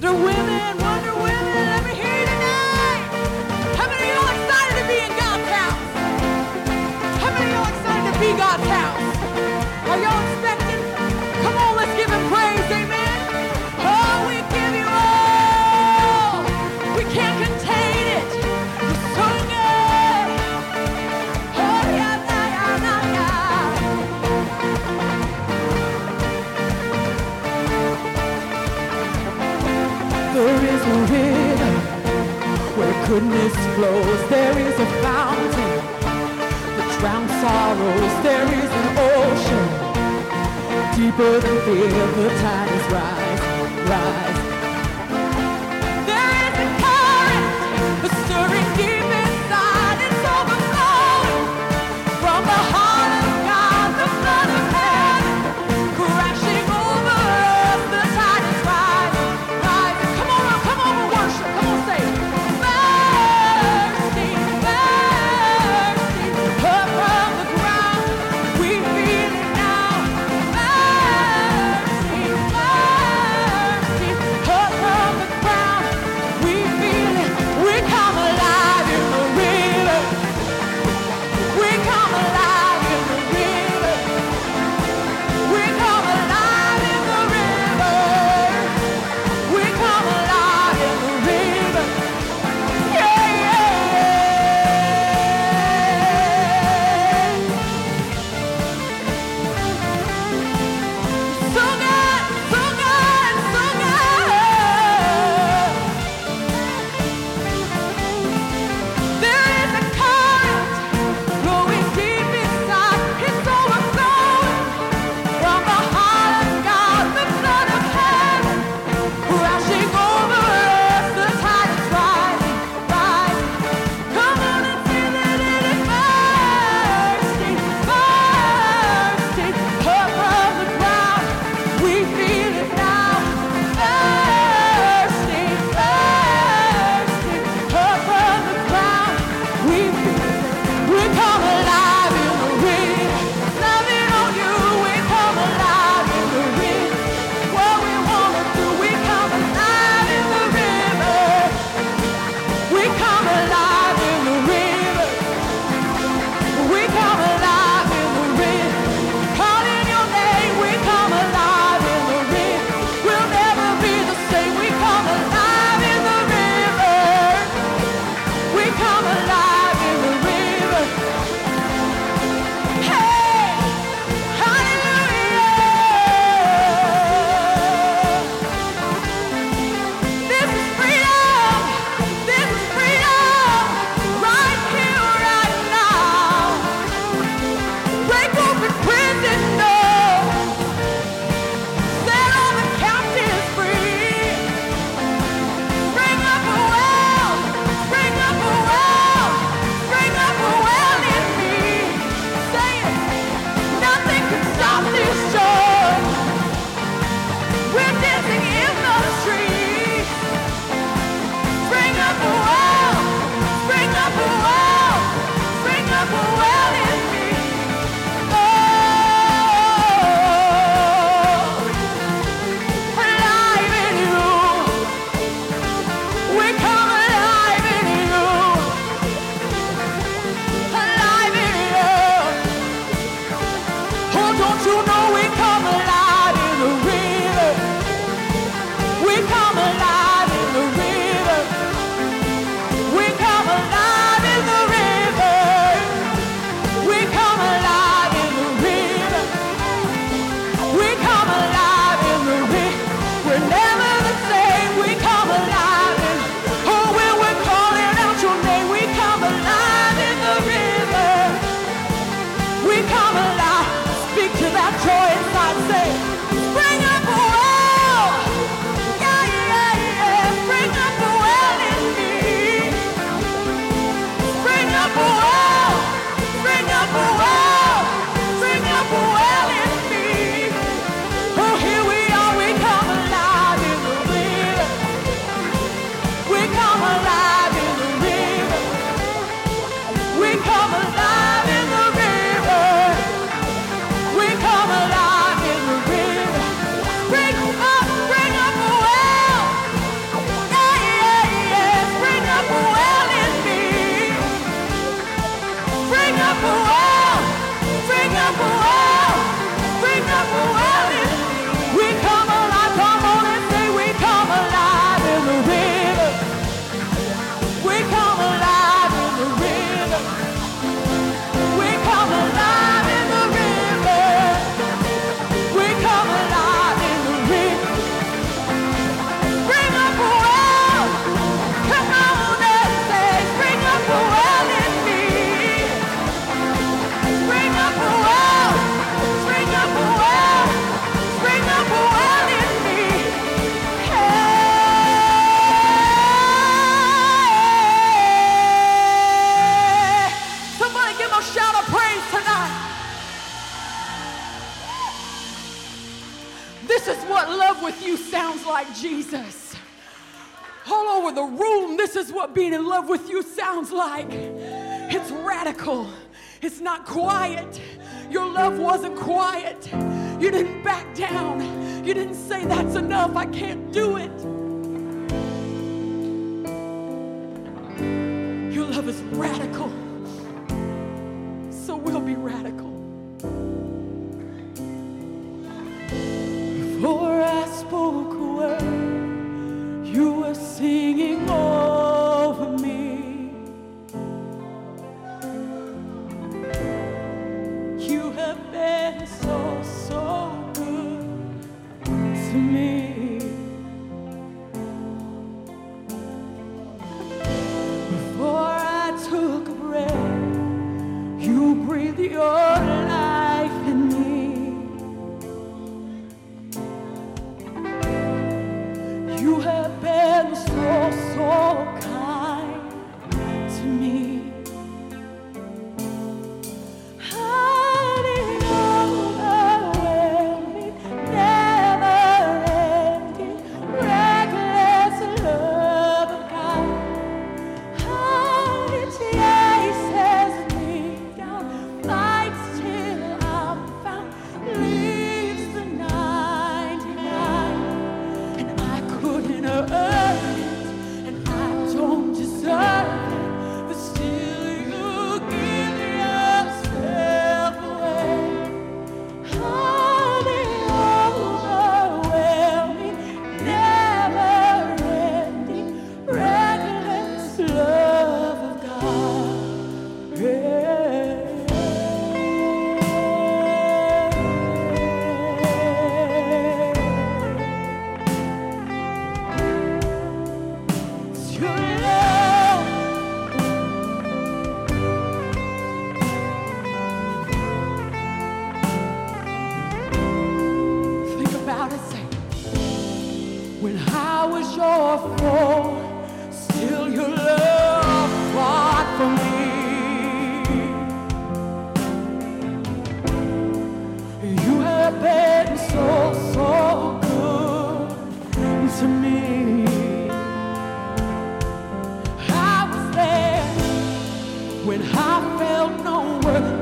They're women. goodness flows. There is a fountain that drowns sorrows. There is an ocean deeper than fear. The tide is rise, rise. is what being in love with you sounds like it's radical, it's not quiet. Your love wasn't quiet. You didn't back down. You didn't say, That's enough. I can't do it.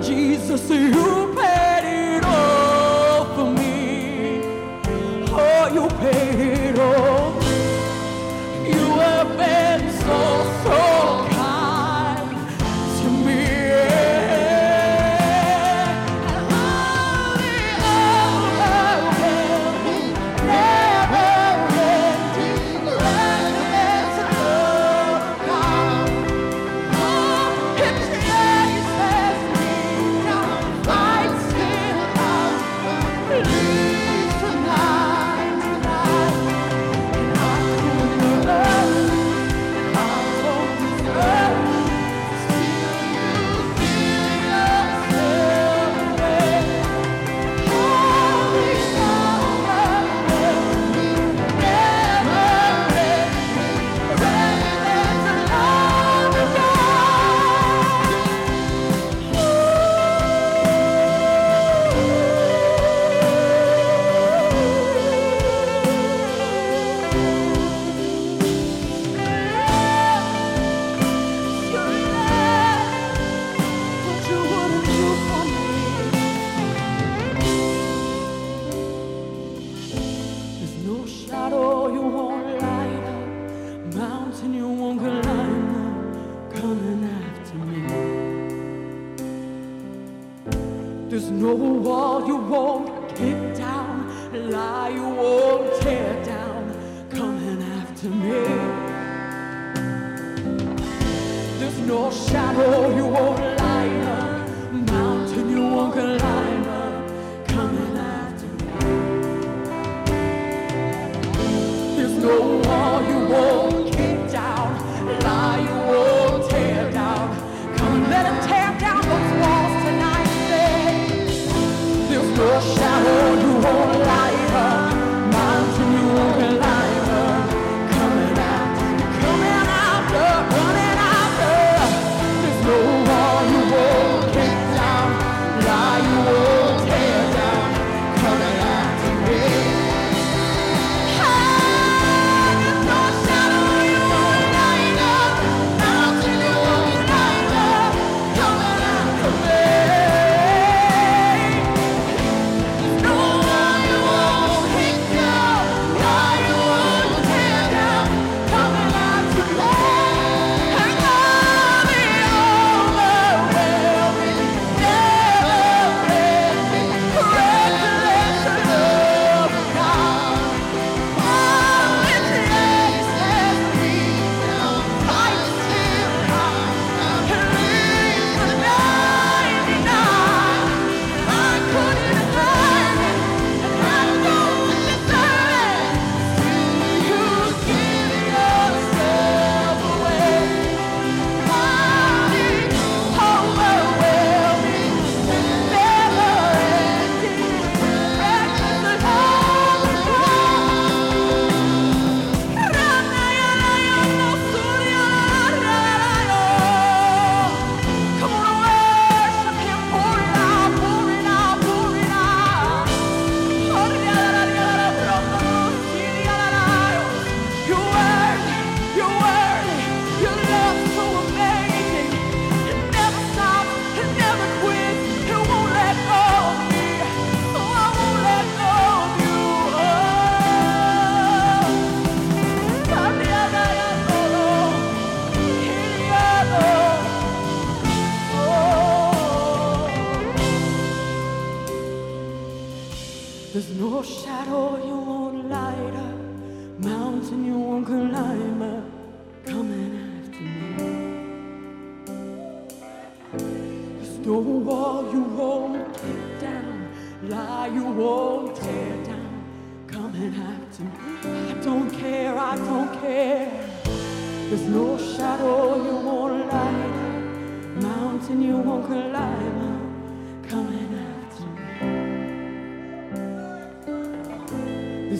Jesus, you.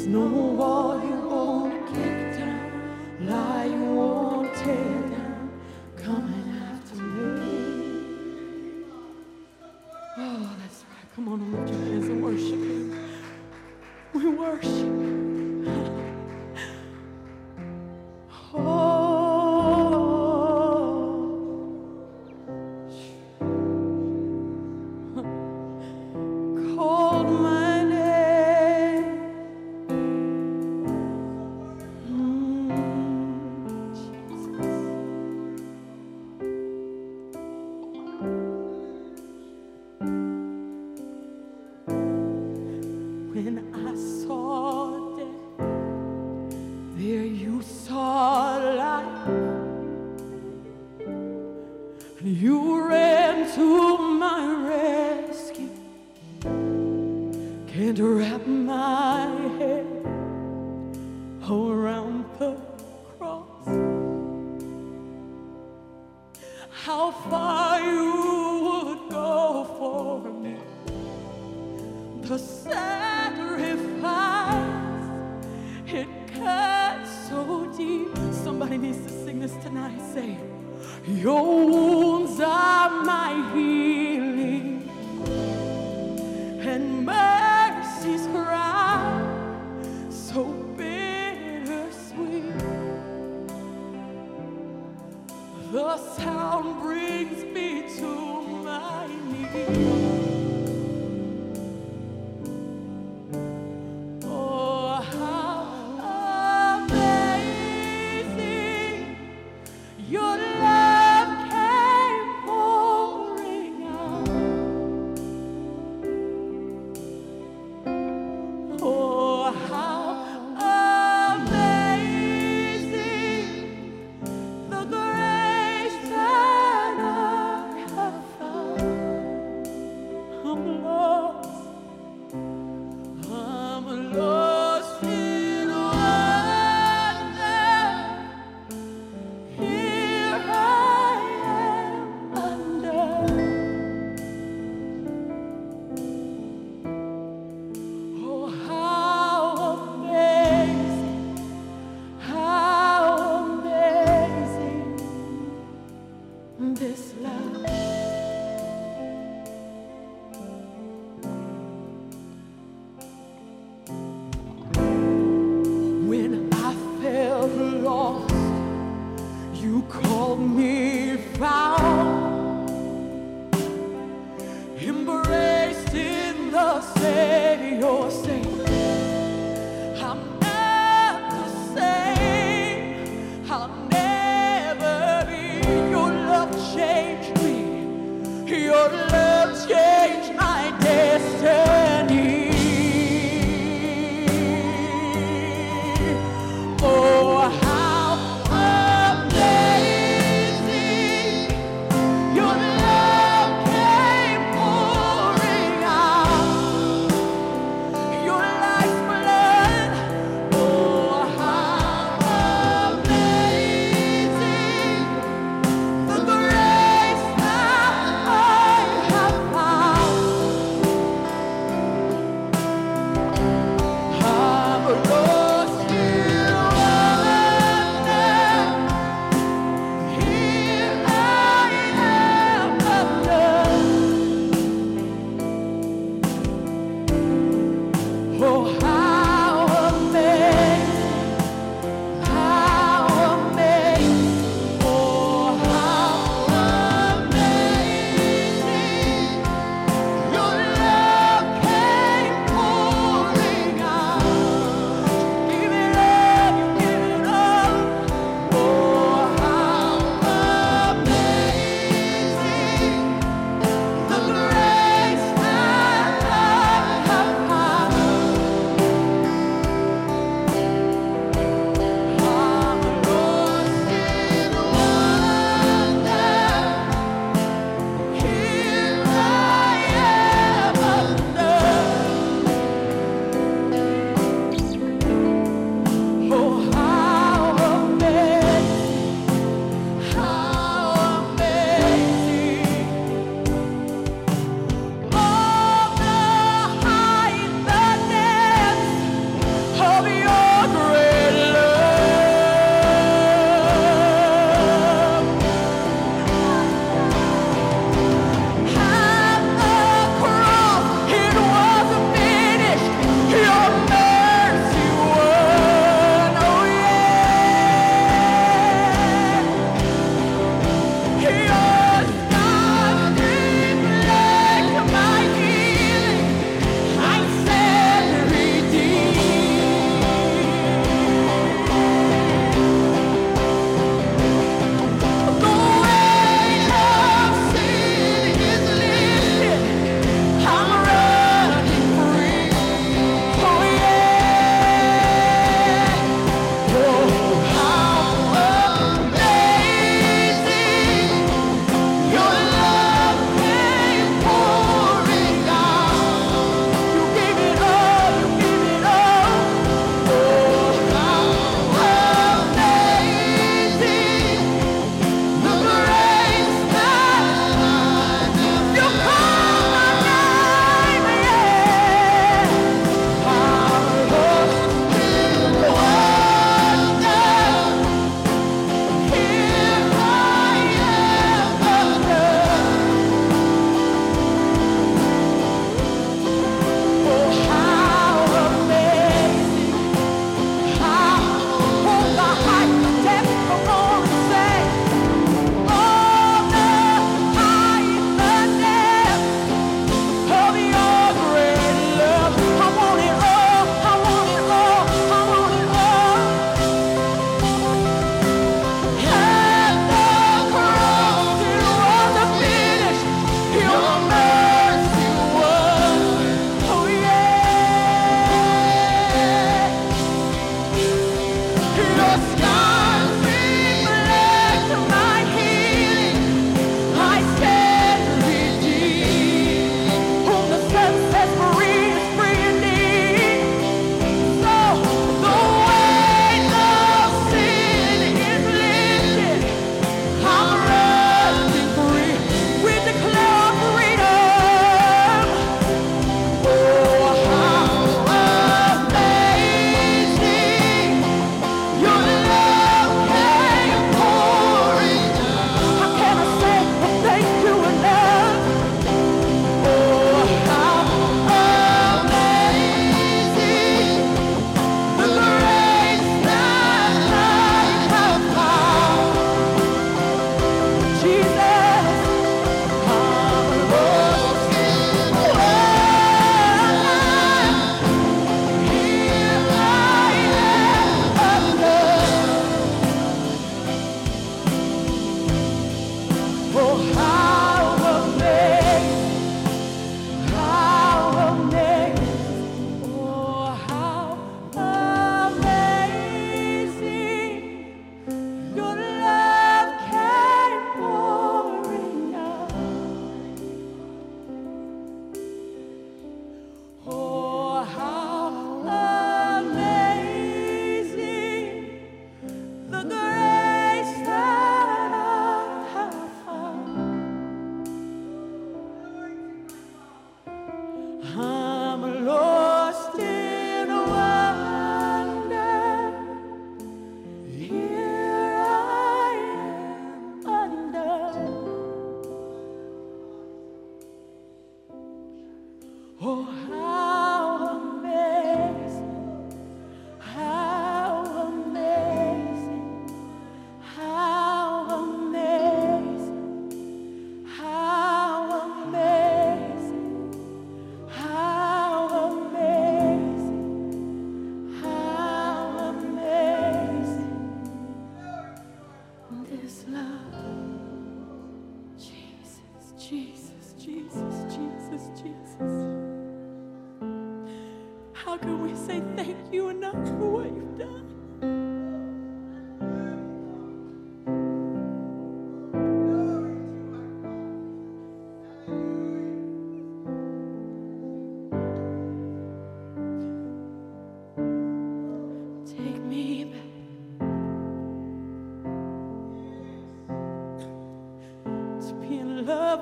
No wall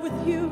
with you.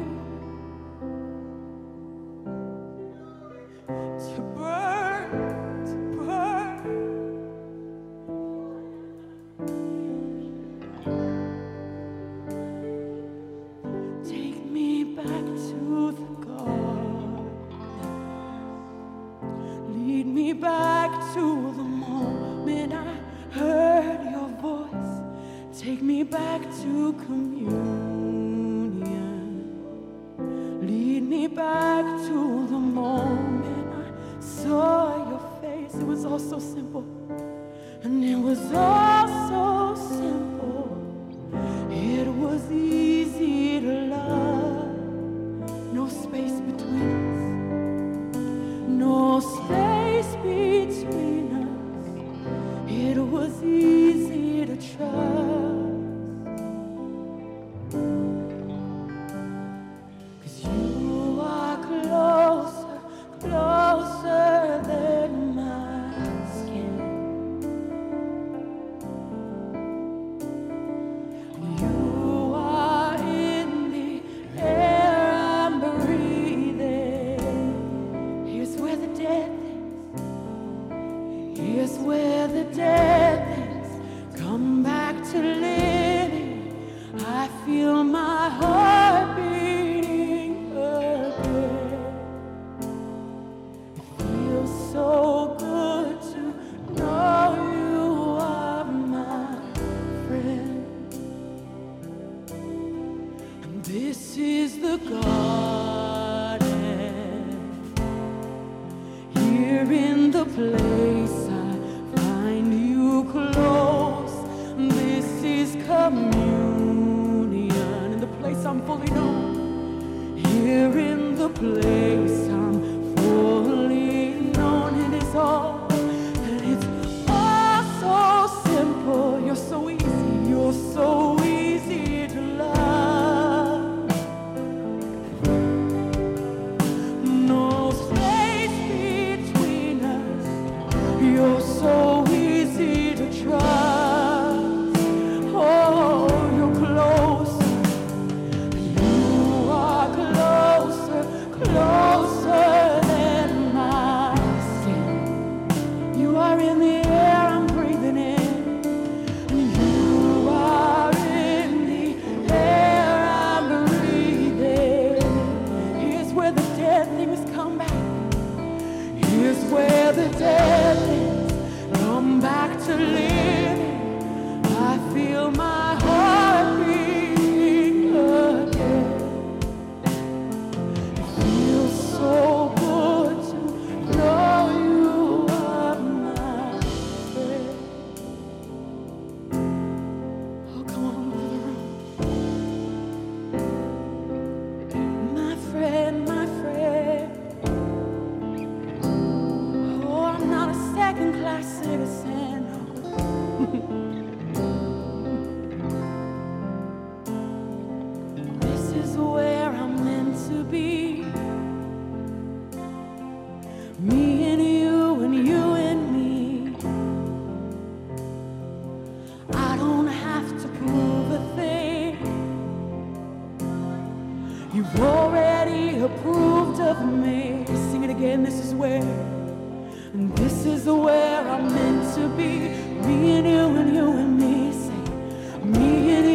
And this is where I'm meant to be. Me and you and you and me. Say, me and you.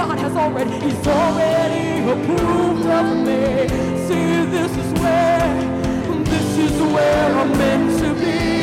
God has already, He's already approved of me. See, this is where, this is where I'm meant to be.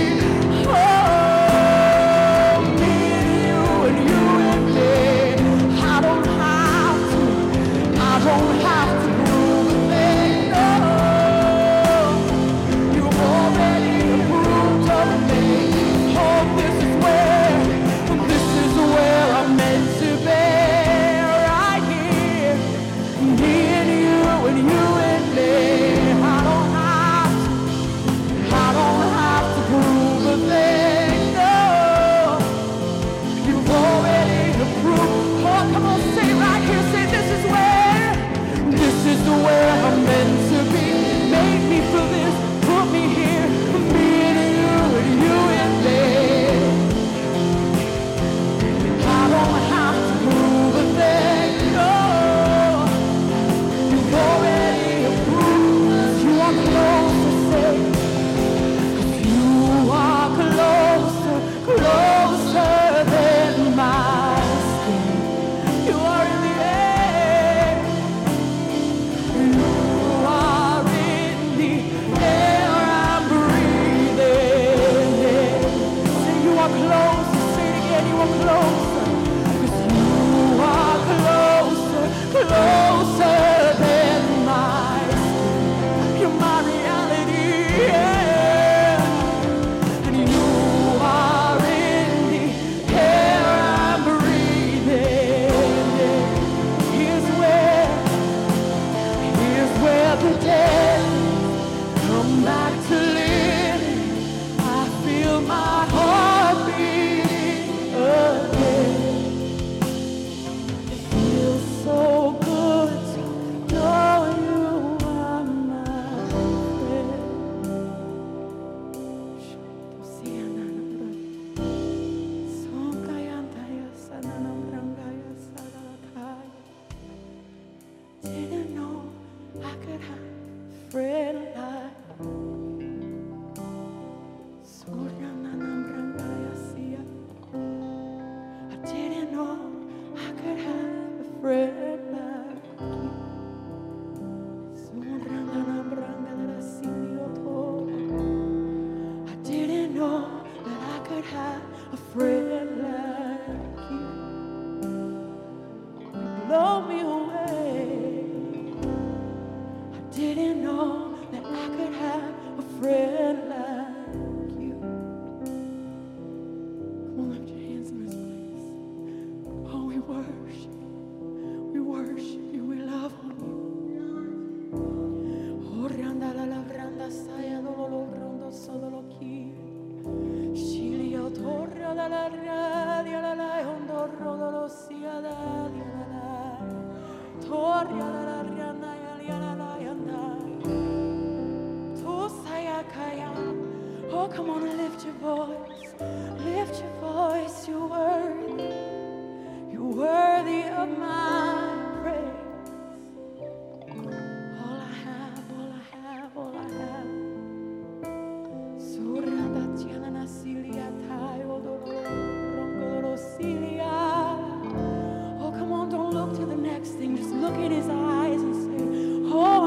Oh, come on and lift your voice. Lift your voice. You're worthy. You're worthy of my praise. All I have, all I have, all I have. Oh, come on, don't look to the next thing. Just look in his eyes and say, Oh,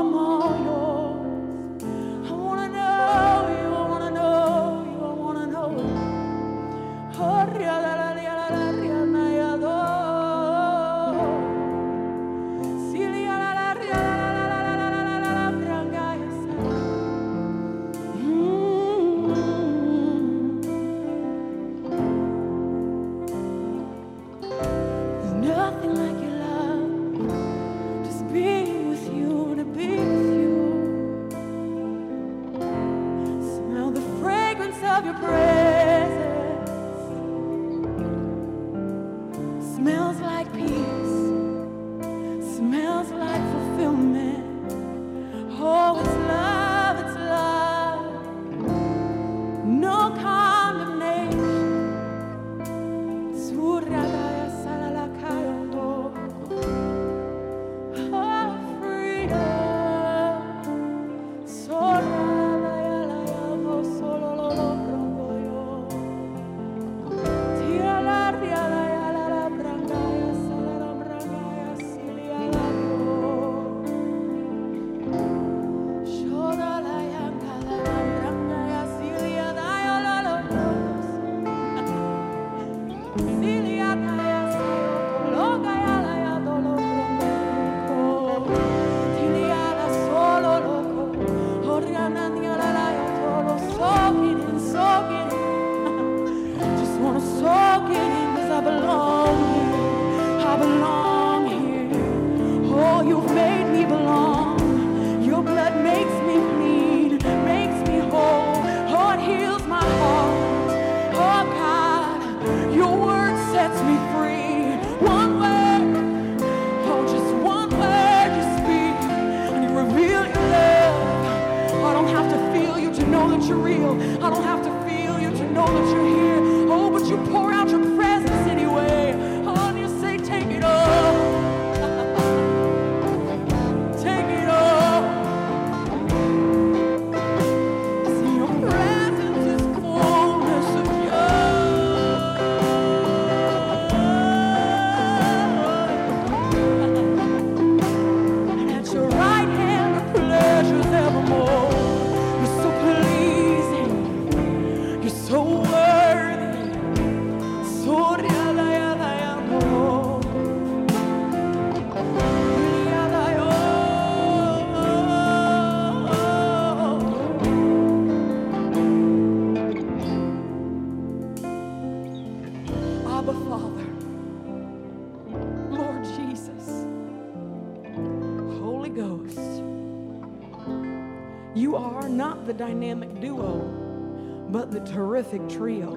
terrific trio.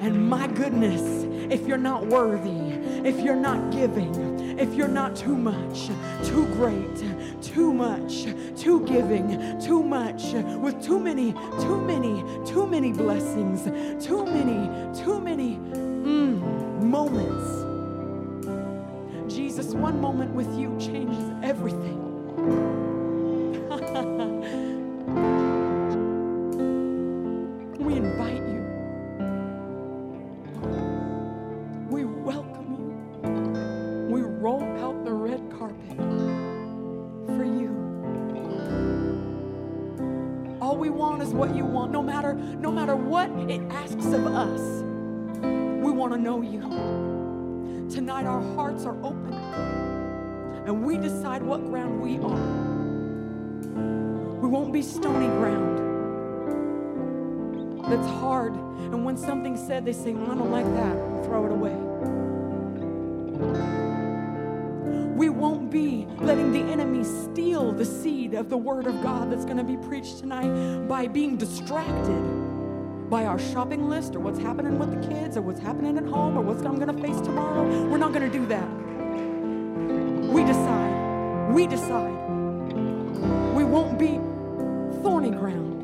And my goodness, if you're not worthy, if you're not giving, if you're not too much, it asks of us. We want to know you. Tonight, our hearts are open and we decide what ground we are. We won't be stony ground. That's hard. And when something's said, they say, "Well, I don't like that. Throw it away. We won't be letting the enemy steal the seed of the word of God that's going to be preached tonight by being distracted by our shopping list or what's happening with the kids or what's happening at home or what's I'm going to face tomorrow. We're not going to do that. We decide. We decide. We won't be thorny ground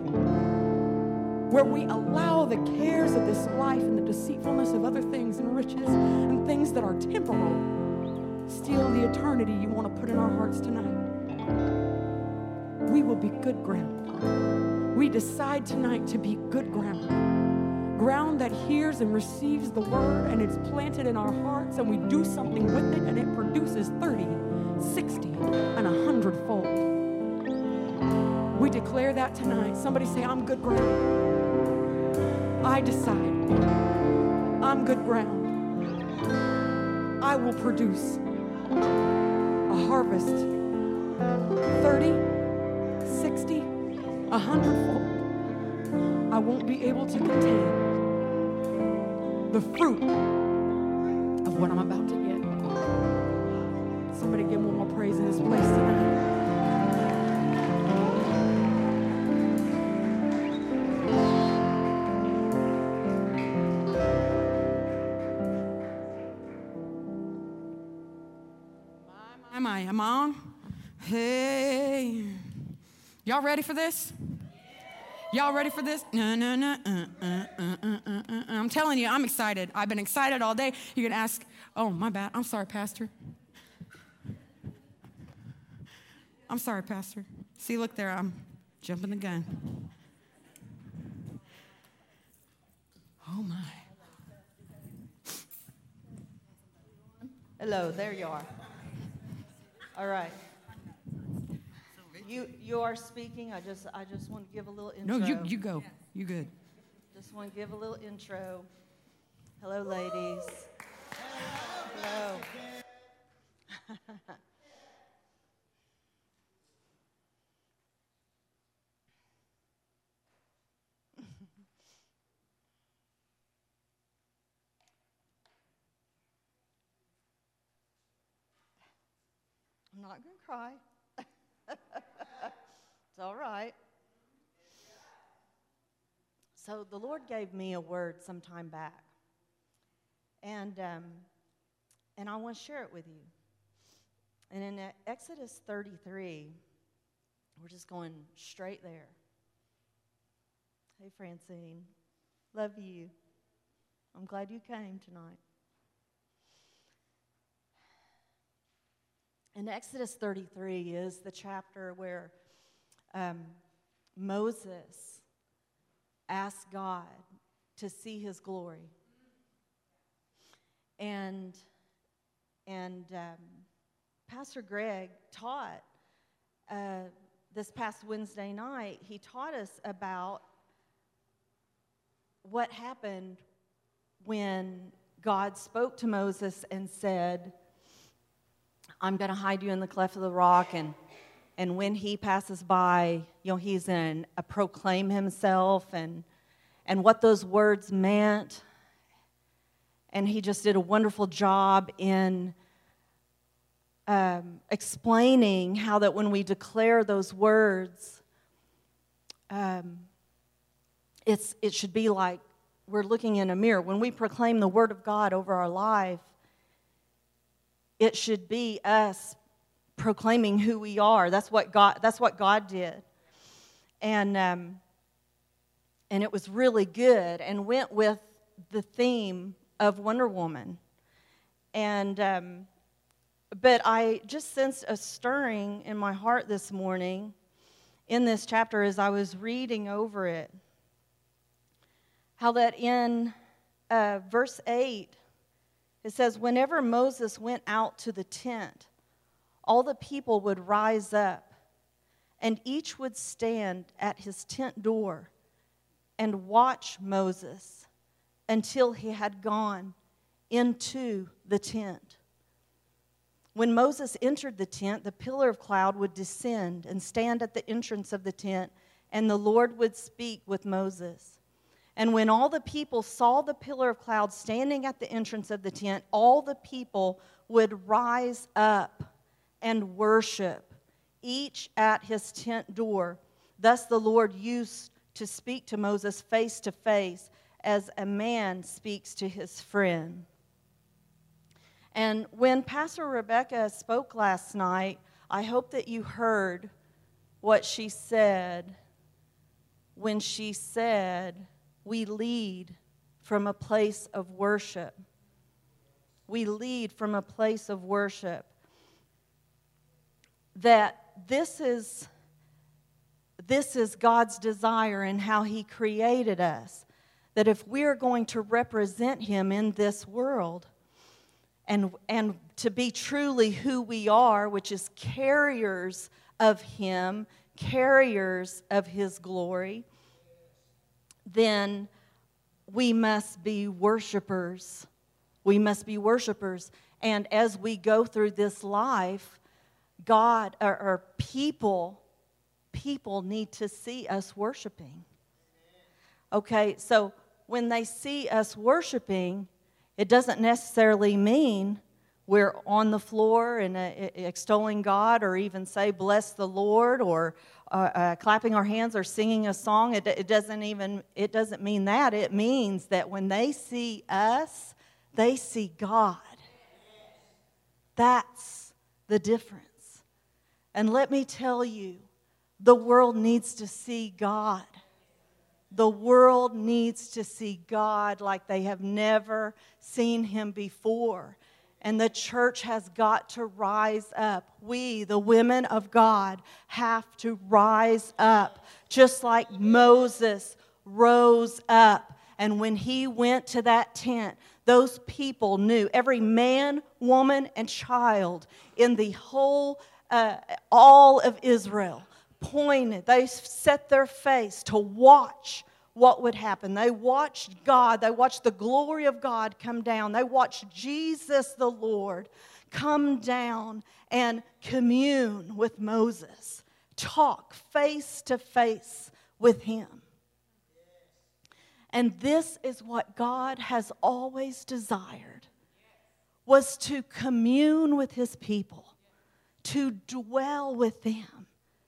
where we allow the cares of this life and the deceitfulness of other things and riches and things that are temporal steal the eternity you want to put in our hearts tonight. We will be good ground. We decide tonight to be good ground. Ground that hears and receives the word and it's planted in our hearts and we do something with it and it produces 30, 60, and 100 fold. We declare that tonight. Somebody say, I'm good ground. I decide I'm good ground. I will produce a harvest 30, 60, 100 hundredfold, I won't be able to contain the fruit of what I'm about to get. Somebody give one more praise in this place tonight. Am I? Am I on? Hey. Y'all ready for this? Y'all ready for this? No, no, no. I'm telling you, I'm excited. I've been excited all day. You can ask, oh, my bad. I'm sorry, Pastor. I'm sorry, Pastor. See, look there. I'm jumping the gun. Oh, my. Hello, there you are. All right. You you are speaking. I just I just want to give a little intro. No, you, you go. You good. Just want to give a little intro. Hello, ladies. Hello. I'm not going to cry. It's all right. So the Lord gave me a word some time back, and um, and I want to share it with you. And in Exodus 33, we're just going straight there. Hey, Francine. Love you. I'm glad you came tonight. In Exodus 33 is the chapter where um, Moses asked God to see his glory. And, and um, Pastor Greg taught uh, this past Wednesday night, he taught us about what happened when God spoke to Moses and said, I'm going to hide you in the cleft of the rock. And, and when he passes by, you know, he's in a proclaim himself and, and what those words meant. And he just did a wonderful job in um, explaining how that when we declare those words, um, it's, it should be like we're looking in a mirror. When we proclaim the word of God over our life, it should be us proclaiming who we are. That's what God, that's what God did. And, um, and it was really good and went with the theme of Wonder Woman. And, um, but I just sensed a stirring in my heart this morning in this chapter as I was reading over it. How that in uh, verse 8, it says, Whenever Moses went out to the tent, all the people would rise up, and each would stand at his tent door and watch Moses until he had gone into the tent. When Moses entered the tent, the pillar of cloud would descend and stand at the entrance of the tent, and the Lord would speak with Moses. And when all the people saw the pillar of cloud standing at the entrance of the tent, all the people would rise up and worship, each at his tent door. Thus the Lord used to speak to Moses face to face as a man speaks to his friend. And when Pastor Rebecca spoke last night, I hope that you heard what she said when she said, we lead from a place of worship. We lead from a place of worship. That this is, this is God's desire and how He created us. That if we're going to represent Him in this world, and, and to be truly who we are, which is carriers of Him, carriers of His glory, then we must be worshipers. We must be worshipers. And as we go through this life, God or, or people, people need to see us worshiping. Okay, so when they see us worshiping, it doesn't necessarily mean we're on the floor and uh, extolling God or even say, Bless the Lord, or uh, uh, clapping our hands or singing a song. It, it, doesn't even, it doesn't mean that. It means that when they see us, they see God. That's the difference. And let me tell you, the world needs to see God. The world needs to see God like they have never seen him before and the church has got to rise up. We, the women of God, have to rise up, just like Moses rose up. And when he went to that tent, those people knew, every man, woman, and child in the whole, uh, all of Israel pointed, they set their face to watch what would happen. They watched God, they watched the glory of God come down, they watched Jesus the Lord come down and commune with Moses, talk face to face with him. And this is what God has always desired was to commune with his people, to dwell with them.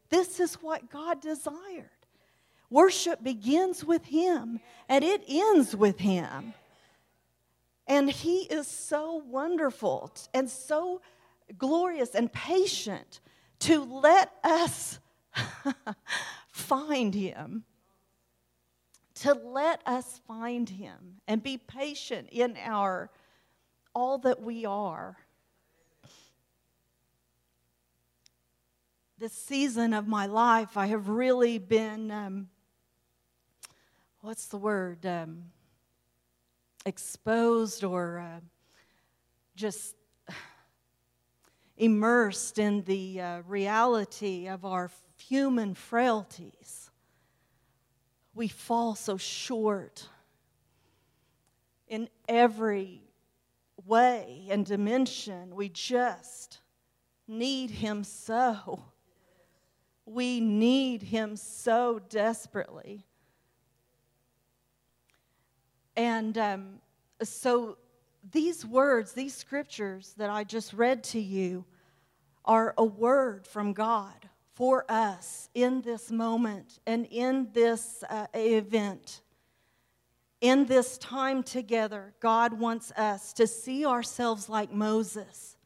This is what God desired. Worship begins with Him and it ends with Him. And He is so wonderful and so glorious and patient to let us find Him, to let us find him and be patient in our all that we are. This season of my life, I have really been, um, what's the word, um, exposed or uh, just immersed in the uh, reality of our human frailties. We fall so short in every way and dimension. We just need Him so. We need Him so desperately. And um, so these words, these scriptures that I just read to you, are a word from God for us in this moment and in this uh, event. In this time together, God wants us to see ourselves like Moses.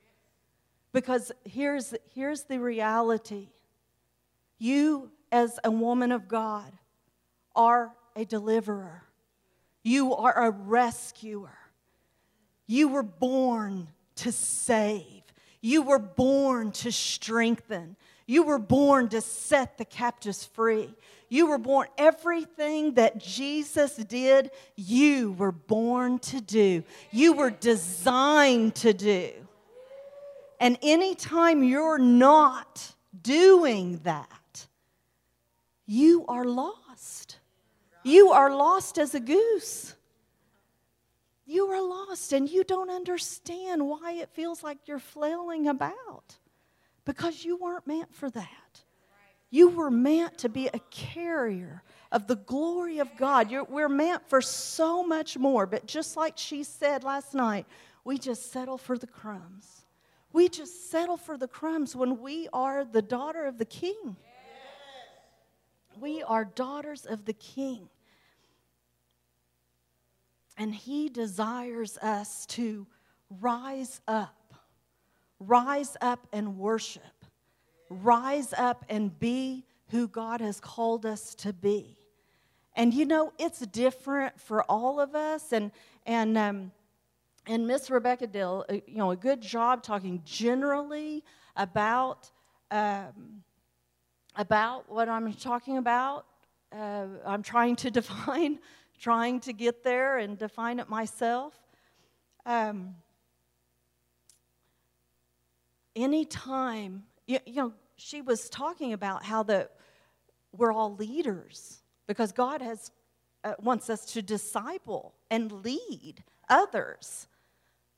Because here's, here's the reality you, as a woman of God, are a deliverer, you are a rescuer. You were born to save. You were born to strengthen. You were born to set the captives free. You were born, everything that Jesus did, you were born to do. You were designed to do. And anytime you're not doing that, you are lost. You are lost as a goose. You are lost and you don't understand why it feels like you're flailing about because you weren't meant for that. You were meant to be a carrier of the glory of God. You're, we're meant for so much more, but just like she said last night, we just settle for the crumbs. We just settle for the crumbs when we are the daughter of the king. We are daughters of the king. And He desires us to rise up, rise up and worship, rise up and be who God has called us to be. And you know, it's different for all of us. And, and, um, and Miss Rebecca Dill, uh, you know, a good job talking generally about, um, about what I'm talking about. Uh, I'm trying to define trying to get there and define it myself. Um, anytime, you, you know, she was talking about how that we're all leaders because God has uh, wants us to disciple and lead others.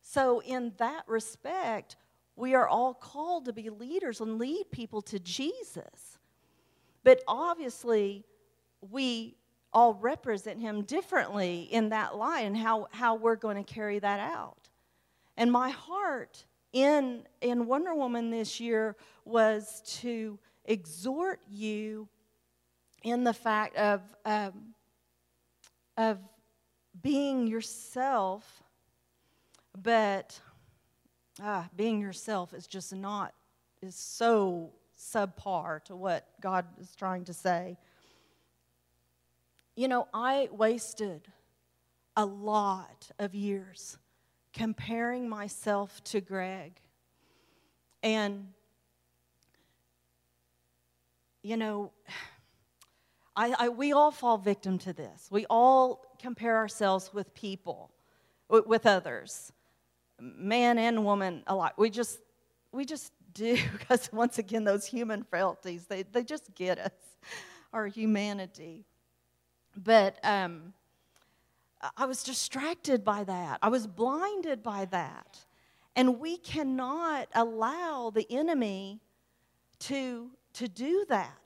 So in that respect, we are all called to be leaders and lead people to Jesus. But obviously, we all represent him differently in that light and how, how we're going to carry that out. And my heart in, in Wonder Woman this year was to exhort you in the fact of, um, of being yourself, but ah, being yourself is just not, is so subpar to what God is trying to say. You know, I wasted a lot of years comparing myself to Greg. And, you know, I, I, we all fall victim to this. We all compare ourselves with people, with, others, man and woman alike. We just, we just do, because once again, those human frailties, they, they just get us, our humanity. But um, I was distracted by that. I was blinded by that. And we cannot allow the enemy to, to do that.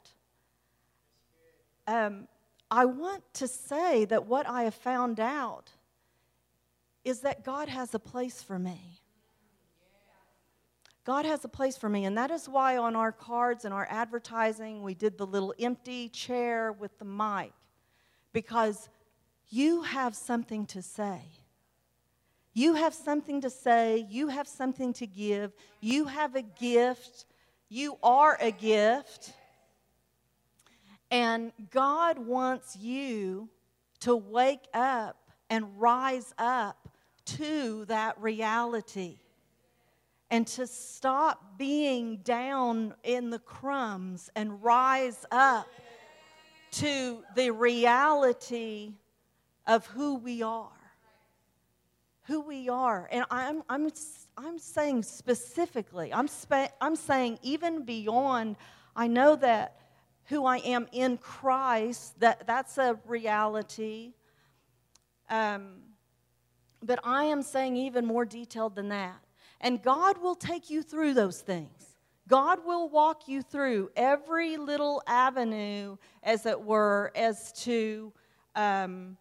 Um, I want to say that what I have found out is that God has a place for me. God has a place for me. And that is why on our cards and our advertising, we did the little empty chair with the mic because you have something to say. You have something to say. You have something to give. You have a gift. You are a gift. And God wants you to wake up and rise up to that reality and to stop being down in the crumbs and rise up to the reality of who we are. Who we are. And I'm, I'm, I'm saying specifically, I'm, spe- I'm saying even beyond, I know that who I am in Christ, that, that's a reality. Um, but I am saying even more detailed than that. And God will take you through those things. God will walk you through every little avenue, as it were, as to, um,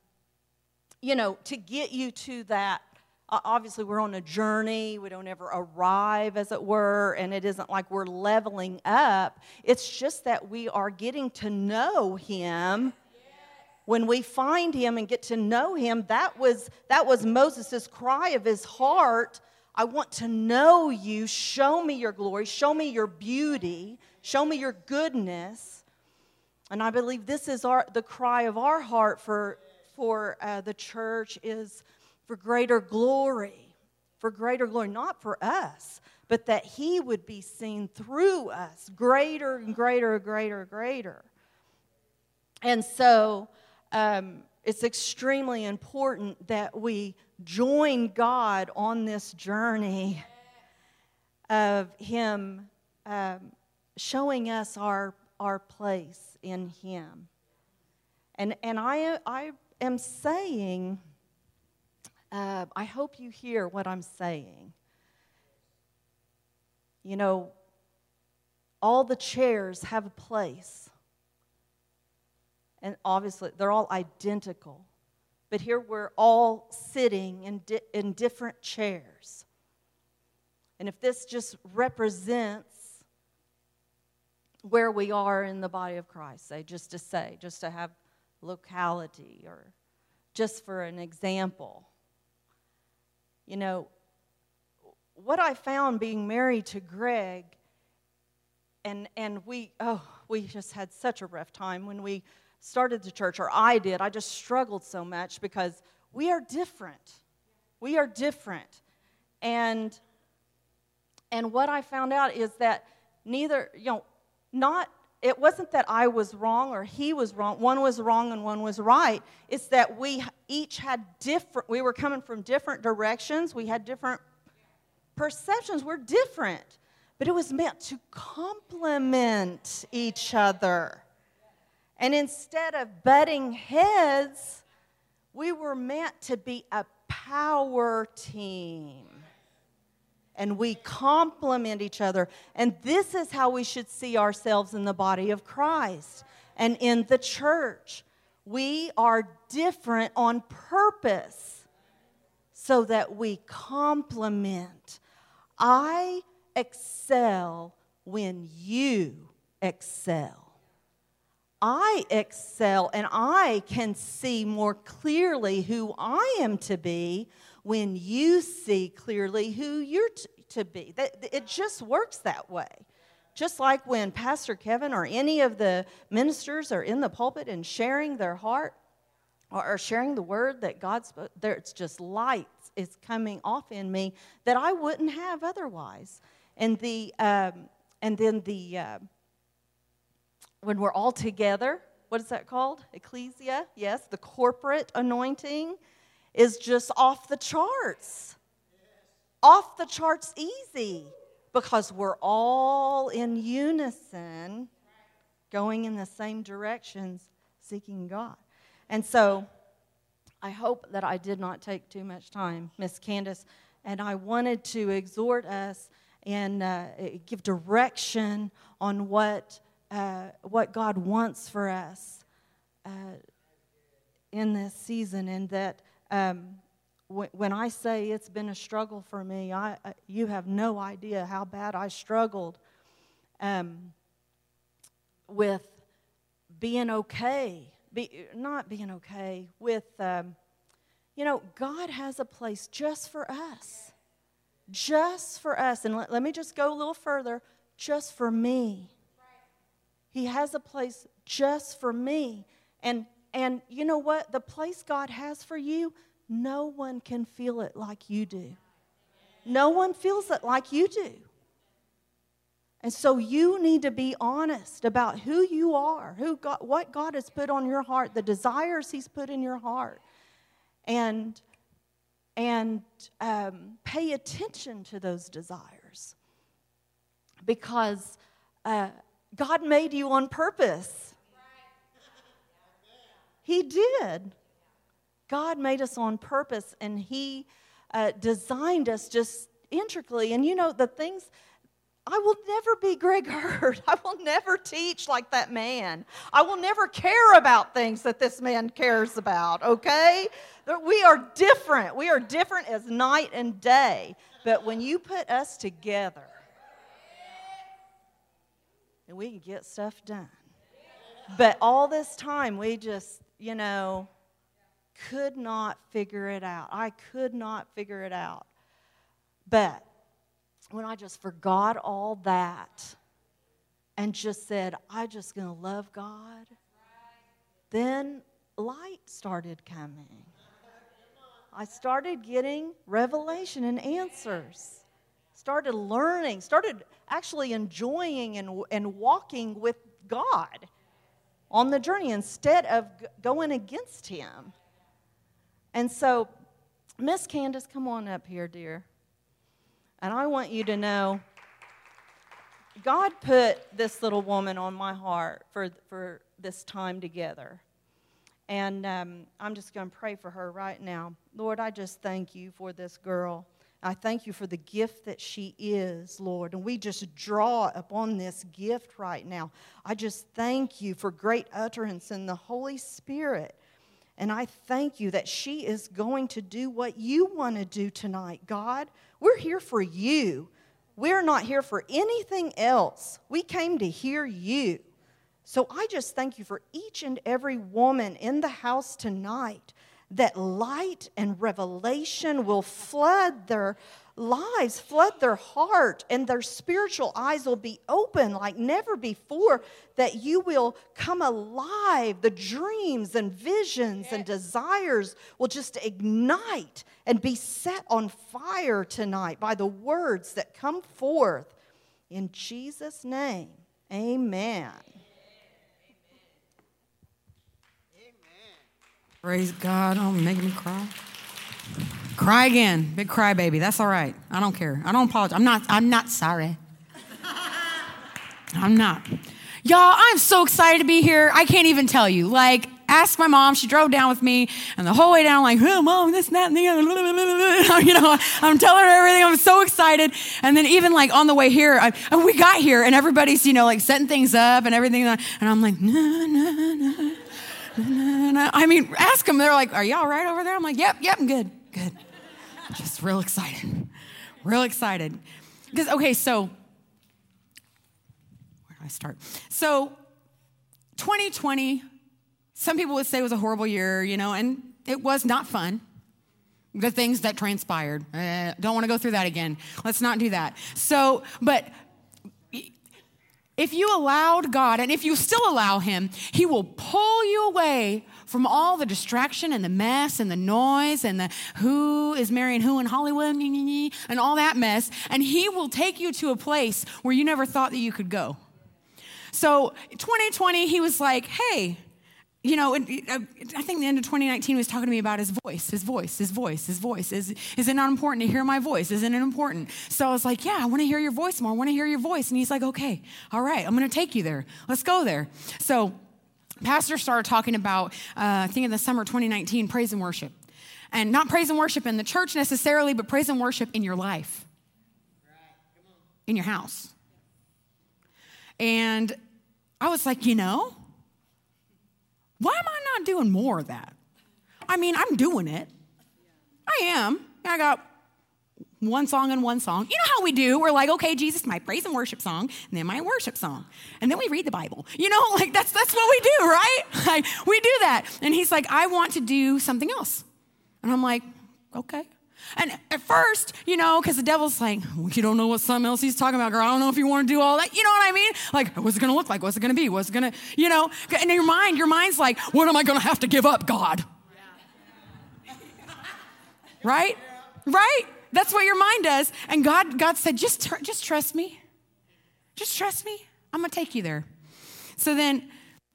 you know, to get you to that. Obviously, we're on a journey. We don't ever arrive, as it were, and it isn't like we're leveling up. It's just that we are getting to know Him when we find him and get to know him that was that was moses' cry of his heart I want to know you. Show me your glory. Show me your beauty. Show me your goodness. And I believe this is our, the cry of our heart for, for uh, the church is for greater glory, for greater glory, not for us, but that He would be seen through us, greater and greater and greater and greater. And so um, it's extremely important that we join God on this journey of Him um, showing us our, our place in Him. And, and I, I am saying, uh, I hope you hear what I'm saying. You know, all the chairs have a place. And obviously, they're all identical but here we're all sitting in, di- in different chairs. And if this just represents where we are in the body of Christ, say, just to say, just to have locality or just for an example, you know, what I found being married to Greg, and, and we, oh, we just had such a rough time when we started the church, or I did, I just struggled so much because we are different. We are different. And and what I found out is that neither, you know, not it wasn't that I was wrong or he was wrong. One was wrong and one was right. It's that we each had different, we were coming from different directions. We had different perceptions. We're different. But it was meant to complement each other. And instead of butting heads, we were meant to be a power team. And we complement each other. And this is how we should see ourselves in the body of Christ and in the church. We are different on purpose so that we complement. I excel when you excel. I excel and I can see more clearly who I am to be when you see clearly who you're t- to be. That, it just works that way. Just like when Pastor Kevin or any of the ministers are in the pulpit and sharing their heart or sharing the word that God spoke, there's just light is coming off in me that I wouldn't have otherwise. And the um, and then the uh, when we're all together, what is that called? Ecclesia, yes, the corporate anointing is just off the charts. Off the charts easy because we're all in unison going in the same directions seeking God. And so I hope that I did not take too much time, Miss Candace, and I wanted to exhort us and uh, give direction on what uh, what God wants for us uh, in this season, and that um, w- when I say it's been a struggle for me, I, uh, you have no idea how bad I struggled um, with being okay, be, not being okay, with, um, you know, God has a place just for us. Just for us. And let, let me just go a little further just for me. He has a place just for me. And, and you know what? The place God has for you, no one can feel it like you do. No one feels it like you do. And so you need to be honest about who you are, who God, what God has put on your heart, the desires He's put in your heart, and and um, pay attention to those desires because uh, God made you on purpose. He did. God made us on purpose, and He uh, designed us just intricately. And you know the things I will never be Greg Hurd. I will never teach like that man. I will never care about things that this man cares about, okay? We are different. We are different as night and day. But when you put us together, and we can get stuff done. But all this time, we just, you know, could not figure it out. I could not figure it out. But when I just forgot all that and just said, I'm just to love God, then light started coming. I started getting revelation and answers. Started learning, started actually enjoying and, and walking with God on the journey instead of going against Him. And so, Miss Candace, come on up here, dear. And I want you to know God put this little woman on my heart for, for this time together. And um, I'm just going to pray for her right now. Lord, I just thank you for this girl. I thank you for the gift that she is, Lord. And we just draw upon this gift right now. I just thank you for great utterance in the Holy Spirit. And I thank you that she is going to do what you want to do tonight, God. We're here for you. We're not here for anything else. We came to hear you. So I just thank you for each and every woman in the house tonight that light and revelation will flood their lives, flood their heart, and their spiritual eyes will be open like never before, that you will come alive. The dreams and visions and desires will just ignite and be set on fire tonight by the words that come forth. In Jesus' name, amen. Praise God. Oh, making me cry. Cry again. Big cry baby. That's all right. I don't care. I don't apologize. I'm not, I'm not sorry. I'm not. Y'all, I'm so excited to be here. I can't even tell you. Like, ask my mom. She drove down with me, and the whole way down, like, oh, mom, this, that, and the other. You know, I'm telling her everything. I'm so excited. And then even like on the way here, I, and we got here, and everybody's, you know, like setting things up and everything. And I'm like, no, no, no. I mean, ask them. They're like, "Are you all right over there?" I'm like, "Yep, yep, I'm good, good." Just real excited, real excited. Because okay, so where do I start? So, 2020. Some people would say was a horrible year, you know, and it was not fun. The things that transpired. Uh, don't want to go through that again. Let's not do that. So, but if you allowed God, and if you still allow Him, He will pull you away from all the distraction and the mess and the noise and the who is marrying who in Hollywood and all that mess, and He will take you to a place where you never thought that you could go. So, 2020, He was like, hey, you know, I think the end of 2019 was talking to me about his voice, his voice, his voice, his voice. Is, is it not important to hear my voice? Isn't it important? So I was like, yeah, I want to hear your voice more. I want to hear your voice. And he's like, okay, all right, I'm going to take you there. Let's go there. So pastor started talking about, uh, I think in the summer 2019, praise and worship. And not praise and worship in the church necessarily, but praise and worship in your life, in your house. And I was like, you know, why am I not doing more of that? I mean, I'm doing it. I am. I got one song and one song. You know how we do? We're like, okay, Jesus, my praise and worship song, and then my worship song. And then we read the Bible. You know, like that's that's what we do, right? Like we do that. And he's like, I want to do something else. And I'm like, okay. And at first, you know, because the devil's like, well, you don't know what something else he's talking about, girl. I don't know if you want to do all that. You know what I mean? Like, what's it going to look like? What's it going to be? What's it going to, you know? And in your mind, your mind's like, what am I going to have to give up, God? right? Right? That's what your mind does. And God, God said, just, just trust me. Just trust me. I'm going to take you there. So then,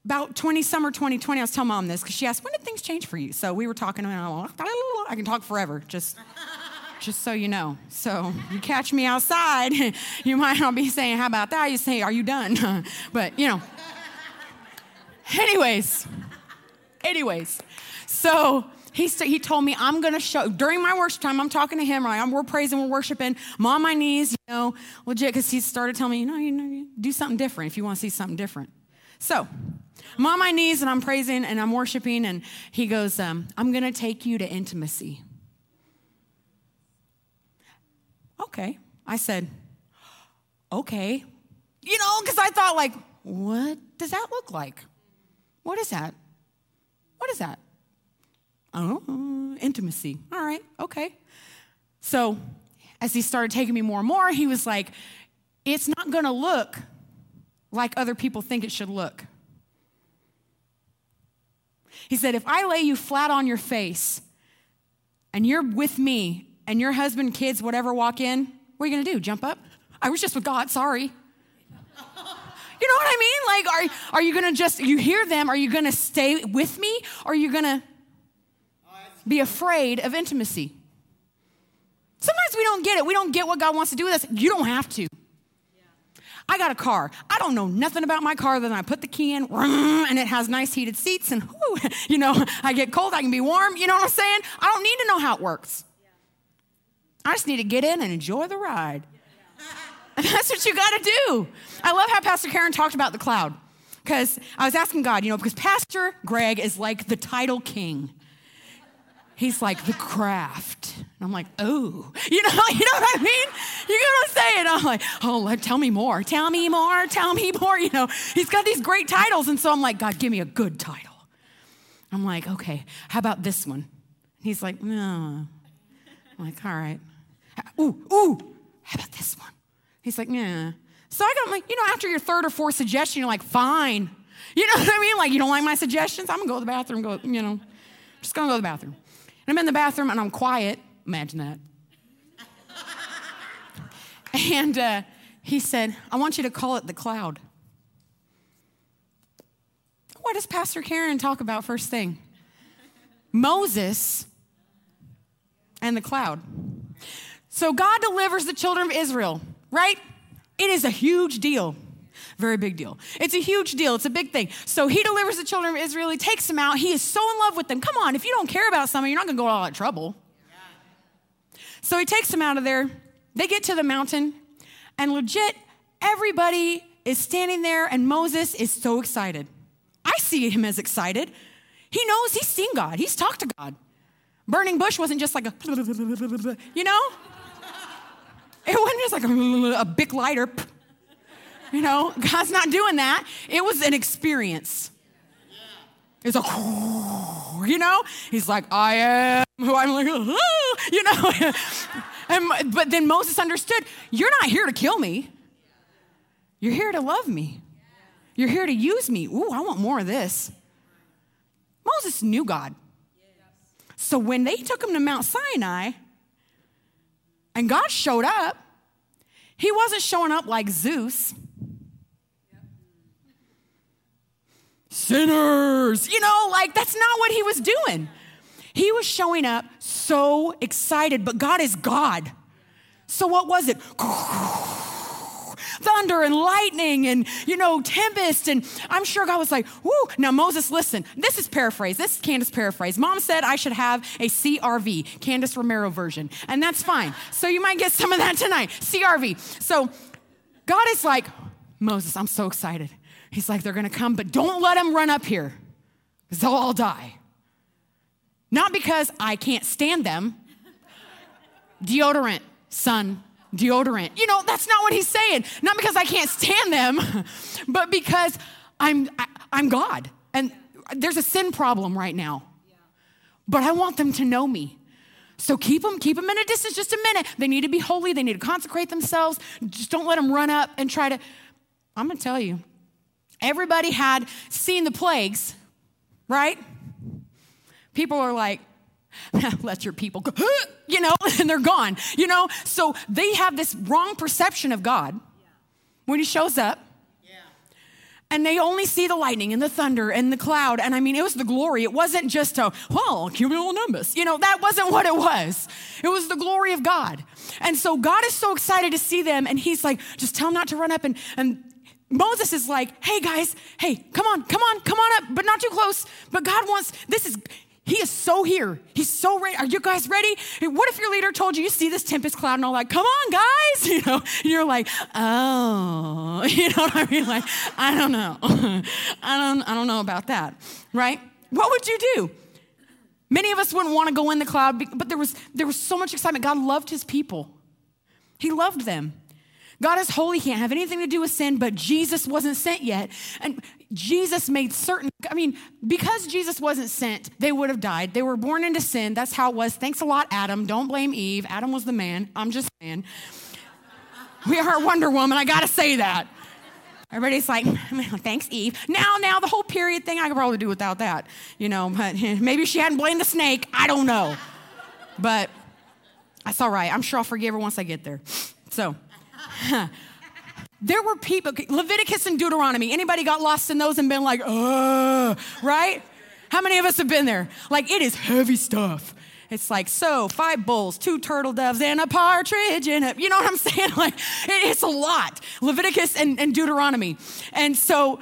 about 20 summer 2020, I was telling mom this because she asked, when did things change for you? So we were talking, and I'm like, I can talk forever, just, just so you know. So you catch me outside, you might not be saying, how about that? You say, are you done? but, you know. Anyways, anyways, so he, he told me, I'm going to show, during my worship time, I'm talking to him, right? I'm, we're praising, we're worshiping. I'm on my knees, you know, legit, because he started telling me, you know, you know, do something different if you want to see something different. So I'm on my knees and I'm praising and I'm worshiping, and he goes, um, I'm going to take you to intimacy. Okay. I said, okay. You know, because I thought, like, what does that look like? What is that? What is that? Oh, intimacy. All right, okay. So as he started taking me more and more, he was like, it's not to look like other people think it should look. He said, if I lay you flat on your face and you're with me and your husband, kids, whatever walk in, what are you going to do? Jump up? I was just with God, sorry. You know what I mean? Like, are, are you gonna just, you hear them, are you gonna stay with me? Or are you gonna be afraid of intimacy? Sometimes we don't get it. We don't get what God wants to do with us. You don't have to. I got a car. I don't know nothing about my car other than I put the key in and it has nice heated seats and whoo, you know, I get cold, I can be warm. You know what I'm saying? I don't need to know how it works. I just need to get in and enjoy the ride. And That's what you got to do. I love how Pastor Karen talked about the cloud because I was asking God, you know, because Pastor Greg is like the title king. He's like the craft. And I'm like, oh, you know, you know what I mean? You know what I'm saying? I'm like, oh, tell me more, tell me more, tell me more. You know, he's got these great titles. And so I'm like, God, give me a good title. I'm like, okay, how about this one? He's like, no. I'm like, all right. Ooh, ooh, how about this one? He's like, yeah. So I got like, you know, after your third or fourth suggestion, you're like, fine. You know what I mean? Like, you don't like my suggestions? I'm gonna go to the bathroom, go, you know, just gonna go to the bathroom. And I'm in the bathroom and I'm quiet. Imagine that. and uh, he said, I want you to call it the cloud. What does Pastor Karen talk about first thing? Moses and the cloud. So God delivers the children of Israel right? It is a huge deal. Very big deal. It's a huge deal. It's a big thing. So he delivers the children of Israel. He takes them out. He is so in love with them. Come on, if you don't care about something, you're not going to go all that trouble. So he takes them out of there. They get to the mountain, and legit, everybody is standing there, and Moses is so excited. I see him as excited. He knows he's seen God, he's talked to God. Burning bush wasn't just like a, you know? It wasn't just like a, a big lighter. You know, God's not doing that. It was an experience. It's a, you know, he's like, I am who I'm like, you know. and, but then Moses understood, you're not here to kill me. You're here to love me. You're here to use me. Ooh, I want more of this. Moses knew God. So when they took him to Mount Sinai, and God showed up. He wasn't showing up like Zeus. Sinners, you know, like that's not what he was doing. He was showing up so excited, but God is God. So what was it? thunder and lightning and, you know, tempest. And I'm sure God was like, whoo. Now, Moses, listen, this is paraphrase. This is Candace paraphrase. Mom said I should have a CRV, Candace Romero version. And that's fine. So you might get some of that tonight. CRV. So God is like, Moses, I'm so excited. He's like, they're to come, but don't let them run up here because they'll all die. Not because I can't stand them. Deodorant, son, deodorant. You know, that's not what he's saying. Not because I can't stand them, but because I'm I, am i am God. And there's a sin problem right now. But I want them to know me. So keep them, keep them in a distance just a minute. They need to be holy. They need to consecrate themselves. Just don't let them run up and try to. I'm going to tell you, everybody had seen the plagues, right? People are like, let your people go, you know, and they're gone, you know? So they have this wrong perception of God when he shows up. And they only see the lightning and the thunder and the cloud. And I mean, it was the glory. It wasn't just a, well, cumulonimbus. You know, that wasn't what it was. It was the glory of God. And so God is so excited to see them. And he's like, just tell them not to run up. And, and Moses is like, hey guys, hey, come on, come on, come on up, but not too close. But God wants, this is, he is so here. He's so ready. Are you guys ready? What if your leader told you, you see this tempest cloud and all that, come on, guys? You know, you're like, oh, you know what I mean? Like, I don't know. I don't, I don't know about that, right? What would you do? Many of us wouldn't want to go in the cloud, but there was, there was so much excitement. God loved his people. He loved them. God is holy, he can't have anything to do with sin, but Jesus wasn't sent yet. And Jesus made certain, I mean, because Jesus wasn't sent, they would have died. They were born into sin. That's how it was. Thanks a lot, Adam. Don't blame Eve. Adam was the man. I'm just saying. We are Wonder Woman. I got to say that. Everybody's like, thanks, Eve. Now, now, the whole period thing, I could probably do without that, you know, but maybe she hadn't blamed the snake. I don't know. But that's all right. I'm sure I'll forgive her once I get there. So, there were people, Leviticus and Deuteronomy. Anybody got lost in those and been like, uh, right? How many of us have been there? Like, it is heavy stuff. It's like, so five bulls, two turtle doves, and a partridge in it. You know what I'm saying? Like, it's a lot. Leviticus and, and Deuteronomy. And so,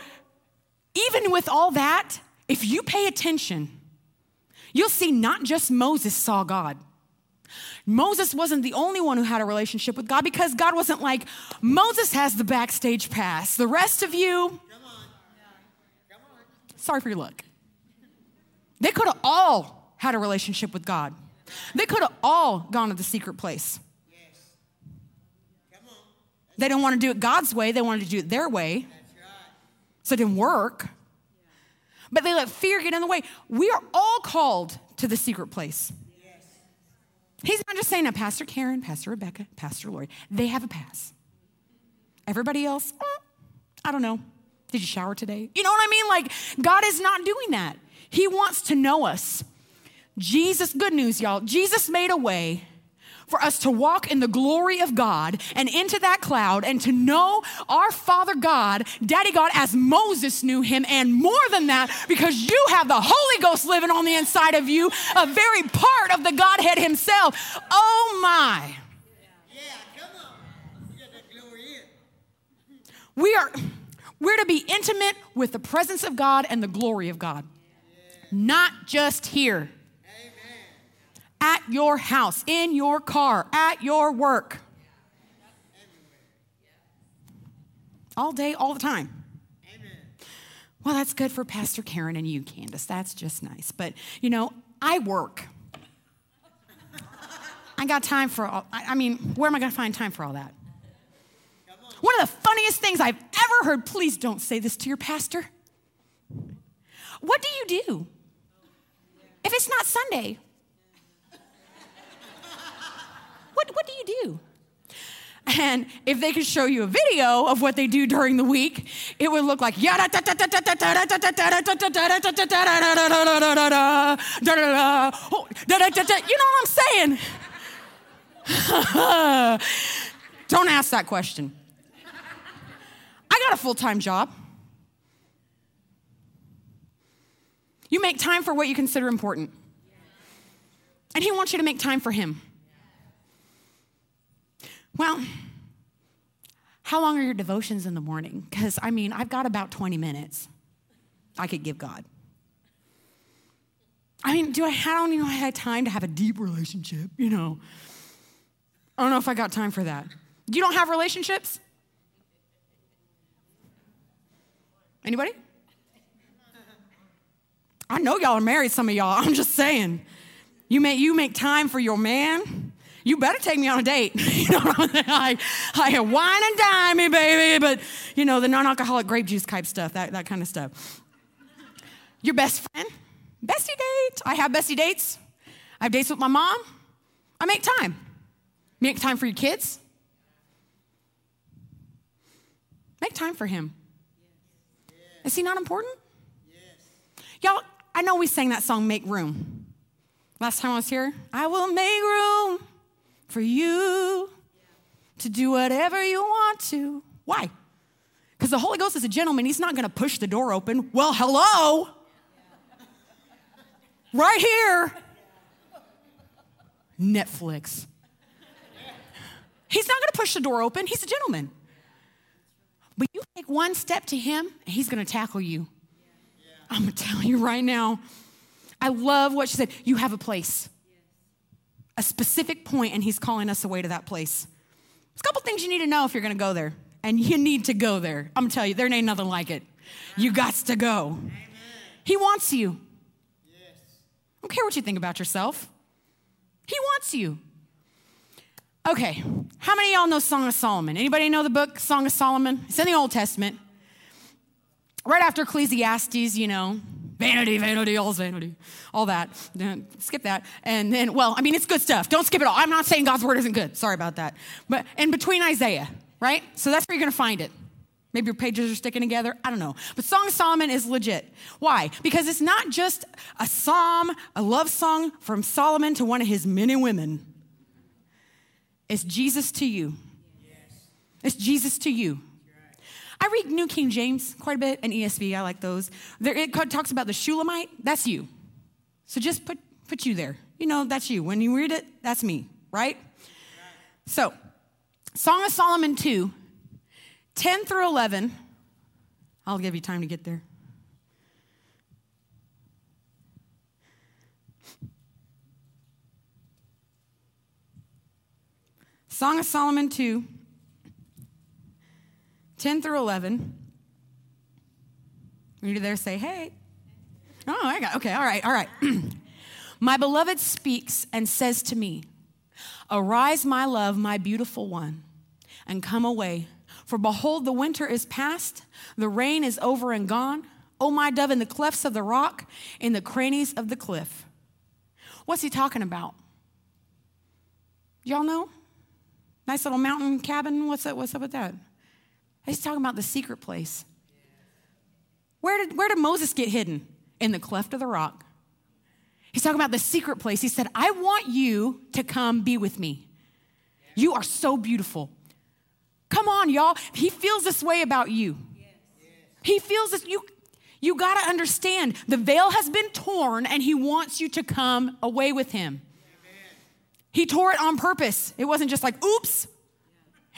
even with all that, if you pay attention, you'll see not just Moses saw God. Moses wasn't the only one who had a relationship with God because God wasn't like, Moses has the backstage pass. The rest of you, sorry for your luck. They could have all had a relationship with God. They could have all gone to the secret place. They didn't want to do it God's way, they wanted to do it their way. So it didn't work. But they let fear get in the way. We are all called to the secret place. He's not just saying that Pastor Karen, Pastor Rebecca, Pastor Lori, they have a pass. Everybody else, mm, I don't know. Did you shower today? You know what I mean? Like, God is not doing that. He wants to know us. Jesus, good news, y'all. Jesus made a way for us to walk in the glory of God and into that cloud and to know our Father God, Daddy God, as Moses knew him, and more than that, because you have the Holy Ghost living on the inside of you, a very part of the Godhead Himself. Oh my. Yeah, come on. We are we're to be intimate with the presence of God and the glory of God. Not just here at your house, in your car, at your work. All day, all the time. Well, that's good for Pastor Karen and you, Candace. That's just nice. But, you know, I work. I got time for all, I mean, where am I going to find time for all that? One of the funniest things I've ever heard, please don't say this to your pastor. What do you do if it's not Sunday? What, what do you do? And if they could show you a video of what they do during the week, it would look like you know what I'm saying? Don't ask that question. I got a full time job. You make time for what you consider important. And He wants you to make time for Him. Well, how long are your devotions in the morning? Because, I mean, I've got about 20 minutes I could give God. I mean, do I, I don't even had time to have a deep relationship, you know. I don't know if I got time for that. You don't have relationships? Anybody? I know y'all are married, some of y'all. I'm just saying. You make, you make time for your man you better take me on a date. you know what I'm saying? I, I wine and dine me, baby, but you know, the non-alcoholic grape juice type stuff, that, that kind of stuff. Your best friend, bestie date. I have bestie dates. I have dates with my mom. I make time. Make time for your kids. Make time for him. Is he not important? Y'all, I know we sang that song, Make Room. Last time I was here, I will make room for you to do whatever you want to. Why? Because the Holy Ghost is a gentleman. He's not going to push the door open. Well, hello. Right here. Netflix. He's not going to push the door open. He's a gentleman. But you take one step to him, and he's going to tackle you. I'm going to tell you right now. I love what she said. You have a place, a specific point, and he's calling us away to that place. There's a couple things you need to know if you're going to go there, and you need to go there. I'm going to tell you, there ain't nothing like it. You got to go. He wants you. I don't care what you think about yourself. He wants you. Okay, how many of y'all know Song of Solomon? Anybody know the book Song of Solomon? It's in the Old Testament. Right after Ecclesiastes, you know, vanity, vanity, all's vanity, all that. Skip that. And then, well, I mean, it's good stuff. Don't skip it all. I'm not saying God's word isn't good. Sorry about that. But in between Isaiah, right? So that's where you're going to find it. Maybe your pages are sticking together. I don't know. But Song of Solomon is legit. Why? Because it's not just a psalm, a love song from Solomon to one of his many women. It's Jesus to you. It's Jesus to you. I read New King James quite a bit and ESV. I like those. There, it talks about the Shulamite. That's you. So just put, put you there. You know, that's you. When you read it, that's me, right? So, Song of Solomon 2, 10 through 11. I'll give you time to get there. Song of Solomon 2, 10 through 11. You there say, hey. Oh, I got, okay, all right, all right. my beloved speaks and says to me, Arise, my love, my beautiful one, and come away. For behold, the winter is past, the rain is over and gone. O my dove, in the clefts of the rock, in the crannies of the cliff. What's he talking about? Y'all know? Nice little mountain cabin. What's up, what's up with that? He's talking about the secret place. Where did, where did Moses get hidden? In the cleft of the rock. He's talking about the secret place. He said, I want you to come be with me. You are so beautiful. Come on, y'all. He feels this way about you. He feels this. You, you got to understand the veil has been torn and he wants you to come away with him. He tore it on purpose. It wasn't just like, oops.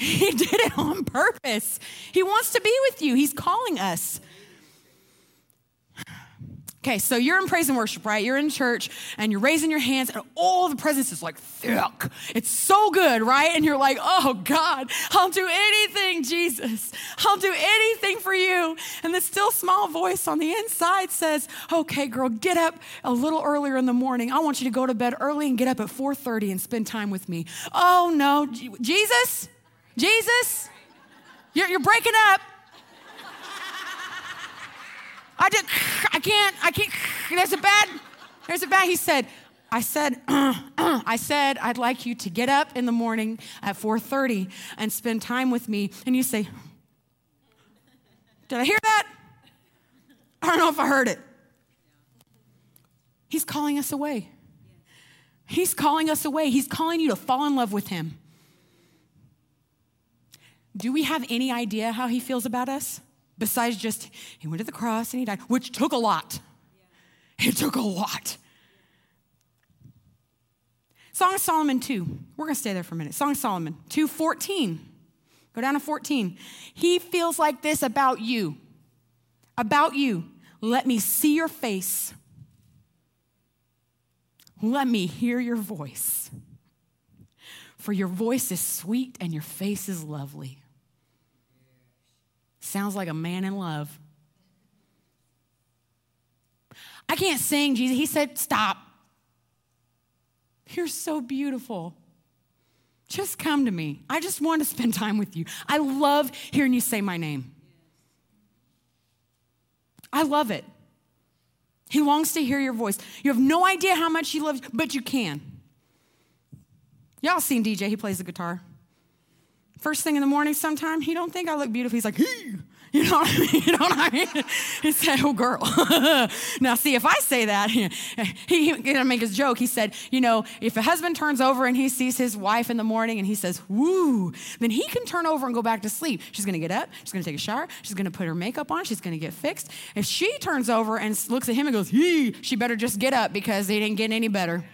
He did it on purpose. He wants to be with you. He's calling us. Okay, so you're in praise and worship, right? You're in church and you're raising your hands, and all the presence is like thick. It's so good, right? And you're like, oh God, I'll do anything, Jesus. I'll do anything for you. And the still small voice on the inside says, okay, girl, get up a little earlier in the morning. I want you to go to bed early and get up at 4:30 and spend time with me. Oh no, Jesus, Jesus, you're, you're breaking up. I just, I can't, I can't, there's a bad, there's a bad. He said, I said, I said, I'd like you to get up in the morning at 4.30 and spend time with me. And you say, did I hear that? I don't know if I heard it. He's calling us away. He's calling us away. He's calling you to fall in love with him. Do we have any idea how he feels about us? besides just he went to the cross and he died, which took a lot. It took a lot. Song of Solomon 2. We're going to stay there for a minute. Song of Solomon 2:14. Go down to 14. He feels like this about you. About you. Let me see your face. Let me hear your voice. For your voice is sweet and your face is lovely. Sounds like a man in love. I can't sing, Jesus. He said, Stop. You're so beautiful. Just come to me. I just want to spend time with you. I love hearing you say my name. I love it. He longs to hear your voice. You have no idea how much he loves, but you can. Y'all seen DJ, he plays the guitar. First thing in the morning, sometime, he don't think I look beautiful. He's like, hey. You know what I mean? You know what I mean? He said, "Oh, girl." now, see, if I say that, he, he gonna make his joke. He said, "You know, if a husband turns over and he sees his wife in the morning and he says, woo,' then he can turn over and go back to sleep. She's gonna get up. She's gonna take a shower. She's gonna put her makeup on. She's gonna get fixed. If she turns over and looks at him and goes, "He," she better just get up because they didn't get any better."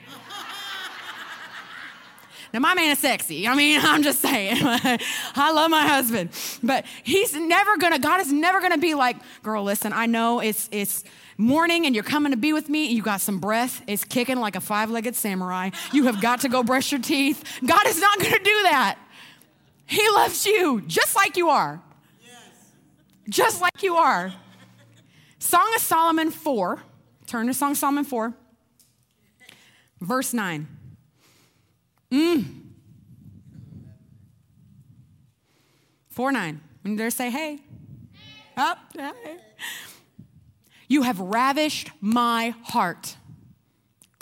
Now, my man is sexy. I mean, I'm just saying. I love my husband. But he's never gonna, God is never gonna be like, girl, listen, I know it's, it's, morning and you're coming to be with me, you got some breath, it's kicking like a five legged samurai. You have got to go brush your teeth. God is not gonna do that. He loves you just like you are. Yes. Just like you are. Song of Solomon 4, turn to Song of Solomon 4, verse 9. Mm. Four nine. And there say, hey. Up. Oh, hey. You have ravished my heart.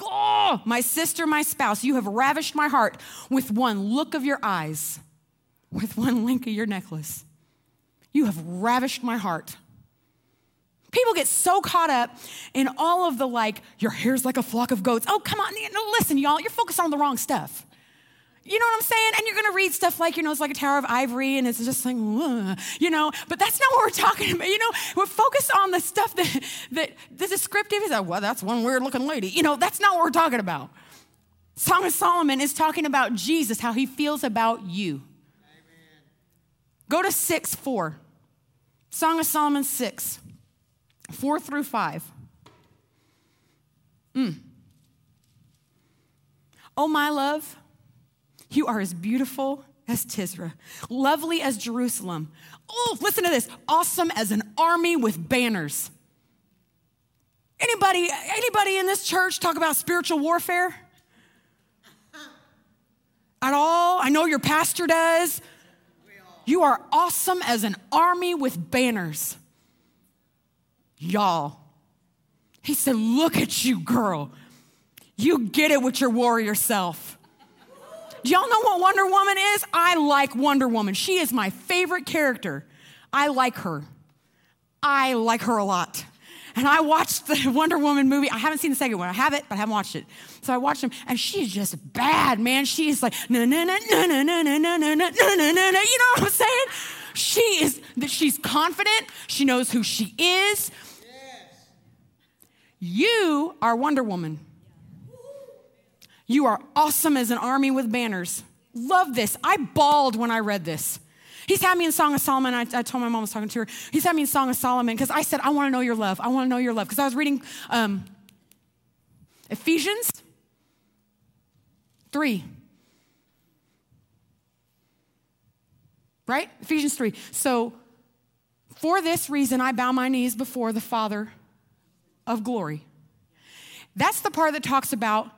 Oh, my sister, my spouse, you have ravished my heart with one look of your eyes, with one link of your necklace. You have ravished my heart. People get so caught up in all of the like, your hair's like a flock of goats. Oh, come on. No, listen, y'all, you're focused on the wrong stuff. You know what I'm saying? And you're going to read stuff like, you know, it's like a Tower of Ivory and it's just like, you know, but that's not what we're talking about. You know, we're focused on the stuff that, that the descriptive is like, well, that's one weird looking lady. You know, that's not what we're talking about. Song of Solomon is talking about Jesus, how he feels about you. Amen. Go to 6 4. Song of Solomon 6, 4 through 5. Mm. Oh, my love. You are as beautiful as Tirzah, lovely as Jerusalem. Oh, listen to this awesome as an army with banners. Anybody, anybody in this church talk about spiritual warfare? At all? I know your pastor does. You are awesome as an army with banners. Y'all. He said, Look at you, girl. You get it with your warrior self. Do y'all know what Wonder Woman is? I like Wonder Woman. She is my favorite character. I like her. I like her a lot. And I watched the Wonder Woman movie. I haven't seen the second one. I have it, but I haven't watched it. So I watched them, and she's just bad, man. She's like, no, no, no, no, no, no, no, no, no, no, no, no, no. You know what I'm saying? She is, that she's confident. She knows who she is. Yes. You are Wonder Woman. You are awesome as an army with banners. Love this. I bawled when I read this. He's had me in Song of Solomon. I, I told my mom I was talking to her. He's had me in Song of Solomon because I said, I want to know your love. I want to know your love. Because I was reading um, Ephesians 3. Right? Ephesians 3. So, for this reason, I bow my knees before the Father of glory. That's the part that talks about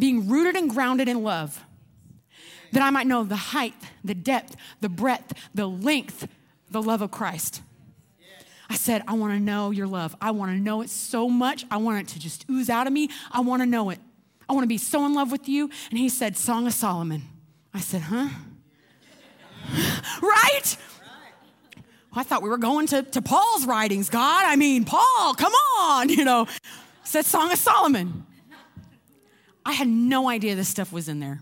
being rooted and grounded in love, that I might know the height, the depth, the breadth, the length, the love of Christ. I said, I want to know your love. I want to know it so much. I want it to just ooze out of me. I want to know it. I want to be so in love with you. And he said, Song of Solomon. I said, huh? right? I thought we were going to, to Paul's writings, God. I mean, Paul, come on, you know. Said Song of Solomon. I had no idea this stuff was in there.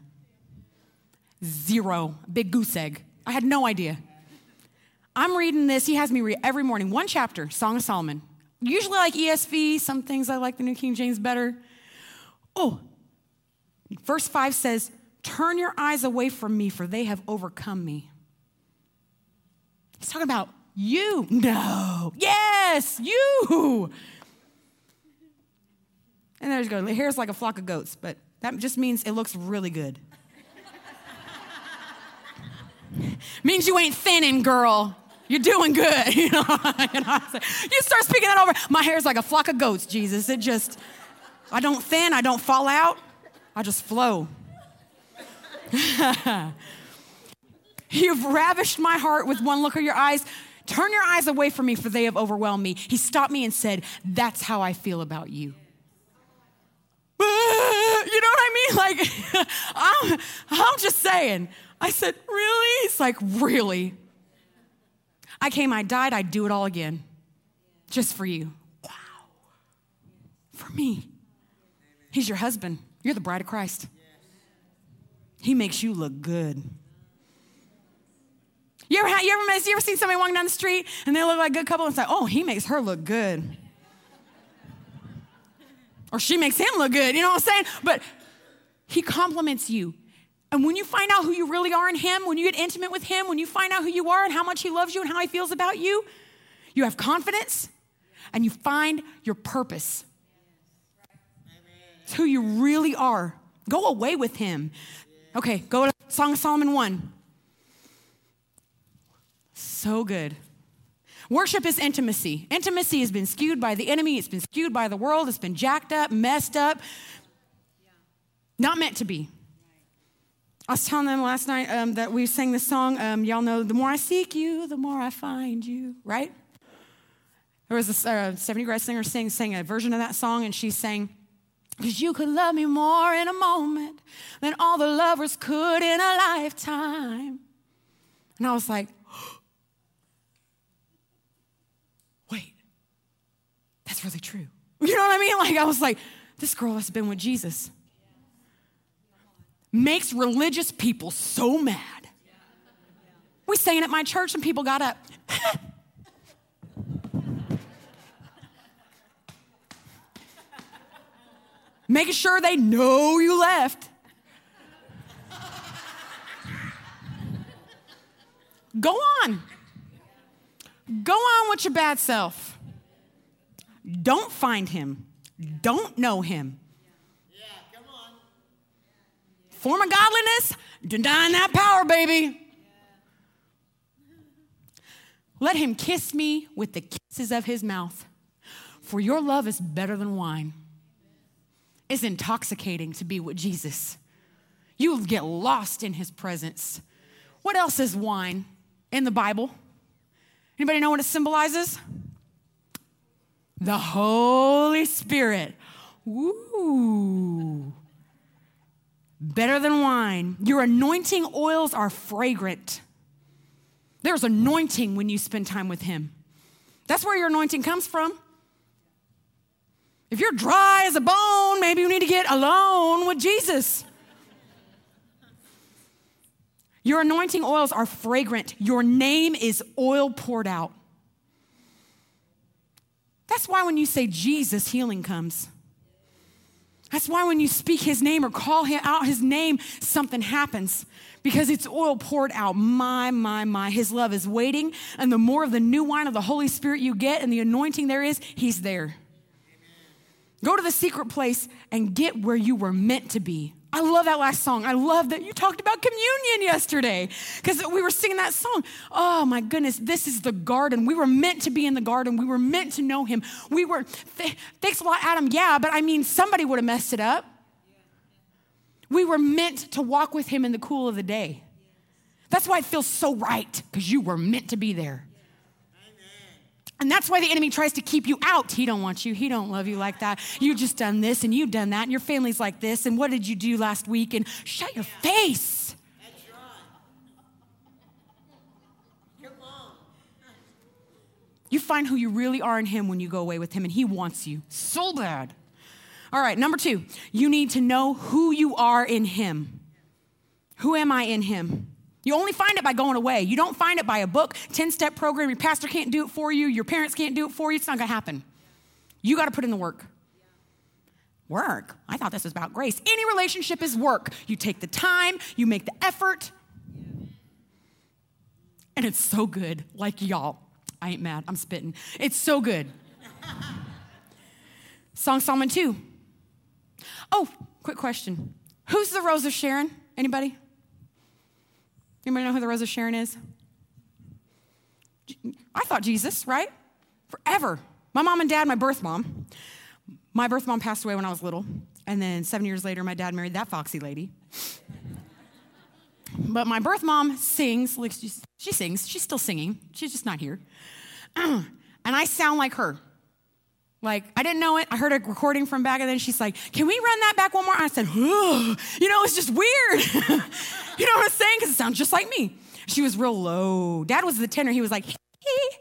Zero. Big goose egg. I had no idea. I'm reading this. He has me read every morning one chapter, Song of Solomon. Usually like ESV, some things I like the New King James better. Oh, verse 5 says, Turn your eyes away from me, for they have overcome me. He's talking about you. No. Yes, you. And there's go. Hair's like a flock of goats, but that just means it looks really good. means you ain't thinning, girl. You're doing good. You know, you start speaking that over. My hair's like a flock of goats, Jesus. It just, I don't thin, I don't fall out, I just flow. You've ravished my heart with one look of your eyes. Turn your eyes away from me, for they have overwhelmed me. He stopped me and said, That's how I feel about you. You know what I really? Like, I'm, I'm just saying. I said, Really? He's like, Really? I came, I died, I'd do it all again. Just for you. Wow. For me. He's your husband. You're the bride of Christ. He makes you look good. You ever, you ever, you ever seen somebody walking down the street and they look like a good couple and say, oh, he makes her look good. Or she makes him look good, you know what I'm saying? But he compliments you. And when you find out who you really are in him, when you get intimate with him, when you find out who you are and how much he loves you and how he feels about you, you have confidence and you find your purpose. It's who you really are. Go away with him. Okay, go to Song of Solomon 1. So good. Worship is intimacy. Intimacy has been skewed by the enemy, it's been skewed by the world, it's been jacked up, messed up. Not meant to be. I was telling them last night um, that we sang this song. Um, y'all know, the more I seek you, the more I find you, right? There was a uh, 70 year old singer sing, sang a version of that song, and she sang, Because you could love me more in a moment than all the lovers could in a lifetime. And I was like, Wait, that's really true. You know what I mean? Like, I was like, This girl has been with Jesus makes religious people so mad. We sang at my church and people got up. Making sure they know you left. Go on. Go on with your bad self. Don't find him. Don't know him. Form of godliness, denying that power, baby. Let him kiss me with the kisses of his mouth, for your love is better than wine. It's intoxicating to be with Jesus. You get lost in his presence. What else is wine in the Bible? Anybody know what it symbolizes? The Holy Spirit. Ooh better than wine. Your anointing oils are fragrant. There's anointing when you spend time with Him. That's where your anointing comes from. If you're dry as a bone, maybe you need to get alone with Jesus. Your anointing oils are fragrant. Your name is oil poured out. That's why when you say Jesus, healing comes. That's why when you speak his name or call him out his name, something happens because it's oil poured out. My, my, my. His love is waiting. And the more of the new wine of the Holy Spirit you get and the anointing there is, he's there. Go to the secret place and get where you were meant to be. I love that last song. I love that you talked about communion yesterday because we were singing that song. Oh my goodness, this is the garden. We were meant to be in the garden. We were meant to know him. We were, th- thanks a lot, Adam. Yeah, but I mean, somebody would have messed it up. We were meant to walk with him in the cool of the day. That's why it feels so right because you were meant to be there. And that's why the enemy tries to keep you out. He don't want you. He don't love you like that. You just done this and you've done that and your family's like this and what did you do last week and shut your face. You find who you really are in him when you go away with him and he wants you so bad. All right, number 2. You need to know who you are in him. Who am I in him? You only find it by going away. You don't find it by a book, 10 step program. Your pastor can't do it for you. Your parents can't do it for you. It's not going to happen. You got to put in the work. Work? I thought this was about grace. Any relationship is work. You take the time, you make the effort. And it's so good. Like y'all. I ain't mad. I'm spitting. It's so good. Song Solomon 2. Oh, quick question. Who's the Rose of Sharon? Anybody? Anybody know who the Rose of Sharon is? I thought Jesus, right? Forever. My mom and dad, my birth mom. My birth mom passed away when I was little. And then seven years later, my dad married that foxy lady. But my birth mom sings, she sings, she's still singing, she's just not here. and I sound like her. Like, I didn't know it. I heard a recording from back, and then she's like, Can we run that back one more? I said. You know, it's just weird. you know what I'm saying? Because it sounds just like me. She was real low. Dad was the tenor. He was like,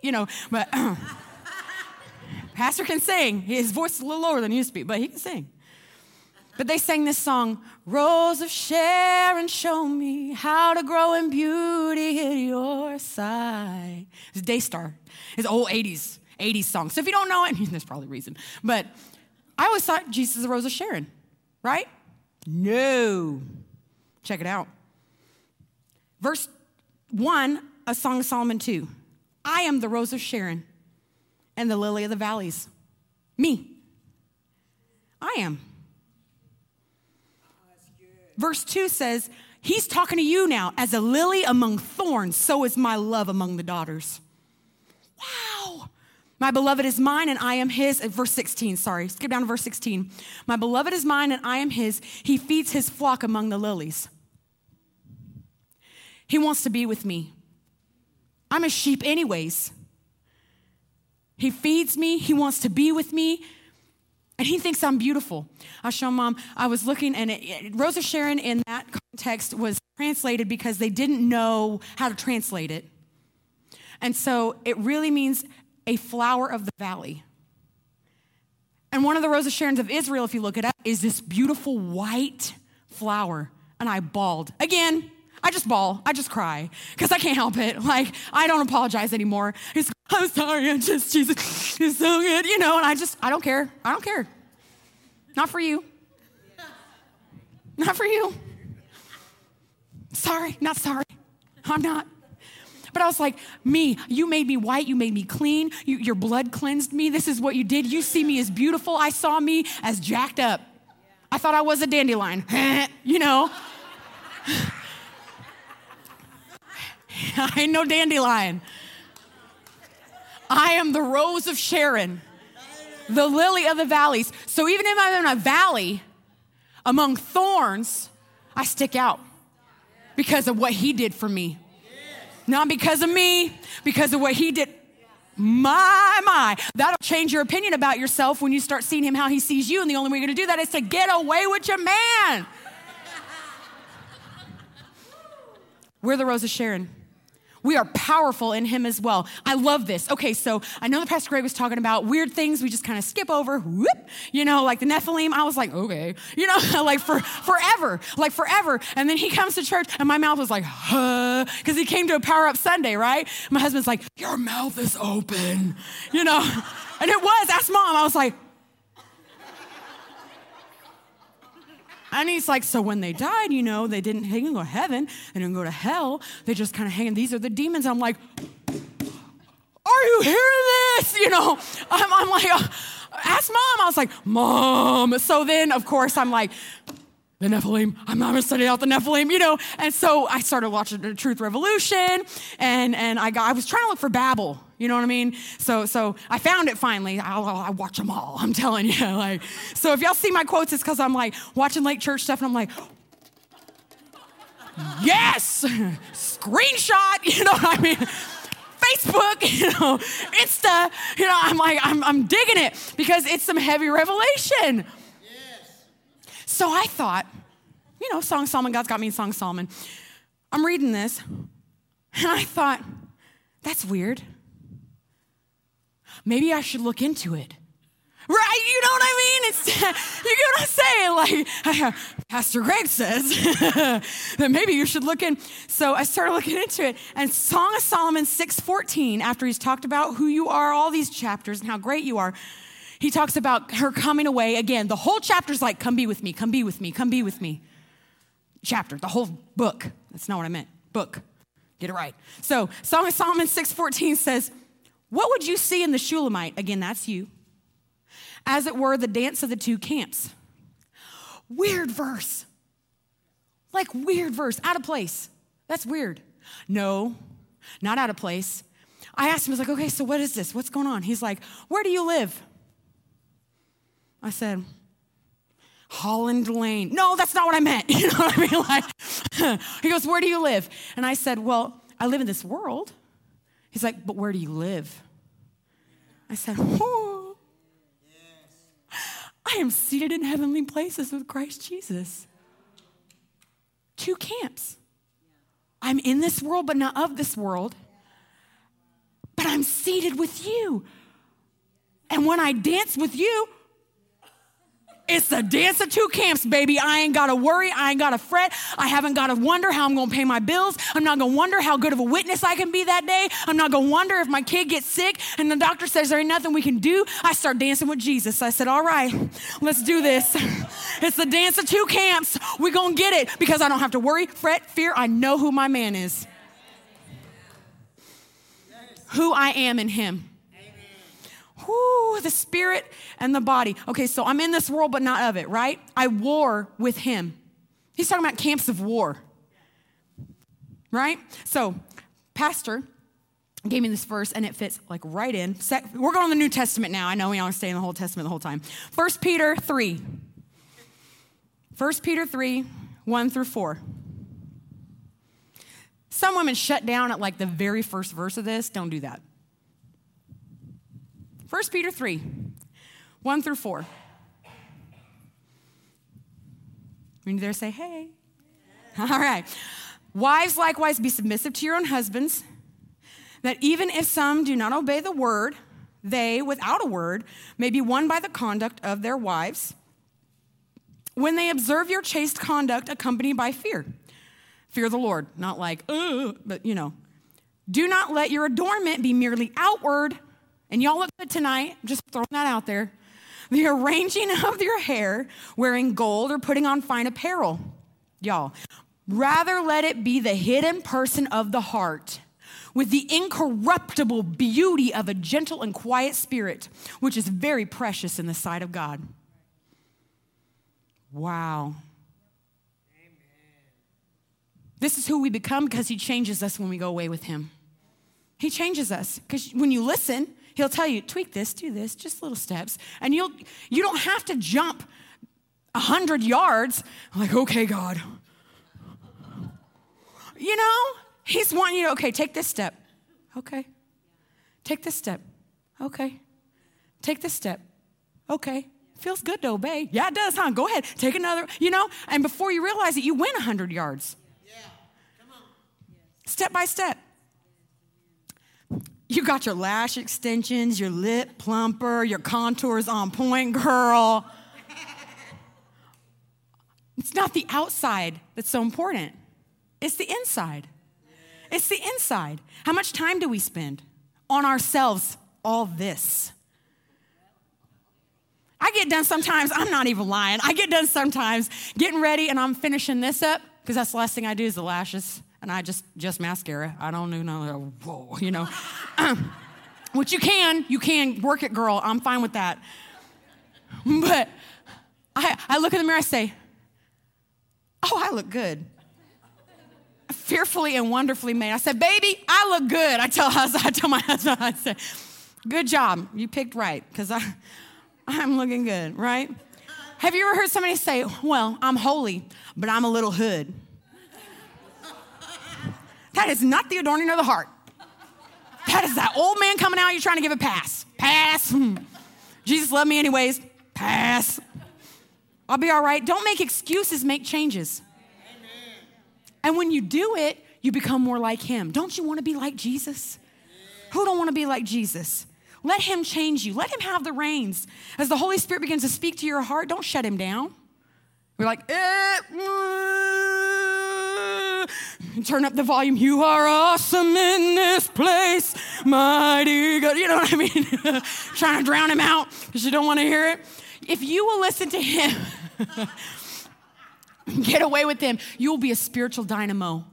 you know, but Pastor can sing. His voice is a little lower than it used to be, but he can sing. But they sang this song, Rose of Sharon, show me how to grow in beauty at your side. It's Daystar. It's old 80s, 80s song. So if you don't know it, there's probably a reason. But I always thought Jesus is the Rose of Sharon, right? No. Check it out. Verse 1, a Song of Solomon 2. I am the Rose of Sharon and the lily of the valleys. Me. I am. Verse 2 says, He's talking to you now. As a lily among thorns, so is my love among the daughters. Wow. My beloved is mine and I am his. Uh, verse 16, sorry, skip down to verse 16. My beloved is mine and I am his. He feeds his flock among the lilies. He wants to be with me. I'm a sheep, anyways. He feeds me, he wants to be with me. And he thinks I'm beautiful. I show mom, I was looking, and it, it, Rose of Sharon in that context was translated because they didn't know how to translate it. And so it really means a flower of the valley. And one of the Rose of Sharons of Israel, if you look it up, is this beautiful white flower. And I bawled. Again, I just bawl. I just cry because I can't help it. Like, I don't apologize anymore. He's I'm sorry, I'm just, Jesus is so good, you know, and I just, I don't care. I don't care. Not for you. Not for you. Sorry, not sorry. I'm not. But I was like, me, you made me white, you made me clean, you, your blood cleansed me. This is what you did. You see me as beautiful. I saw me as jacked up. I thought I was a dandelion, you know. I ain't no dandelion. I am the rose of Sharon, the lily of the valleys. So even if I'm in a valley among thorns, I stick out because of what he did for me. Not because of me, because of what he did. My, my. That'll change your opinion about yourself when you start seeing him how he sees you. And the only way you're going to do that is to get away with your man. We're the Rose of Sharon. We are powerful in him as well. I love this. Okay, so I know that Pastor Greg was talking about weird things we just kind of skip over. Whoop, you know, like the Nephilim. I was like, okay, you know, like for forever, like forever. And then he comes to church and my mouth was like, huh, because he came to a power up Sunday, right? My husband's like, your mouth is open, you know, and it was. Ask mom. I was like, And he's like, so when they died, you know, they didn't, didn't go to heaven, they didn't go to hell. They just kind of hang. These are the demons. I'm like, are you hearing this? You know, I'm, I'm like, uh, ask mom. I was like, mom. So then, of course, I'm like, the Nephilim. I'm not gonna study out the Nephilim, you know. And so I started watching the Truth Revolution, and and I got I was trying to look for Babel, you know what I mean? So so I found it finally. I'll, I watch them all. I'm telling you, like. So if y'all see my quotes, it's because I'm like watching Lake Church stuff, and I'm like. Yes, screenshot. You know what I mean? Facebook, you know, Insta. You know, I'm like, I'm, I'm digging it because it's some heavy revelation. So I thought, you know, Song Solomon, God's got me in Song Solomon. I'm reading this, and I thought, that's weird. Maybe I should look into it. Right? You know what I mean? It's, you get what I'm saying? Like, Pastor Greg says that maybe you should look in. So I started looking into it. And Song of Solomon 6.14, after he's talked about who you are, all these chapters, and how great you are, he talks about her coming away again. The whole chapter's like, come be with me, come be with me, come be with me. Chapter, the whole book. That's not what I meant. Book. Get it right. So Song of Solomon 6:14 says, What would you see in the Shulamite? Again, that's you. As it were, the dance of the two camps. Weird verse. Like weird verse, out of place. That's weird. No, not out of place. I asked him, I was like, okay, so what is this? What's going on? He's like, where do you live? I said, Holland Lane. No, that's not what I meant. You know what I mean? Like, he goes, Where do you live? And I said, Well, I live in this world. He's like, But where do you live? I said, Oh. I am seated in heavenly places with Christ Jesus. Two camps. I'm in this world, but not of this world. But I'm seated with you. And when I dance with you, it's the dance of two camps, baby. I ain't gotta worry. I ain't gotta fret. I haven't gotta wonder how I'm gonna pay my bills. I'm not gonna wonder how good of a witness I can be that day. I'm not gonna wonder if my kid gets sick and the doctor says there ain't nothing we can do. I start dancing with Jesus. I said, All right, let's do this. It's the dance of two camps. We're gonna get it because I don't have to worry, fret, fear. I know who my man is, who I am in him. Whoo, the spirit and the body. Okay, so I'm in this world, but not of it, right? I war with him. He's talking about camps of war, right? So, Pastor gave me this verse and it fits like right in. We're going to the New Testament now. I know we always stay in the Old Testament the whole time. 1 Peter 3. 1 Peter 3, 1 through 4. Some women shut down at like the very first verse of this. Don't do that. 1 Peter 3, 1 through 4. We need to say, hey. All right. Wives, likewise, be submissive to your own husbands, that even if some do not obey the word, they, without a word, may be won by the conduct of their wives when they observe your chaste conduct accompanied by fear. Fear the Lord, not like, but you know. Do not let your adornment be merely outward and y'all look good tonight, I'm just throwing that out there. The arranging of your hair, wearing gold, or putting on fine apparel. Y'all, rather let it be the hidden person of the heart with the incorruptible beauty of a gentle and quiet spirit, which is very precious in the sight of God. Wow. This is who we become because He changes us when we go away with Him. He changes us because when you listen, He'll tell you, tweak this, do this, just little steps. And you'll, you don't have to jump 100 yards. I'm like, okay, God. You know, He's wanting you to, okay, take this step. Okay. Take this step. Okay. Take this step. Okay. Feels good to obey. Yeah, it does, huh? Go ahead. Take another, you know, and before you realize it, you win 100 yards. Yeah. Come on. Step by step. You got your lash extensions, your lip plumper, your contours on point, girl. It's not the outside that's so important, it's the inside. It's the inside. How much time do we spend on ourselves? All this. I get done sometimes, I'm not even lying. I get done sometimes getting ready and I'm finishing this up because that's the last thing I do is the lashes and I just just mascara. I don't do no whoa, you know. Which you can, you can work it, girl. I'm fine with that. But I, I look in the mirror, I say, Oh, I look good. Fearfully and wonderfully made. I said, Baby, I look good. I tell, I tell my husband, I say, Good job. You picked right, because I I'm looking good, right? Have you ever heard somebody say, Well, I'm holy, but I'm a little hood? That is not the adorning of the heart. That is that old man coming out, you're trying to give a pass. Pass. Hmm. Jesus loved me anyways. Pass. I'll be all right. Don't make excuses, make changes. And when you do it, you become more like him. Don't you want to be like Jesus? Who don't want to be like Jesus? Let him change you. Let him have the reins. As the Holy Spirit begins to speak to your heart, don't shut him down. We're like, eh, turn up the volume. You are awesome in this place, mighty God. You know what I mean? Trying to drown him out because you don't want to hear it. If you will listen to him, get away with him, you will be a spiritual dynamo.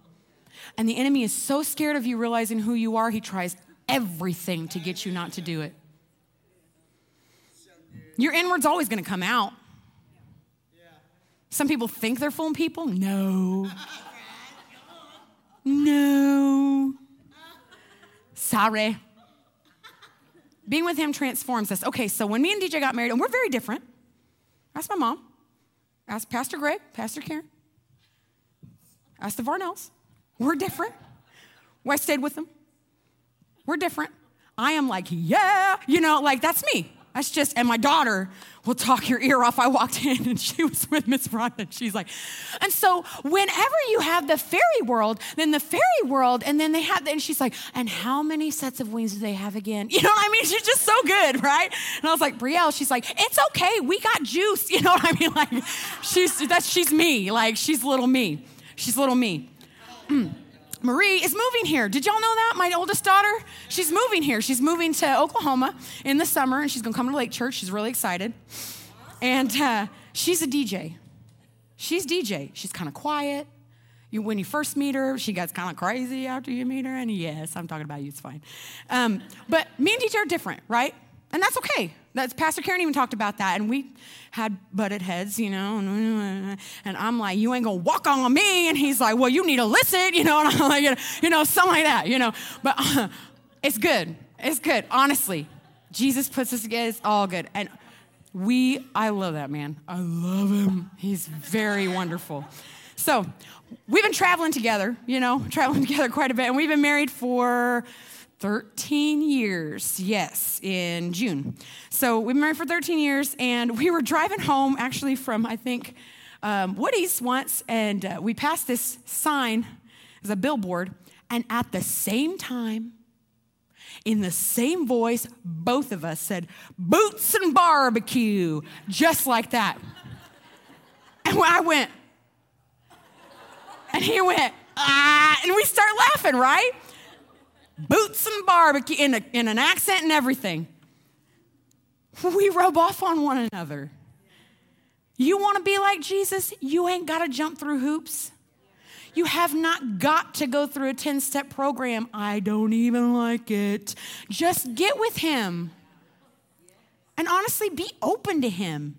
And the enemy is so scared of you realizing who you are, he tries everything to get you not to do it. Your inward's always going to come out. Some people think they're fooling people. No. No. Sorry. Being with him transforms us. Okay, so when me and DJ got married, and we're very different. Ask my mom. Ask Pastor Greg, Pastor Karen. Ask the Varnells. We're different. Well, I stayed with them. We're different. I am like, yeah, you know, like that's me. That's just, and my daughter will talk your ear off. I walked in and she was with Miss Rhonda. She's like, and so whenever you have the fairy world, then the fairy world, and then they have, and she's like, and how many sets of wings do they have again? You know what I mean? She's just so good, right? And I was like, Brielle, she's like, it's okay, we got juice. You know what I mean? Like, she's, that's, she's me. Like, she's little me. She's little me. Marie is moving here. Did y'all know that? My oldest daughter, she's moving here. She's moving to Oklahoma in the summer, and she's gonna come to Lake Church. She's really excited. And uh, she's a DJ. She's DJ. She's kind of quiet. You, when you first meet her, she gets kind of crazy after you meet her. And yes, I'm talking about you, it's fine. Um, but me and DJ are different, right? And that's okay. That's Pastor Karen even talked about that, and we had butted heads, you know. And, I'm like, "You ain't gonna walk on me," and he's like, "Well, you need to listen," you know. And I'm like, you know, something like that, you know. But uh, it's good. It's good. Honestly, Jesus puts us together. It's all good. And we, I love that man. I love him. He's very wonderful. So we've been traveling together, you know, traveling together quite a bit, and we've been married for 13 years, yes, in June. So we've been married for 13 years, and we were driving home actually from, I think, um, Woody's once, and uh, we passed this sign as a billboard, and at the same time, in the same voice, both of us said, Boots and barbecue, just like that. And I went, and he went, ah, and we start laughing, right? Boots and barbecue in, a, in an accent and everything. We rub off on one another. You want to be like Jesus? You ain't got to jump through hoops. You have not got to go through a 10 step program. I don't even like it. Just get with Him. And honestly, be open to Him,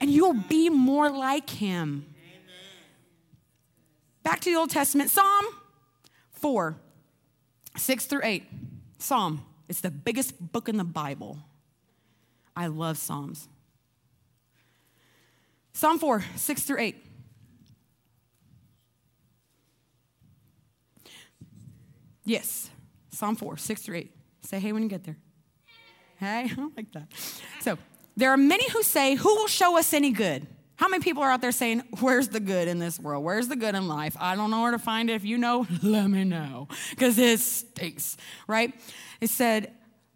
and you'll be more like Him. Back to the Old Testament, Psalm 4. Six through eight, Psalm. It's the biggest book in the Bible. I love Psalms. Psalm 4, 6 through 8. Yes, Psalm 4, 6 through 8. Say hey when you get there. Hey, I like that. So, there are many who say, Who will show us any good? How many people are out there saying, Where's the good in this world? Where's the good in life? I don't know where to find it. If you know, let me know, because it stinks, right? It said,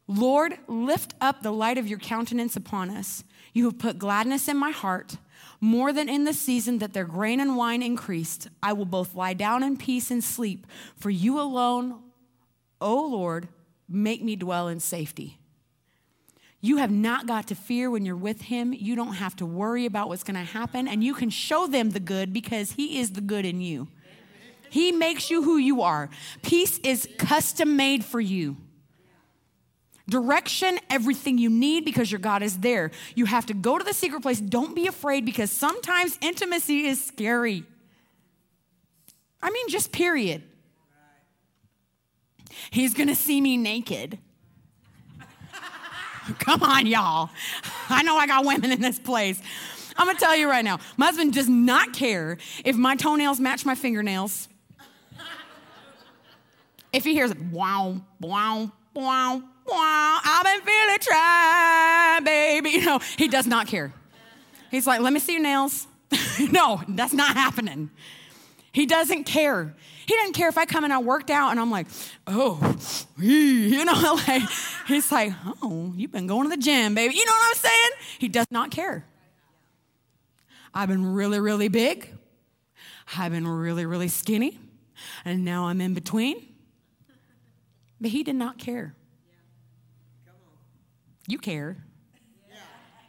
Lord, lift up the light of your countenance upon us. You have put gladness in my heart. More than in the season that their grain and wine increased, I will both lie down in peace and sleep. For you alone, O Lord, make me dwell in safety. You have not got to fear when you're with Him. You don't have to worry about what's going to happen, and you can show them the good because He is the good in you. He makes you who you are. Peace is custom made for you. Direction, everything you need because your God is there. You have to go to the secret place. Don't be afraid because sometimes intimacy is scary. I mean, just period. He's gonna see me naked. Come on, y'all. I know I got women in this place. I'm gonna tell you right now, my husband does not care if my toenails match my fingernails. If he hears wow, wow, wow, wow, I've been feeling try, baby. You know, he does not care. He's like, let me see your nails. no, that's not happening. He doesn't care. He doesn't care if I come and I worked out and I'm like, oh, you know, like, he's like, oh, you've been going to the gym, baby. You know what I'm saying? He does not care. I've been really, really big. I've been really, really skinny. And now I'm in between. But he did not care. You care.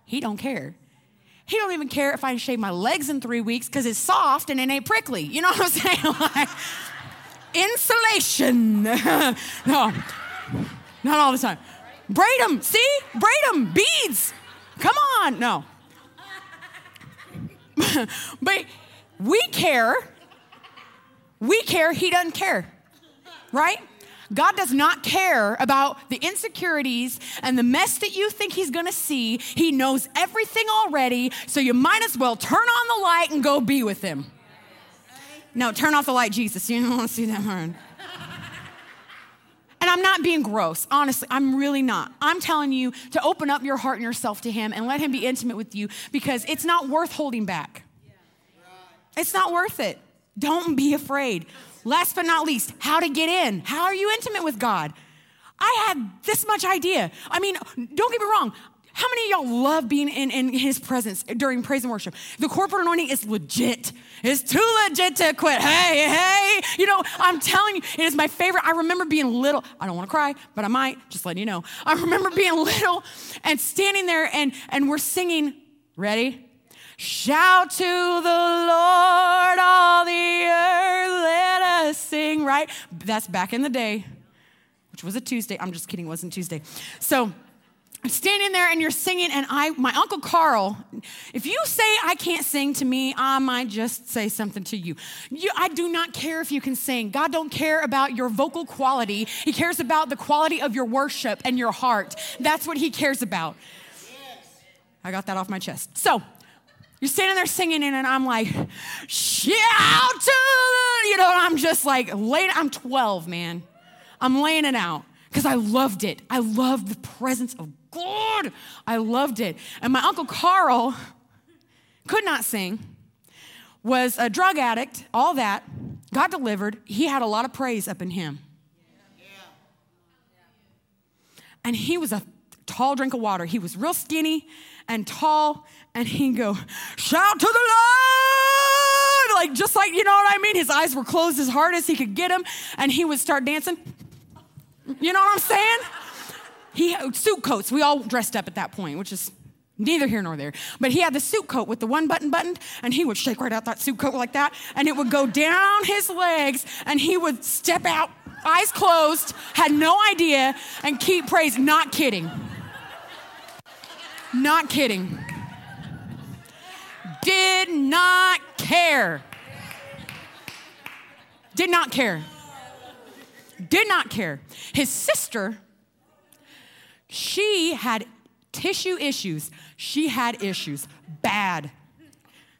He don't care. He don't even care if I shave my legs in three weeks because it's soft and it ain't prickly. You know what I'm saying? like, insulation. no, not all the time. Braid them. See? Braid them. Beads. Come on. No. but we care. We care. He doesn't care. Right? God does not care about the insecurities and the mess that you think He's gonna see. He knows everything already, so you might as well turn on the light and go be with Him. No, turn off the light, Jesus. You don't want to see that burn. And I'm not being gross. Honestly, I'm really not. I'm telling you to open up your heart and yourself to Him and let Him be intimate with you because it's not worth holding back. It's not worth it. Don't be afraid. Last but not least, how to get in. How are you intimate with God? I had this much idea. I mean, don't get me wrong. How many of y'all love being in, in his presence during praise and worship? The corporate anointing is legit. It's too legit to quit. Hey, hey. You know, I'm telling you, it is my favorite. I remember being little. I don't want to cry, but I might, just letting you know. I remember being little and standing there and, and we're singing. Ready? Shout to the Lord, all the earth, let us sing, right? That's back in the day, which was a Tuesday. I'm just kidding, it wasn't Tuesday. So, standing there and you're singing and i my uncle carl if you say i can't sing to me i might just say something to you. you i do not care if you can sing. God don't care about your vocal quality. He cares about the quality of your worship and your heart. That's what he cares about. I got that off my chest. So you're standing there singing and i'm like shout to you know i'm just like late i'm 12 man. I'm laying it out because I loved it. I loved the presence of God. I loved it. And my Uncle Carl could not sing, was a drug addict, all that, got delivered. He had a lot of praise up in him. And he was a tall drink of water. He was real skinny and tall, and he'd go, Shout to the Lord! Like, just like, you know what I mean? His eyes were closed as hard as he could get them, and he would start dancing. You know what I'm saying? He had suit coats. We all dressed up at that point, which is neither here nor there. But he had the suit coat with the one button buttoned, and he would shake right out that suit coat like that, and it would go down his legs, and he would step out, eyes closed, had no idea, and keep praising. Not kidding. Not kidding. Did not care. Did not care. Did not care. His sister she had tissue issues. She had issues, bad.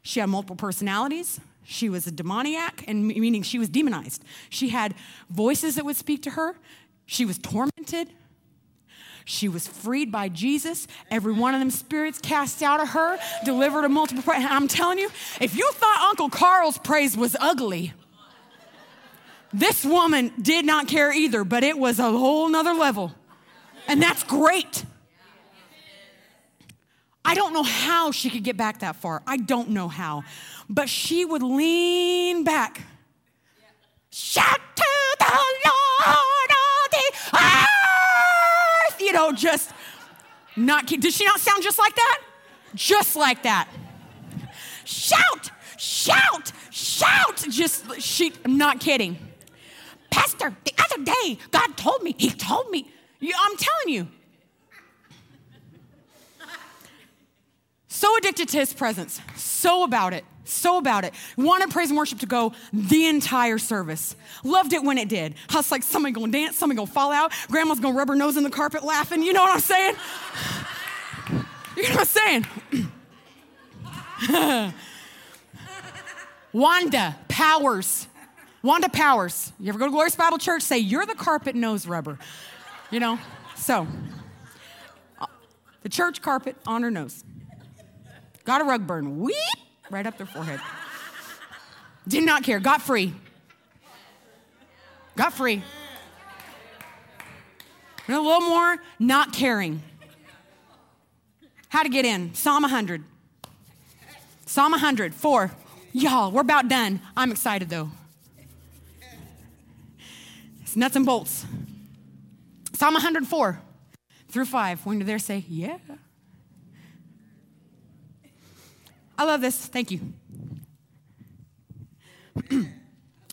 She had multiple personalities. She was a demoniac, and meaning she was demonized. She had voices that would speak to her. She was tormented. She was freed by Jesus. Every one of them spirits cast out of her, delivered a multiple. I'm telling you, if you thought Uncle Carl's praise was ugly, this woman did not care either, but it was a whole nother level. And that's great. I don't know how she could get back that far. I don't know how. But she would lean back. Shout to the Lord of the earth. You know, just not, did she not sound just like that? Just like that. Shout, shout, shout. Just, she, I'm not kidding. Pastor, the other day, God told me, He told me, you, I'm telling you. So addicted to his presence, so about it, so about it. Wanted praise and worship to go the entire service. Loved it when it did. I like, somebody gonna dance, somebody gonna fall out, grandma's gonna rub her nose in the carpet laughing. You know what I'm saying? You know what I'm saying? Wanda Powers. Wanda Powers. You ever go to Glorious Bible Church? Say, You're the carpet nose rubber you know? So, uh, the church carpet on her nose. Got a rug burn. Weep! Right up their forehead. Did not care. Got free. Got free. And a little more, not caring. How to get in. Psalm 100. Psalm 100, 4. Y'all, we're about done. I'm excited though. It's nuts and bolts. Psalm 104 through 5. When you're there, say, Yeah. I love this. Thank you.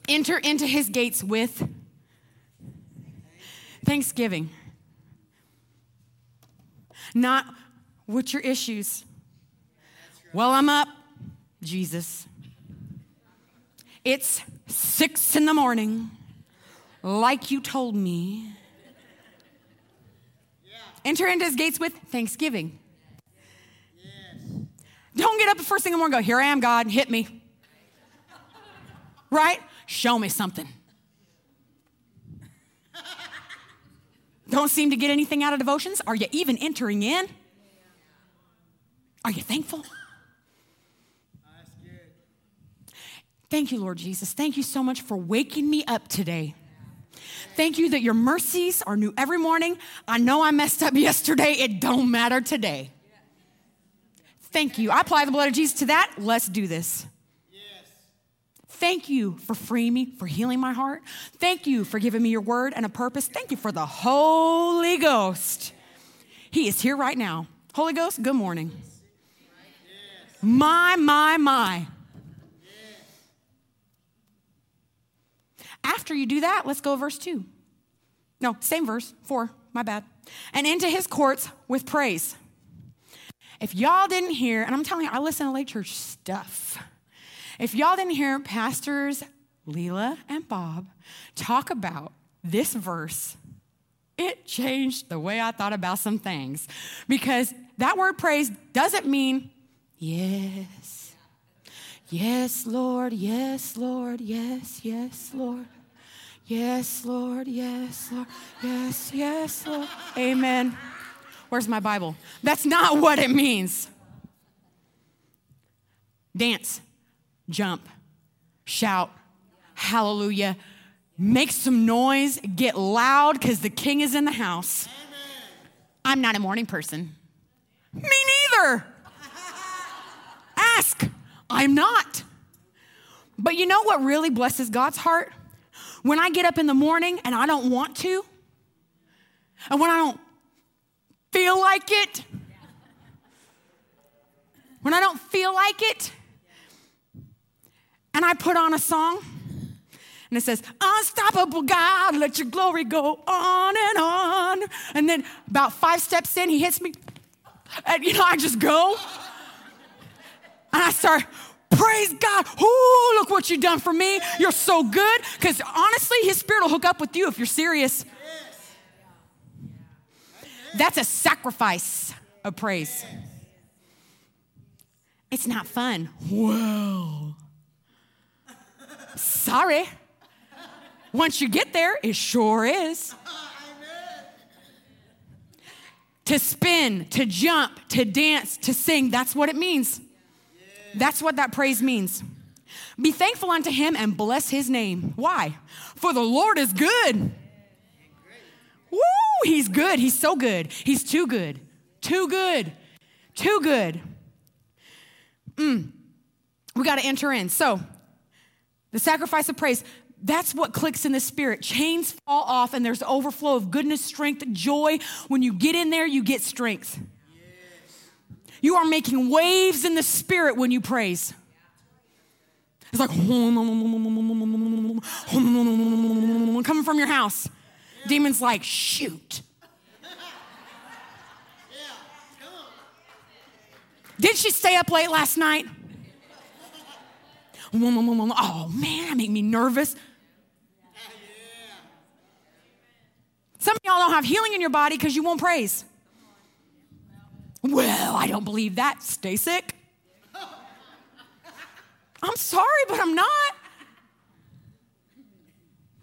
Enter into his gates with thanksgiving. Not what's your issues? Well, I'm up, Jesus. It's six in the morning, like you told me. Enter into his gates with thanksgiving. Yes. Don't get up the first thing in the morning go, Here I am, God, hit me. right? Show me something. Don't seem to get anything out of devotions? Are you even entering in? Are you thankful? Thank you, Lord Jesus. Thank you so much for waking me up today. Thank you that your mercies are new every morning. I know I messed up yesterday. It don't matter today. Thank you. I apply the blood of Jesus to that. Let's do this. Thank you for freeing me, for healing my heart. Thank you for giving me your word and a purpose. Thank you for the Holy Ghost. He is here right now. Holy Ghost, good morning. My, my, my. After you do that, let's go verse 2. No, same verse, 4, my bad. And into his courts with praise. If y'all didn't hear, and I'm telling you, I listen to Lake Church stuff. If y'all didn't hear pastors Leela and Bob talk about this verse, it changed the way I thought about some things. Because that word praise doesn't mean yes, yes, Lord, yes, Lord, yes, yes, Lord. Yes, Lord, yes, Lord, yes, yes, Lord. Amen. Where's my Bible? That's not what it means. Dance, jump, shout, hallelujah, make some noise, get loud because the king is in the house. I'm not a morning person. Me neither. Ask. I'm not. But you know what really blesses God's heart? When I get up in the morning and I don't want to, and when I don't feel like it, when I don't feel like it, and I put on a song, and it says, Unstoppable God, let your glory go on and on. And then about five steps in, he hits me, and you know, I just go. And I start, praise God. Ooh, look what you've done for me. You're so good. Because honestly, his spirit will hook up with you if you're serious. That's a sacrifice of praise. It's not fun. Whoa. sorry. Once you get there, it sure is. To spin, to jump, to dance, to sing, that's what it means. That's what that praise means. Be thankful unto him and bless his name. Why? For the Lord is good. Woo, he's good. He's so good. He's too good. Too good. Too good. Mm. We got to enter in. So, the sacrifice of praise, that's what clicks in the spirit. Chains fall off, and there's overflow of goodness, strength, joy. When you get in there, you get strength. You are making waves in the spirit when you praise. It's like coming from your house. Demons like, shoot. Did she stay up late last night? Oh man, that made me nervous. Some of y'all don't have healing in your body because you won't praise. Well, I don't believe that. Stay sick. I'm sorry, but I'm not.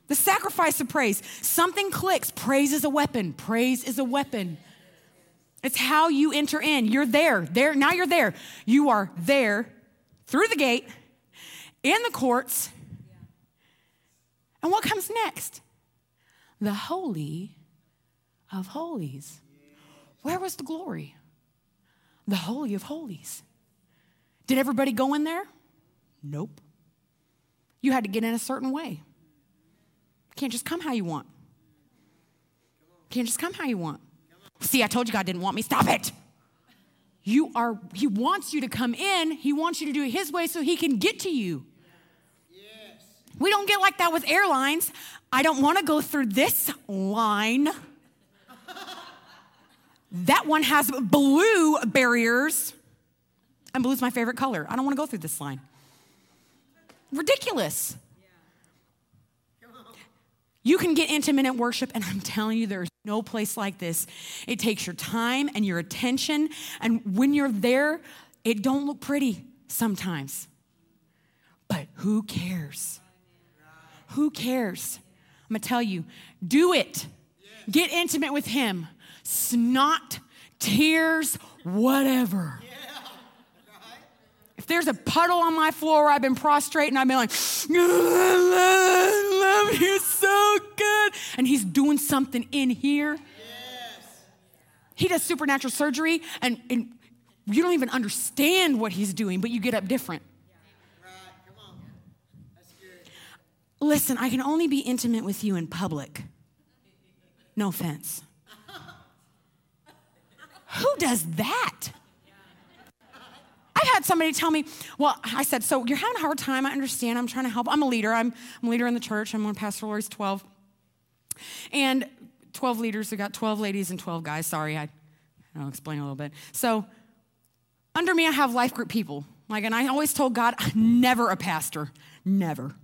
The sacrifice of praise. Something clicks. Praise is a weapon. Praise is a weapon. It's how you enter in. You're there. There now you're there. You are there through the gate in the courts. And what comes next? The holy of holies. Where was the glory? The Holy of Holies. Did everybody go in there? Nope. You had to get in a certain way. Can't just come how you want. Can't just come how you want. See, I told you God didn't want me. Stop it. You are, He wants you to come in. He wants you to do it His way so He can get to you. Yes. We don't get like that with airlines. I don't want to go through this line. That one has blue barriers, and blue is my favorite color. I don't want to go through this line. Ridiculous. You can get intimate in worship, and I'm telling you, there's no place like this. It takes your time and your attention, and when you're there, it don't look pretty sometimes. But who cares? Who cares? I'm gonna tell you, do it. Get intimate with Him. Snot, tears, whatever. If there's a puddle on my floor, I've been prostrate and I've been like, I love you so good. And He's doing something in here. He does supernatural surgery, and, and you don't even understand what He's doing, but you get up different. Listen, I can only be intimate with you in public. No offense. Who does that? I've had somebody tell me, well, I said, so you're having a hard time. I understand. I'm trying to help. I'm a leader. I'm, I'm a leader in the church. I'm one Pastor Lori's 12. And 12 leaders. We got 12 ladies and 12 guys. Sorry, I, I'll explain a little bit. So under me, I have life group people. Like, and I always told God, never a pastor. Never.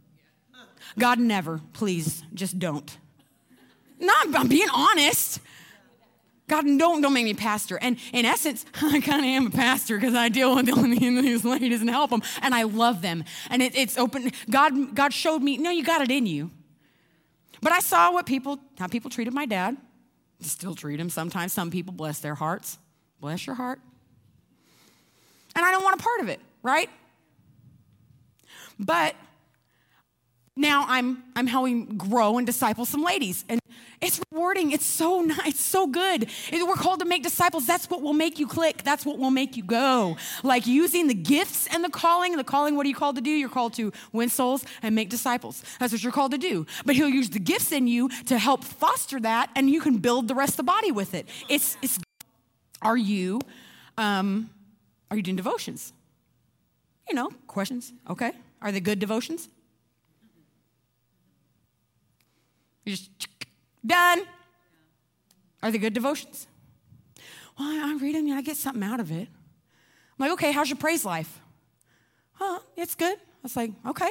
God, never. Please, just don't. No, I'm, I'm being honest. God, don't, don't make me pastor. And in essence, I kind of am a pastor because I deal with the the these ladies and help them. And I love them. And it, it's open. God, God showed me, no, you got it in you. But I saw what people, how people treated my dad. Still treat him sometimes. Some people bless their hearts. Bless your heart. And I don't want a part of it, right? But now I'm I'm helping grow and disciple some ladies, and it's rewarding. It's so nice. It's so good. We're called to make disciples. That's what will make you click. That's what will make you go. Like using the gifts and the calling. The calling. What are you called to do? You're called to win souls and make disciples. That's what you're called to do. But He'll use the gifts in you to help foster that, and you can build the rest of the body with it. It's it's. Are you, um, are you doing devotions? You know, questions. Okay. Are they good devotions? You just done. Are they good devotions? Well, I read them and I get something out of it. I'm like, okay, how's your praise life? Huh, it's good. I was like, okay.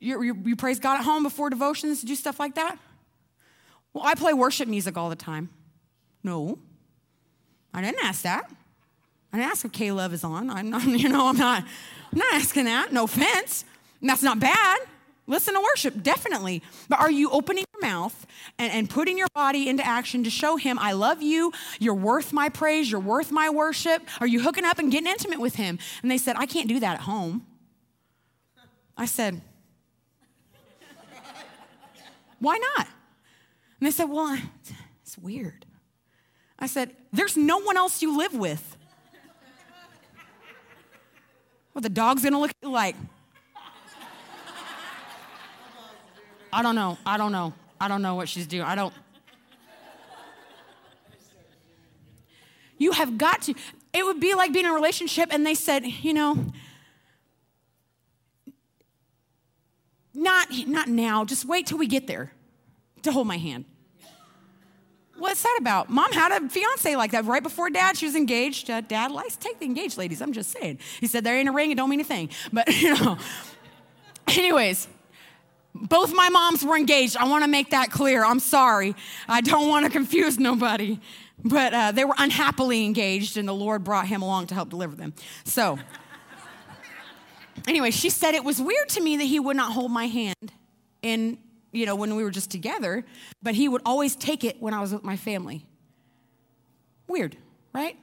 You, you, you praise God at home before devotions, do stuff like that? Well, I play worship music all the time. No, I didn't ask that. I didn't ask if K Love is on. I'm not, you know, I'm not, I'm not asking that. No offense. And that's not bad. Listen to worship, definitely. But are you opening mouth and, and putting your body into action to show him, I love you, you're worth my praise, you're worth my worship? Are you hooking up and getting intimate with him? And they said, I can't do that at home. I said, Why not? And they said, Well, it's weird. I said, There's no one else you live with. Well, the dog's gonna look like, I don't know. I don't know. I don't know what she's doing. I don't. You have got to. It would be like being in a relationship and they said, you know, not, not now, just wait till we get there to hold my hand. What's that about? Mom had a fiance like that right before dad. She was engaged. Uh, dad likes take the engaged ladies. I'm just saying. He said there ain't a ring. It don't mean a thing. But you know. Anyways, both my moms were engaged. I want to make that clear. I'm sorry. I don't want to confuse nobody. But uh, they were unhappily engaged, and the Lord brought him along to help deliver them. So, anyway, she said it was weird to me that he would not hold my hand in, you know, when we were just together, but he would always take it when I was with my family. Weird, right?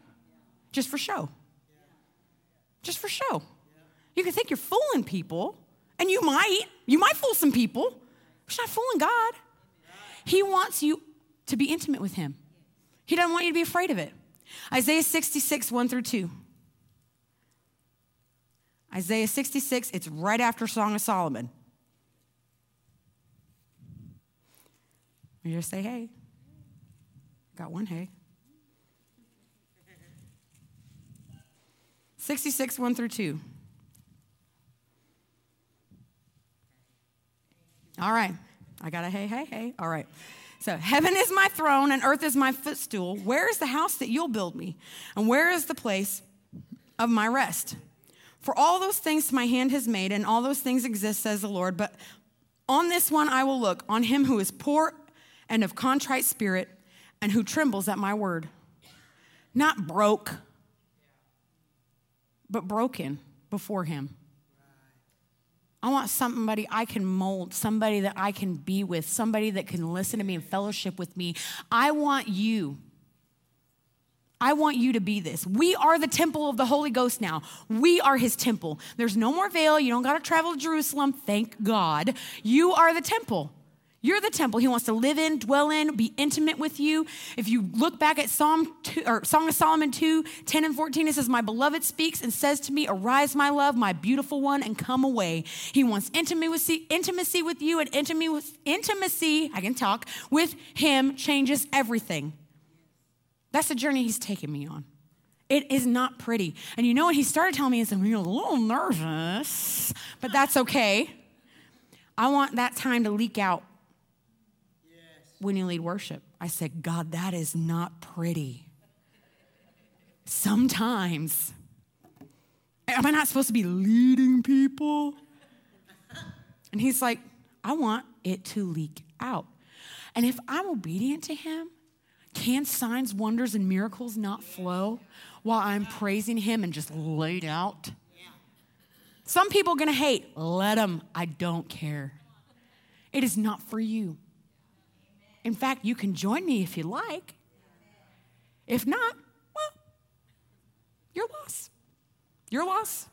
Just for show. Just for show. You can think you're fooling people, and you might. You might fool some people. But you're not fooling God. He wants you to be intimate with Him. He doesn't want you to be afraid of it. Isaiah 66, 1 through 2. Isaiah 66, it's right after Song of Solomon. You just say, hey. Got one hey. 66, 1 through 2. All right. I got a hey, hey, hey. All right. So, heaven is my throne and earth is my footstool. Where is the house that you'll build me? And where is the place of my rest? For all those things my hand has made, and all those things exist, says the Lord. But on this one I will look, on him who is poor and of contrite spirit, and who trembles at my word. Not broke, but broken before him. I want somebody I can mold, somebody that I can be with, somebody that can listen to me and fellowship with me. I want you. I want you to be this. We are the temple of the Holy Ghost now. We are his temple. There's no more veil. You don't got to travel to Jerusalem. Thank God. You are the temple. You're the temple. He wants to live in, dwell in, be intimate with you. If you look back at Psalm 2, or Song of Solomon 2, 10 and 14, it says, My beloved speaks and says to me, Arise, my love, my beautiful one, and come away. He wants intimacy, intimacy with you, and intimacy, intimacy, I can talk, with him changes everything. That's the journey he's taking me on. It is not pretty. And you know what? He started telling me, said, You're a little nervous, but that's okay. I want that time to leak out when you lead worship. I said, God, that is not pretty. Sometimes, am I not supposed to be leading people? And he's like, I want it to leak out. And if I'm obedient to him, can signs, wonders, and miracles not flow while I'm praising him and just laid out? Some people are gonna hate. Let them. I don't care. It is not for you. In fact, you can join me if you like. If not, well, you're lost. You're lost.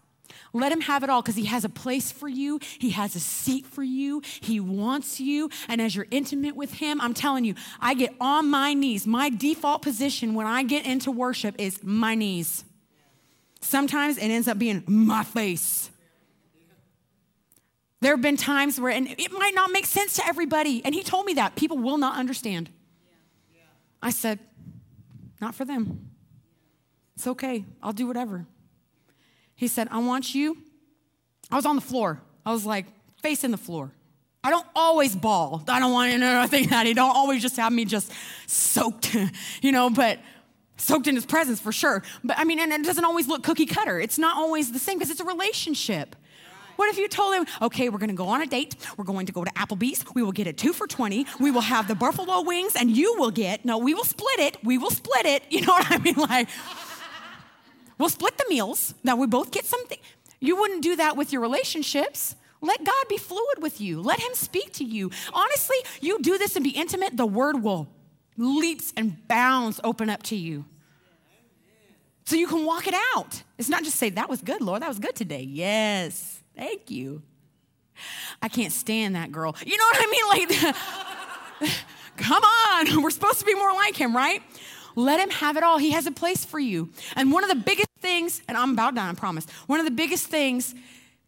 Let him have it all because he has a place for you. He has a seat for you. He wants you. And as you're intimate with him, I'm telling you, I get on my knees. My default position when I get into worship is my knees. Sometimes it ends up being my face. There have been times where, and it might not make sense to everybody. And he told me that. People will not understand. I said, not for them. It's okay. I'll do whatever. He said, I want you. I was on the floor. I was like, facing the floor. I don't always bawl. I don't want to think that. He don't always just have me just soaked, you know, but soaked in his presence for sure. But I mean, and it doesn't always look cookie cutter. It's not always the same because it's a relationship. What if you told him, okay, we're gonna go on a date, we're going to go to Applebee's, we will get a two for 20, we will have the buffalo wings, and you will get, no, we will split it, we will split it. You know what I mean? Like, we'll split the meals. Now we both get something. You wouldn't do that with your relationships. Let God be fluid with you. Let Him speak to you. Honestly, you do this and be intimate, the word will leaps and bounds open up to you. So you can walk it out. It's not just say, that was good, Lord, that was good today. Yes. Thank you. I can't stand that girl. You know what I mean? Like, come on. We're supposed to be more like him, right? Let him have it all. He has a place for you. And one of the biggest things, and I'm about done, I promise. One of the biggest things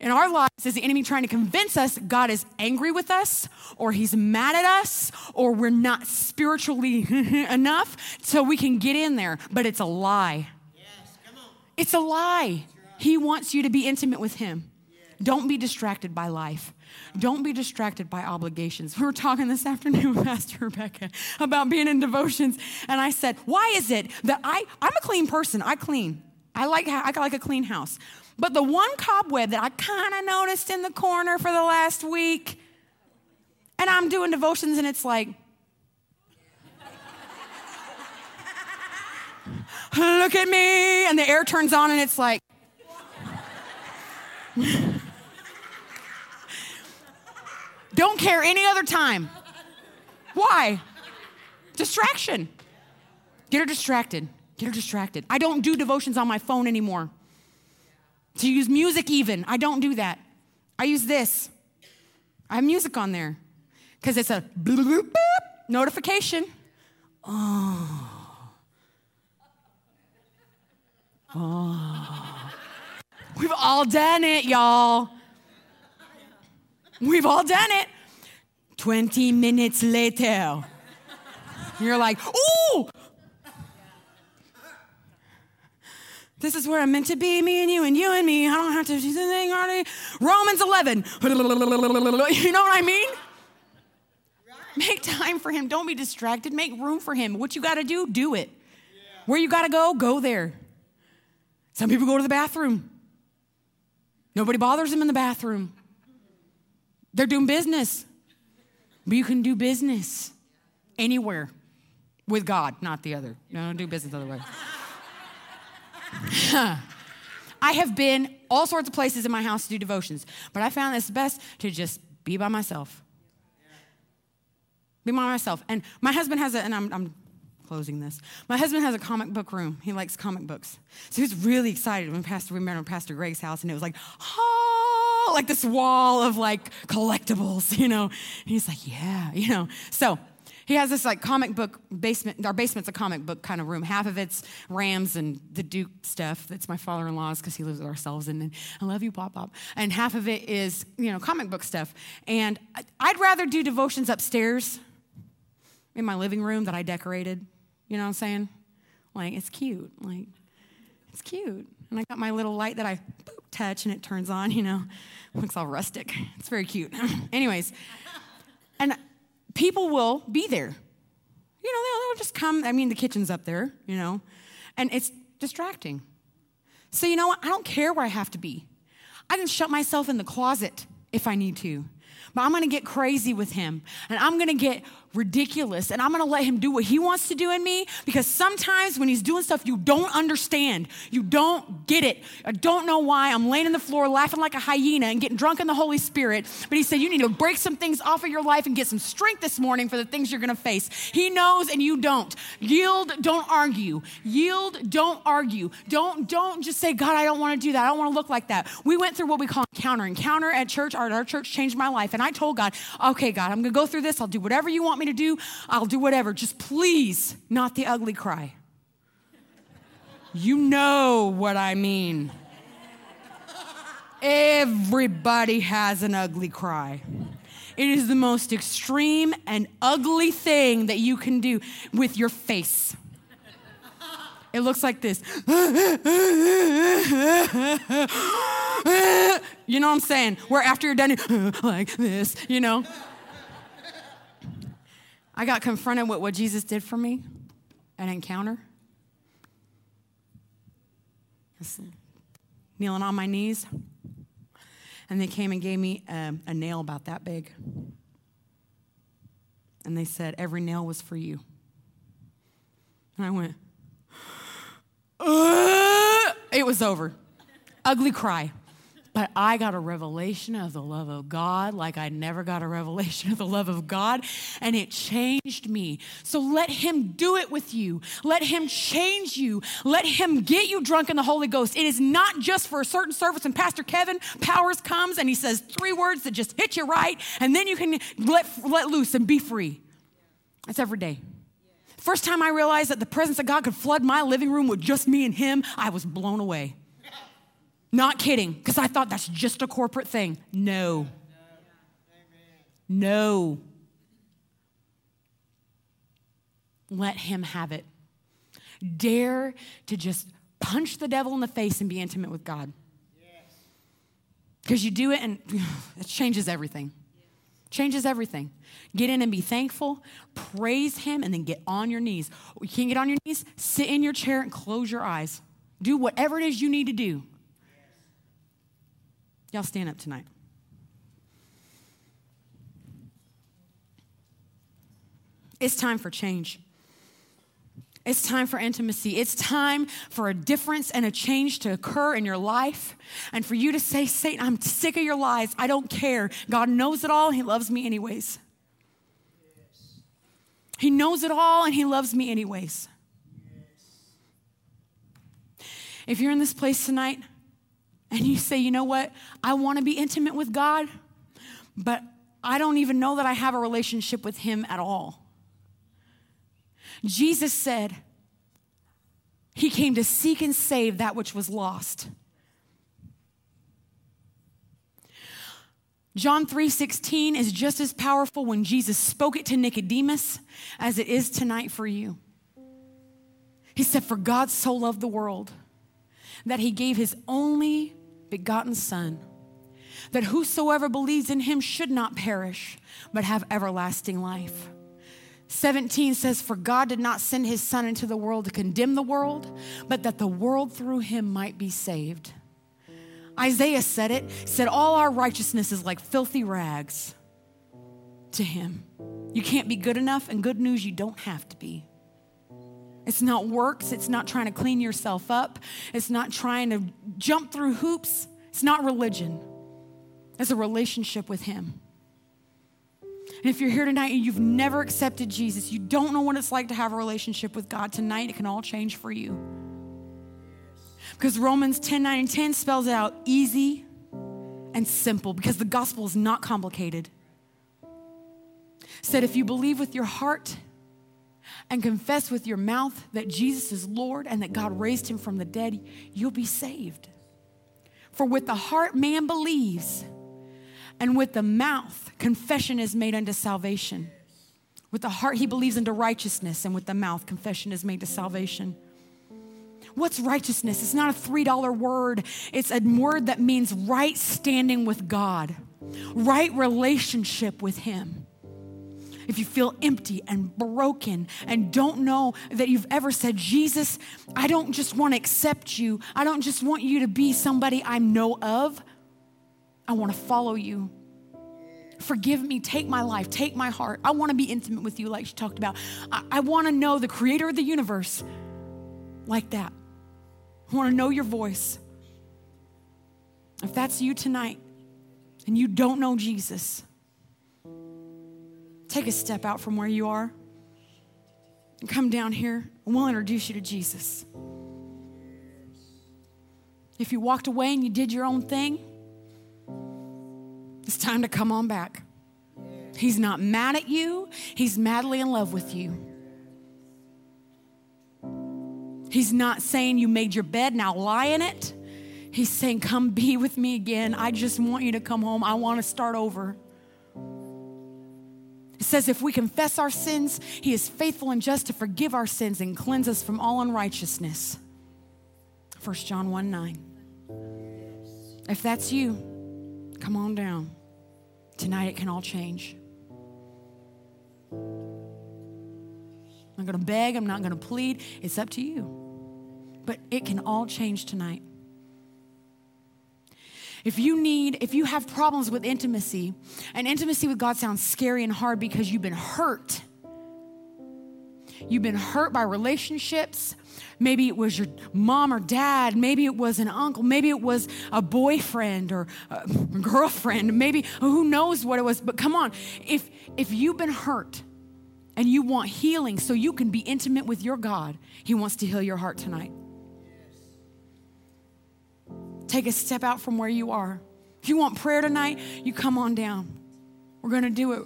in our lives is the enemy trying to convince us God is angry with us, or he's mad at us, or we're not spiritually enough so we can get in there. But it's a lie. Yes, it's a lie. He wants you to be intimate with him. Don't be distracted by life. Don't be distracted by obligations. We were talking this afternoon with Pastor Rebecca about being in devotions, and I said, "Why is it that I I'm a clean person? I clean. I like I like a clean house. But the one cobweb that I kind of noticed in the corner for the last week, and I'm doing devotions, and it's like." Look at me, and the air turns on, and it's like, Don't care any other time. Why? Distraction. Get her distracted. Get her distracted. I don't do devotions on my phone anymore. To use music, even, I don't do that. I use this. I have music on there because it's a bloop, bloop, notification. Oh. Oh. We've all done it, y'all. We've all done it. 20 minutes later, you're like, ooh, This is where I'm meant to be, me and you and you and me. I don't have to do anything already. Romans 11. You know what I mean? Make time for him. Don't be distracted. Make room for him. What you got to do, do it. Where you got to go, go there. Some people go to the bathroom. Nobody bothers them in the bathroom. They're doing business. But you can do business anywhere with God, not the other. No, don't do business the other way. I have been all sorts of places in my house to do devotions, but I found it's best to just be by myself. Be by myself. And my husband has a, and I'm, I'm closing this. My husband has a comic book room. He likes comic books. So he was really excited when Pastor, we met him Pastor Greg's house, and it was like, oh, like this wall of like collectibles, you know. And he's like, yeah, you know. So he has this like comic book basement. Our basement's a comic book kind of room. Half of it's Rams and the Duke stuff. That's my father-in-law's because he lives with ourselves. And I love you, Pop Pop. And half of it is you know comic book stuff. And I'd rather do devotions upstairs in my living room that I decorated. You know what I'm saying? Like, it's cute. Like, it's cute. And I got my little light that I touch and it turns on, you know. Looks all rustic. It's very cute. Anyways, and people will be there. You know, they'll, they'll just come. I mean, the kitchen's up there, you know, and it's distracting. So, you know what? I don't care where I have to be. I can shut myself in the closet if I need to. But I'm gonna get crazy with him and I'm gonna get ridiculous and I'm gonna let him do what he wants to do in me because sometimes when he's doing stuff you don't understand, you don't get it. I don't know why. I'm laying on the floor laughing like a hyena and getting drunk in the Holy Spirit. But he said, You need to break some things off of your life and get some strength this morning for the things you're gonna face. He knows and you don't. Yield, don't argue. Yield, don't argue. Don't, don't just say, God, I don't wanna do that. I don't wanna look like that. We went through what we call encounter. Encounter at church, our, our church changed my life. And I told God, Okay, God, I'm gonna go through this. I'll do whatever you want me to do, I'll do whatever. Just please, not the ugly cry. You know what I mean. Everybody has an ugly cry. It is the most extreme and ugly thing that you can do with your face. It looks like this. you know what I'm saying? Where after you're done, like this, you know? I got confronted with what Jesus did for me, an encounter. Kneeling on my knees. And they came and gave me a, a nail about that big. And they said, Every nail was for you. And I went, uh, it was over. Ugly cry. But I got a revelation of the love of God like I never got a revelation of the love of God, and it changed me. So let Him do it with you. Let Him change you. Let Him get you drunk in the Holy Ghost. It is not just for a certain service, and Pastor Kevin Powers comes and he says three words that just hit you right, and then you can let, let loose and be free. That's every day. First time I realized that the presence of God could flood my living room with just me and Him, I was blown away. Not kidding, because I thought that's just a corporate thing. No. No. Let him have it. Dare to just punch the devil in the face and be intimate with God. Because you do it and it changes everything. Changes everything. Get in and be thankful, praise Him, and then get on your knees. You can't get on your knees, sit in your chair and close your eyes. Do whatever it is you need to do. Y'all stand up tonight. It's time for change. It's time for intimacy. It's time for a difference and a change to occur in your life. And for you to say, Satan, I'm sick of your lies. I don't care. God knows it all. He loves me anyways. He knows it all and He loves me anyways. If you're in this place tonight and you say, you know what, I want to be intimate with God, but I don't even know that I have a relationship with Him at all. Jesus said, He came to seek and save that which was lost. John 3:16 is just as powerful when Jesus spoke it to Nicodemus as it is tonight for you. He said for God so loved the world that he gave his only begotten Son, that whosoever believes in him should not perish, but have everlasting life. 17 says, For God did not send his Son into the world to condemn the world, but that the world through him might be saved. Isaiah said it, said, All our righteousness is like filthy rags to him. You can't be good enough, and good news, you don't have to be. It's not works. It's not trying to clean yourself up. It's not trying to jump through hoops. It's not religion. It's a relationship with Him. And if you're here tonight and you've never accepted Jesus, you don't know what it's like to have a relationship with God, tonight it can all change for you. Because Romans 10 9 and 10 spells it out easy and simple because the gospel is not complicated. Said, if you believe with your heart and confess with your mouth that Jesus is Lord and that God raised him from the dead, you'll be saved. For with the heart man believes, and with the mouth confession is made unto salvation. With the heart he believes unto righteousness, and with the mouth confession is made to salvation. What's righteousness? It's not a $3 word, it's a word that means right standing with God, right relationship with Him. If you feel empty and broken and don't know that you've ever said, Jesus, I don't just want to accept you, I don't just want you to be somebody I know of, I want to follow you. Forgive me, take my life, take my heart. I want to be intimate with you, like she talked about. I, I want to know the creator of the universe like that. I want to know your voice. If that's you tonight and you don't know Jesus, take a step out from where you are and come down here and we'll introduce you to Jesus. If you walked away and you did your own thing, it's time to come on back. He's not mad at you, He's madly in love with you. He's not saying you made your bed, now lie in it. He's saying, Come be with me again. I just want you to come home. I want to start over. It says, If we confess our sins, He is faithful and just to forgive our sins and cleanse us from all unrighteousness. 1 John 1 9. If that's you, come on down. Tonight it can all change. I'm not going to beg, I'm not going to plead. It's up to you. But it can all change tonight. If you need, if you have problems with intimacy, and intimacy with God sounds scary and hard because you've been hurt. You've been hurt by relationships. Maybe it was your mom or dad. Maybe it was an uncle. Maybe it was a boyfriend or a girlfriend. Maybe who knows what it was. But come on, if if you've been hurt, and you want healing so you can be intimate with your God, He wants to heal your heart tonight. Take a step out from where you are. If you want prayer tonight, you come on down. We're going to do it.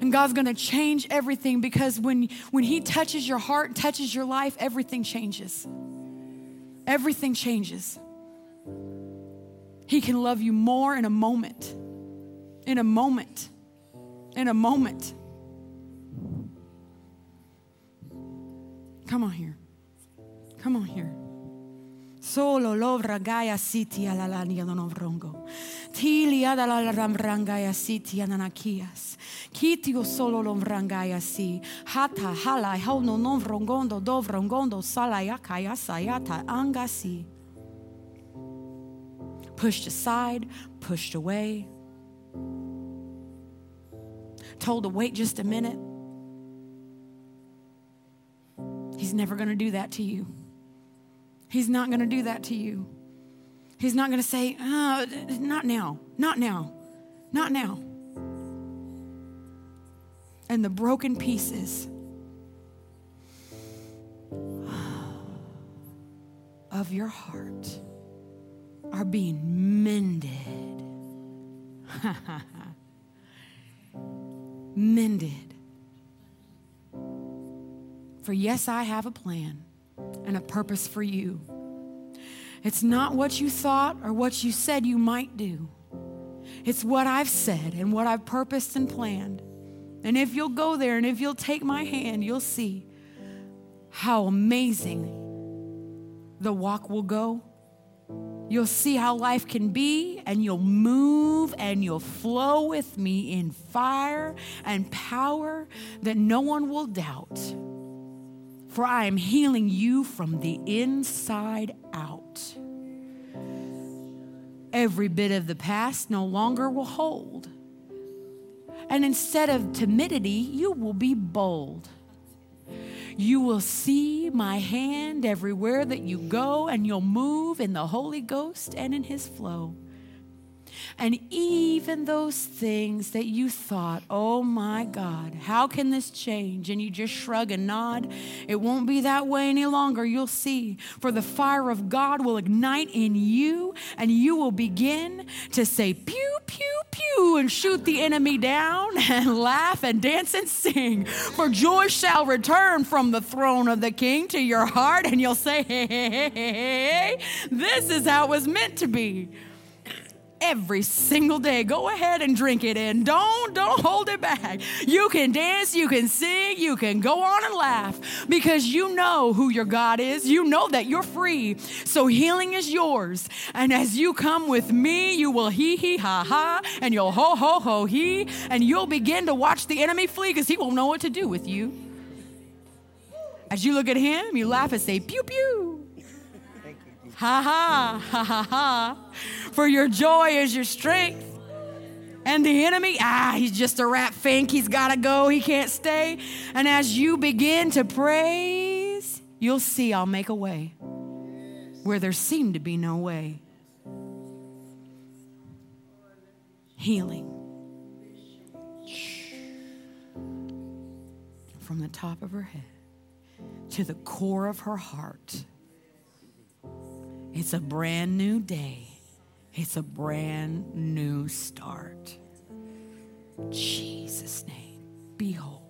And God's going to change everything because when, when He touches your heart, touches your life, everything changes. Everything changes. He can love you more in a moment. In a moment. In a moment. Come on here. Come on here. Solo lovra gaya siti alalania donovrongo. Tili adala ramrangaya siti ananakias. Kitio solo lovrangaya si. Hata hala hono novrongondo dovrongondo salayakaya sayata angasi. Pushed aside, pushed away. Told to wait just a minute. He's never going to do that to you. He's not going to do that to you. He's not going to say, oh, not now, not now, not now. And the broken pieces of your heart are being mended. mended for yes, I have a plan and a purpose for you. It's not what you thought or what you said you might do. It's what I've said and what I've purposed and planned. And if you'll go there and if you'll take my hand, you'll see how amazing the walk will go. You'll see how life can be, and you'll move and you'll flow with me in fire and power that no one will doubt for I am healing you from the inside out. Every bit of the past no longer will hold. And instead of timidity, you will be bold. You will see my hand everywhere that you go, and you'll move in the Holy Ghost and in His flow. And even those things that you thought, oh my God, how can this change? And you just shrug and nod. It won't be that way any longer. You'll see. For the fire of God will ignite in you, and you will begin to say, pew, pew, pew, and shoot the enemy down, and laugh and dance and sing. For joy shall return from the throne of the king to your heart, and you'll say, hey, hey, hey, hey, hey. this is how it was meant to be every single day. Go ahead and drink it in. Don't don't hold it back. You can dance, you can sing, you can go on and laugh because you know who your God is. You know that you're free. So healing is yours. And as you come with me, you will hee hee ha ha and you'll ho ho ho he and you'll begin to watch the enemy flee because he won't know what to do with you. As you look at him, you laugh and say pew pew. Ha ha, ha ha. For your joy is your strength. And the enemy, ah, he's just a rat fink. He's got to go. He can't stay. And as you begin to praise, you'll see I'll make a way where there seemed to be no way. Healing. From the top of her head to the core of her heart. It's a brand new day. It's a brand new start. Jesus' name. Behold.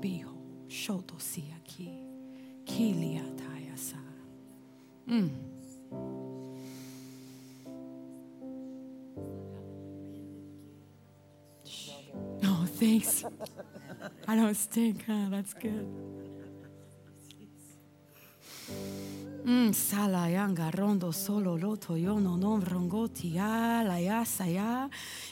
Behold. Shoto siaki. Kiliatayasa. Mm. Thanks. I don't stink, huh? That's good. Mm, sala yanga rondo solo loto yono non vrongoti ya la ya sa ya.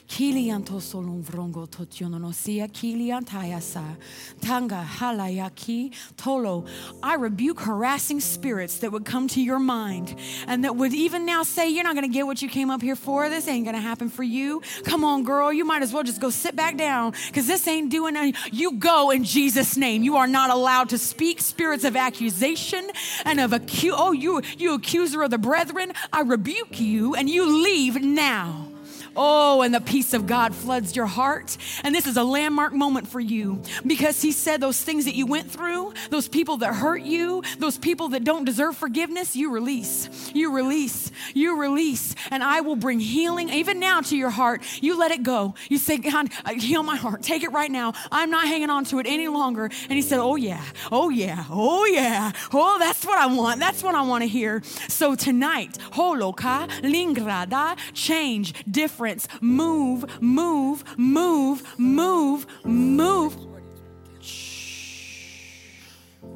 Kilianto solo vrongo totiono no sia kiliantayasa tanga halayaki tolo. I rebuke harassing spirits that would come to your mind and that would even now say you're not going to get what you came up here for. This ain't going to happen for you. Come on girl. You might as well just go sit back down because this ain't doing any you go in Jesus name. You are not allowed to speak spirits of accusation and of accuse oh, you, you accuser of the brethren, I rebuke you and you leave now. Oh, and the peace of God floods your heart. And this is a landmark moment for you because He said those things that you went through, those people that hurt you, those people that don't deserve forgiveness, you release. You release. You release. And I will bring healing even now to your heart. You let it go. You say, God, heal my heart. Take it right now. I'm not hanging on to it any longer. And He said, Oh, yeah. Oh, yeah. Oh, yeah. Oh, that's what I want. That's what I want to hear. So tonight, oh, holoka, lingrada, change, different difference. Move, move, move, move, move.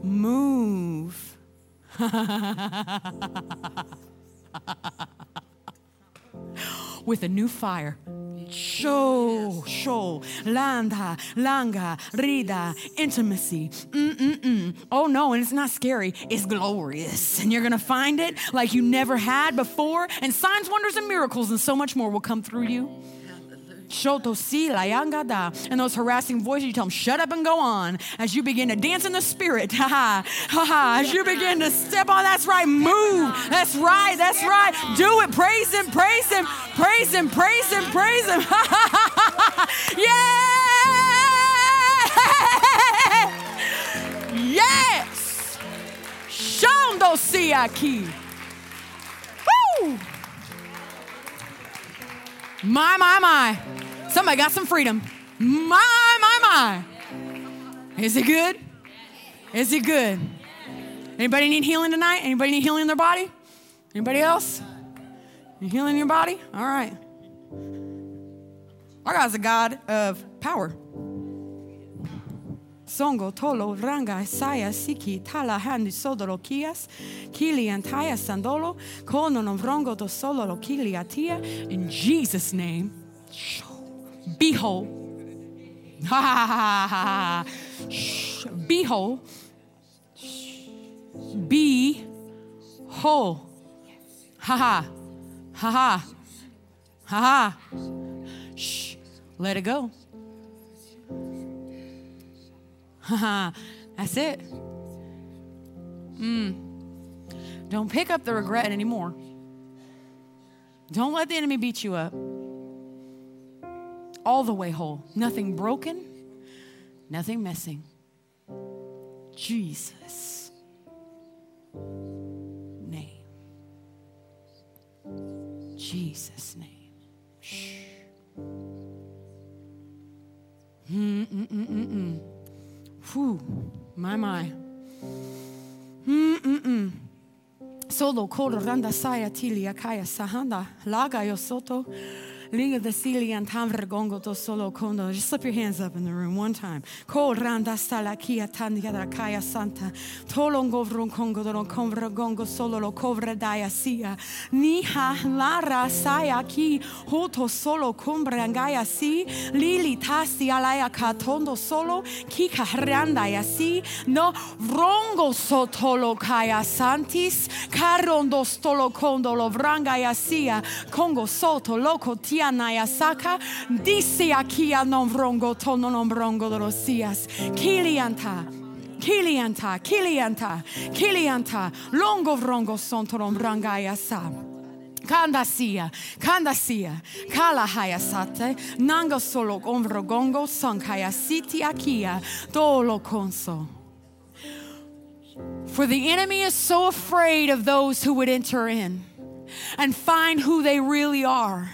Move. With a new fire. Show, show, landa, langa, rida, intimacy. Mm-mm-mm. Oh no, and it's not scary, it's glorious. And you're gonna find it like you never had before, and signs, wonders, and miracles, and so much more will come through you. And those harassing voices, you tell them, shut up and go on. As you begin to dance in the spirit. Ha ha. Ha ha. As you begin to step on, that's right. Move. That's right. That's right. Do it. Praise him. Praise him. Praise him. Praise him. Praise him. yeah. Yes. Shondo siaki. Woo. My, my, my. Somebody got some freedom. My, my, my. Is it good? Is it good? Anybody need healing tonight? Anybody need healing in their body? Anybody else? You healing your body? All right. Our God's a God of power. Songo, Tolo, Ranga, Saya, Siki, Tala, Handi, Sodoro, Kias, Kili, Antaya, Sandolo, Kono, Novrongo, Do Solo, Kili, Atia, in Jesus' name, behold, behold, be whole, ha ha, ha ha, Ha ha. Shh. Let it go. That's it. Mm. Don't pick up the regret anymore. Don't let the enemy beat you up. All the way whole. Nothing broken, nothing missing. Jesus' name. Jesus' name. Shh. Mm-mm-mm-mm-mm. Whew. My, my. Mm-mm-mm. Solo koro randa saya tilia kaya sahanda laga yo soto Liga the Celian Tamver Gongo to Solo Kondo. Just slip your hands up in the room one time. Ko Randa Salakia Tandiada Kaya Santa. Tolongo Vron Congo Don Convra Gongo Solo Lo Covra Daya Sia. Niha Lara Saya Ki Hoto Solo Combra Angaya Si. Lili Tasi Alaya Katondo Solo. Kika Randa Si. No Vrongo Sotolo Kaya Santis. Carondo Stolo Condo Lo Vrangaya Sia. Congo Soto Loco Tia Saka, non vrongo tono non vrongo Kilianta. Kilianta, Kilianta, Kilianta, Longo vrongo sontorom brangaya sa. Sate, Nanga siti akia, Dolo. For the enemy is so afraid of those who would enter in and find who they really are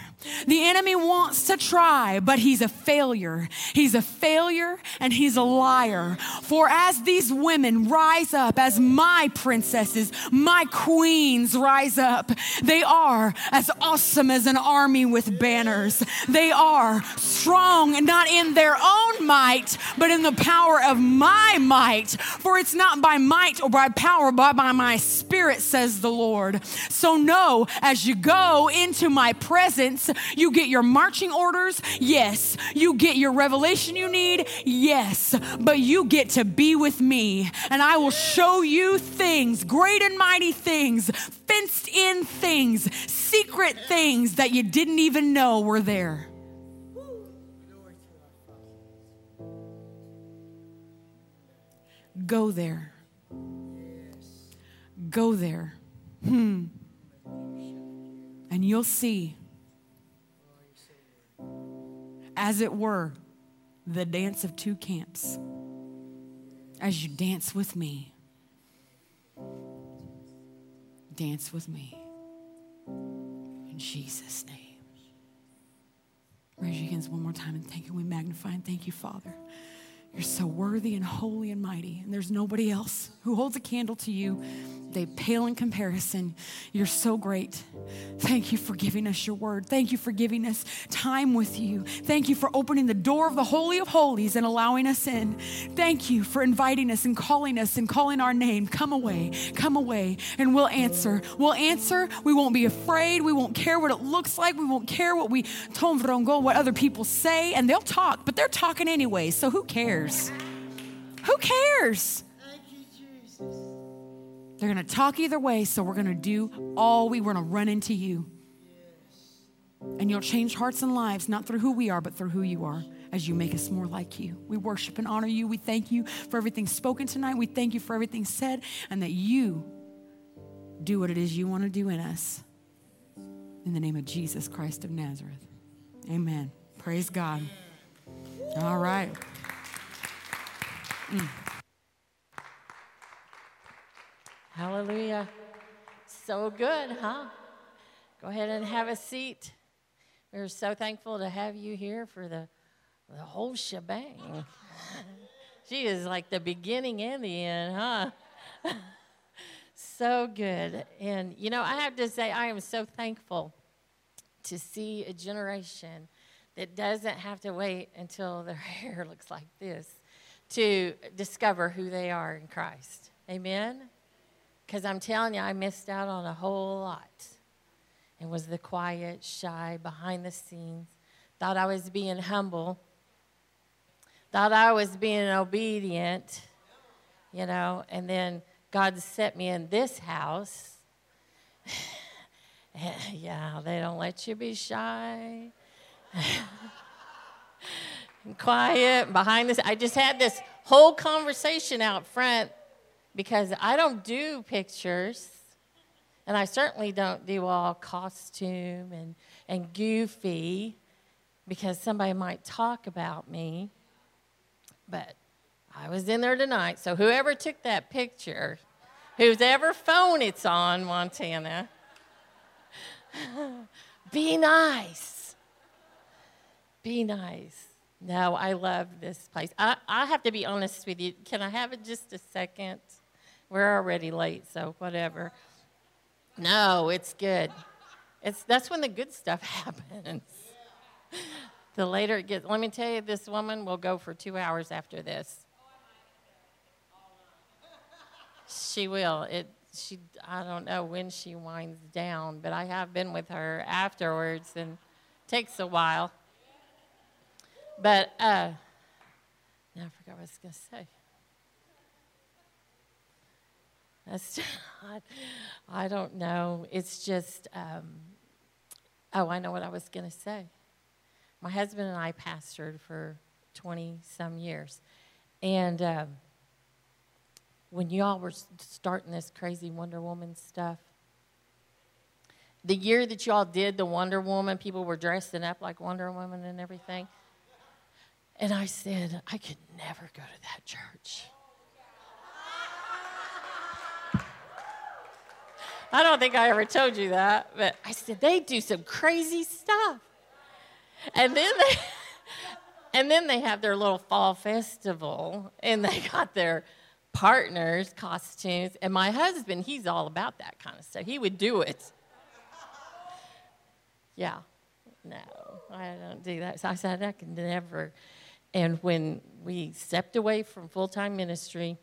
the enemy wants to try, but he's a failure. He's a failure and he's a liar. For as these women rise up, as my princesses, my queens rise up, they are as awesome as an army with banners. They are strong, not in their own might, but in the power of my might. For it's not by might or by power, but by my spirit, says the Lord. So know as you go into my presence, you get your marching orders, yes. You get your revelation you need, yes. But you get to be with me, and I will show you things, great and mighty things, fenced in things, secret things that you didn't even know were there. Go there. Go there. Hmm. And you'll see as it were, the dance of two camps. As you dance with me, dance with me. In Jesus' name. Raise your hands one more time and thank you. We magnify and thank you, Father. You're so worthy and holy and mighty, and there's nobody else who holds a candle to you they pale in comparison. You're so great. Thank you for giving us your word. Thank you for giving us time with you. Thank you for opening the door of the Holy of Holies and allowing us in. Thank you for inviting us and calling us and calling our name. Come away, come away, and we'll answer. We'll answer. We won't be afraid. We won't care what it looks like. We won't care what we what other people say, and they'll talk, but they're talking anyway, so who cares? Who cares? They're going to talk either way, so we're going to do all we want to run into you. And you'll change hearts and lives, not through who we are, but through who you are as you make us more like you. We worship and honor you. We thank you for everything spoken tonight. We thank you for everything said, and that you do what it is you want to do in us. In the name of Jesus Christ of Nazareth. Amen. Praise God. All right. Mm. Hallelujah. So good, huh? Go ahead and have a seat. We're so thankful to have you here for the, the whole shebang. she is like the beginning and the end, huh? so good. And, you know, I have to say, I am so thankful to see a generation that doesn't have to wait until their hair looks like this to discover who they are in Christ. Amen? Because I'm telling you, I missed out on a whole lot It was the quiet, shy, behind the scenes. Thought I was being humble. Thought I was being obedient, you know, and then God set me in this house. yeah, they don't let you be shy. and quiet behind this. I just had this whole conversation out front because I don't do pictures. And I certainly don't do all costume and, and goofy because somebody might talk about me. But I was in there tonight. So whoever took that picture, whose ever phone it's on, Montana, be nice. Be nice. No, I love this place. I, I have to be honest with you. Can I have it just a second? We're already late, so whatever. No, it's good. It's, that's when the good stuff happens. the later it gets, let me tell you, this woman will go for two hours after this. She will. It, she, I don't know when she winds down, but I have been with her afterwards, and takes a while. But uh, now I forgot what I was going to say. That's I don't know. It's just um, oh, I know what I was going to say. My husband and I pastored for twenty some years, and um, when y'all were starting this crazy Wonder Woman stuff, the year that y'all did the Wonder Woman, people were dressing up like Wonder Woman and everything. And I said, I could never go to that church. I don't think I ever told you that, but I said they do some crazy stuff. And then they and then they have their little fall festival and they got their partners costumes and my husband he's all about that kind of stuff. He would do it. Yeah. No, I don't do that. So I said I can never and when we stepped away from full time ministry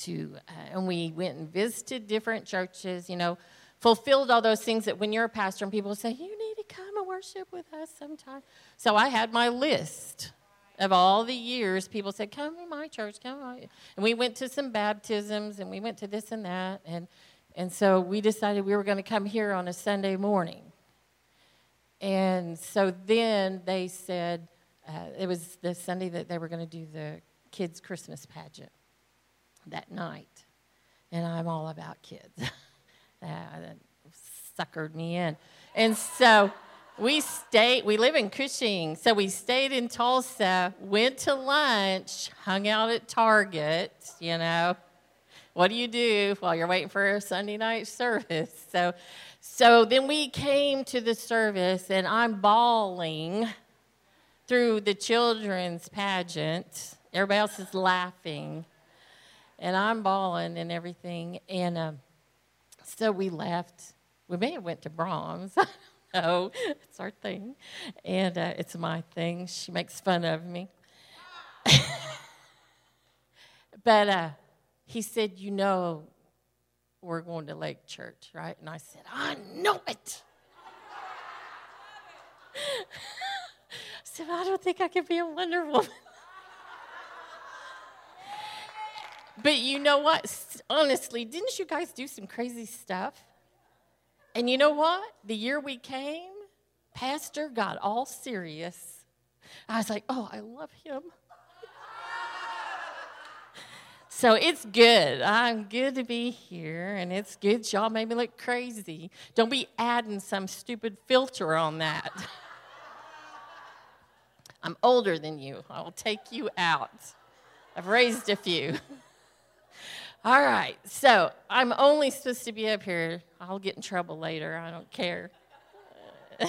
to, uh, and we went and visited different churches, you know, fulfilled all those things that when you're a pastor and people say, you need to come and worship with us sometime. So I had my list of all the years people said, come to my church, come. And we went to some baptisms and we went to this and that. And, and so we decided we were going to come here on a Sunday morning. And so then they said, uh, it was the Sunday that they were going to do the kids' Christmas pageant that night. And I'm all about kids. that suckered me in. And so we stayed, we live in Cushing, so we stayed in Tulsa, went to lunch, hung out at Target, you know. What do you do while you're waiting for a Sunday night service? So, so then we came to the service, and I'm bawling through the children's pageant. Everybody else is laughing, and I'm bawling and everything. And um, so we left. We may have went to Braum's. No, it's our thing, and uh, it's my thing. She makes fun of me. but uh, he said, "You know, we're going to Lake Church, right?" And I said, "I know it." said, I don't think I can be a Wonder Woman. But you know what? Honestly, didn't you guys do some crazy stuff? And you know what? The year we came, Pastor got all serious. I was like, oh, I love him. so it's good. I'm good to be here, and it's good. Y'all made me look crazy. Don't be adding some stupid filter on that. I'm older than you. I will take you out. I've raised a few. All right, so I'm only supposed to be up here. I'll get in trouble later. I don't care.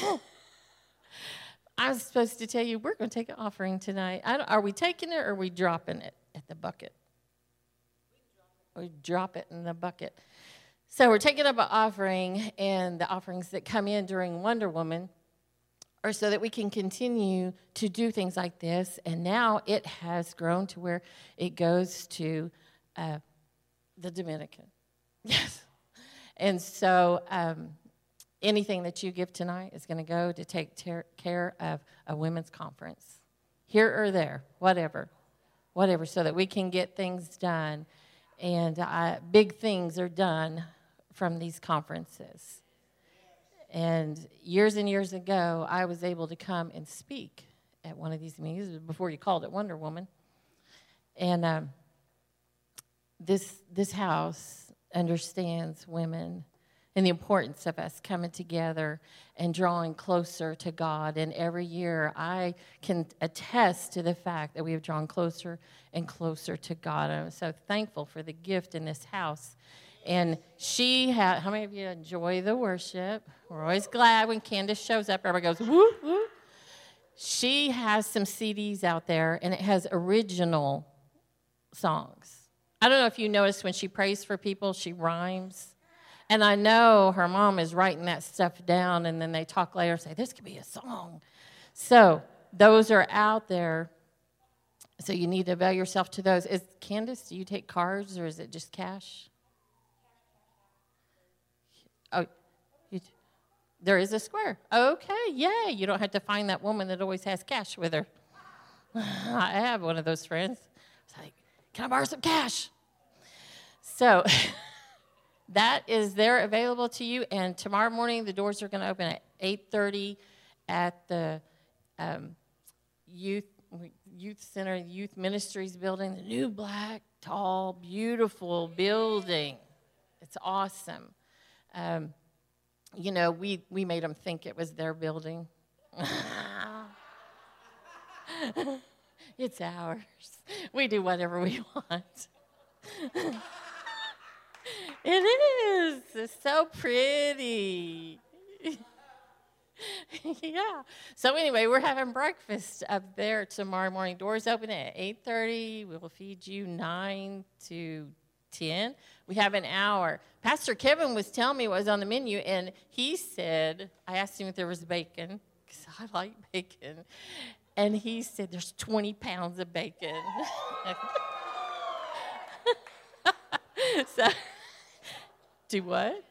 I was supposed to tell you we're going to take an offering tonight. are we taking it or are we dropping it at the bucket? We drop it in the bucket. So we're taking up an offering, and the offerings that come in during Wonder Woman are so that we can continue to do things like this. And now it has grown to where it goes to uh, the Dominican. Yes. And so um, anything that you give tonight is going to go to take ter- care of a women's conference, here or there, whatever, whatever, so that we can get things done. And uh, big things are done from these conferences. And years and years ago, I was able to come and speak at one of these meetings before you called it Wonder Woman. And um, this, this house understands women and the importance of us coming together and drawing closer to God. And every year I can attest to the fact that we have drawn closer and closer to God. I'm so thankful for the gift in this house. And she had, how many of you enjoy the worship? We're always glad when Candace shows up, everybody goes, woo, woo. She has some CDs out there, and it has original songs. I don't know if you noticed when she prays for people, she rhymes. And I know her mom is writing that stuff down, and then they talk later and say, This could be a song. So those are out there. So you need to avail yourself to those. Is Candace, do you take cards or is it just cash? Oh, you, there is a square. Okay, yay. You don't have to find that woman that always has cash with her. I have one of those friends. Can I borrow some cash? So that is there available to you. And tomorrow morning, the doors are going to open at 8.30 at the um, youth, youth Center, Youth Ministries building, the new black, tall, beautiful building. It's awesome. Um, you know, we, we made them think it was their building. it's ours. We do whatever we want. it is. It's so pretty. yeah. So anyway, we're having breakfast up there tomorrow morning. Doors open at 8:30. We will feed you 9 to 10. We have an hour. Pastor Kevin was telling me what was on the menu, and he said, I asked him if there was bacon, because I like bacon. And he said, There's 20 pounds of bacon. so, do what?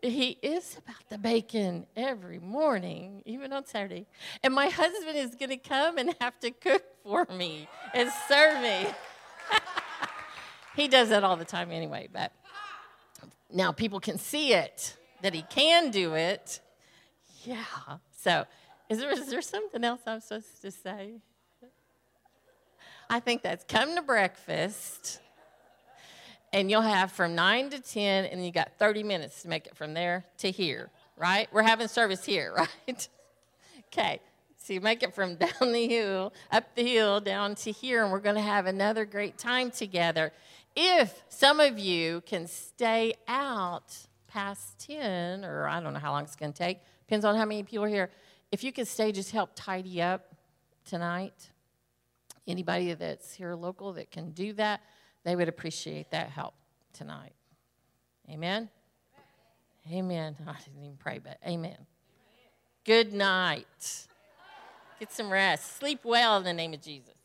He is about the bacon every morning, even on Saturday. And my husband is going to come and have to cook for me and serve me. he does that all the time anyway, but now people can see it that he can do it. Yeah. So, is there, is there something else I'm supposed to say? I think that's come to breakfast and you'll have from 9 to 10, and you got 30 minutes to make it from there to here, right? We're having service here, right? okay. So you make it from down the hill, up the hill, down to here, and we're going to have another great time together. If some of you can stay out past 10, or I don't know how long it's going to take, depends on how many people are here. If you could stay, just help tidy up tonight. Anybody that's here local that can do that, they would appreciate that help tonight. Amen? Amen. I didn't even pray, but amen. Good night. Get some rest. Sleep well in the name of Jesus.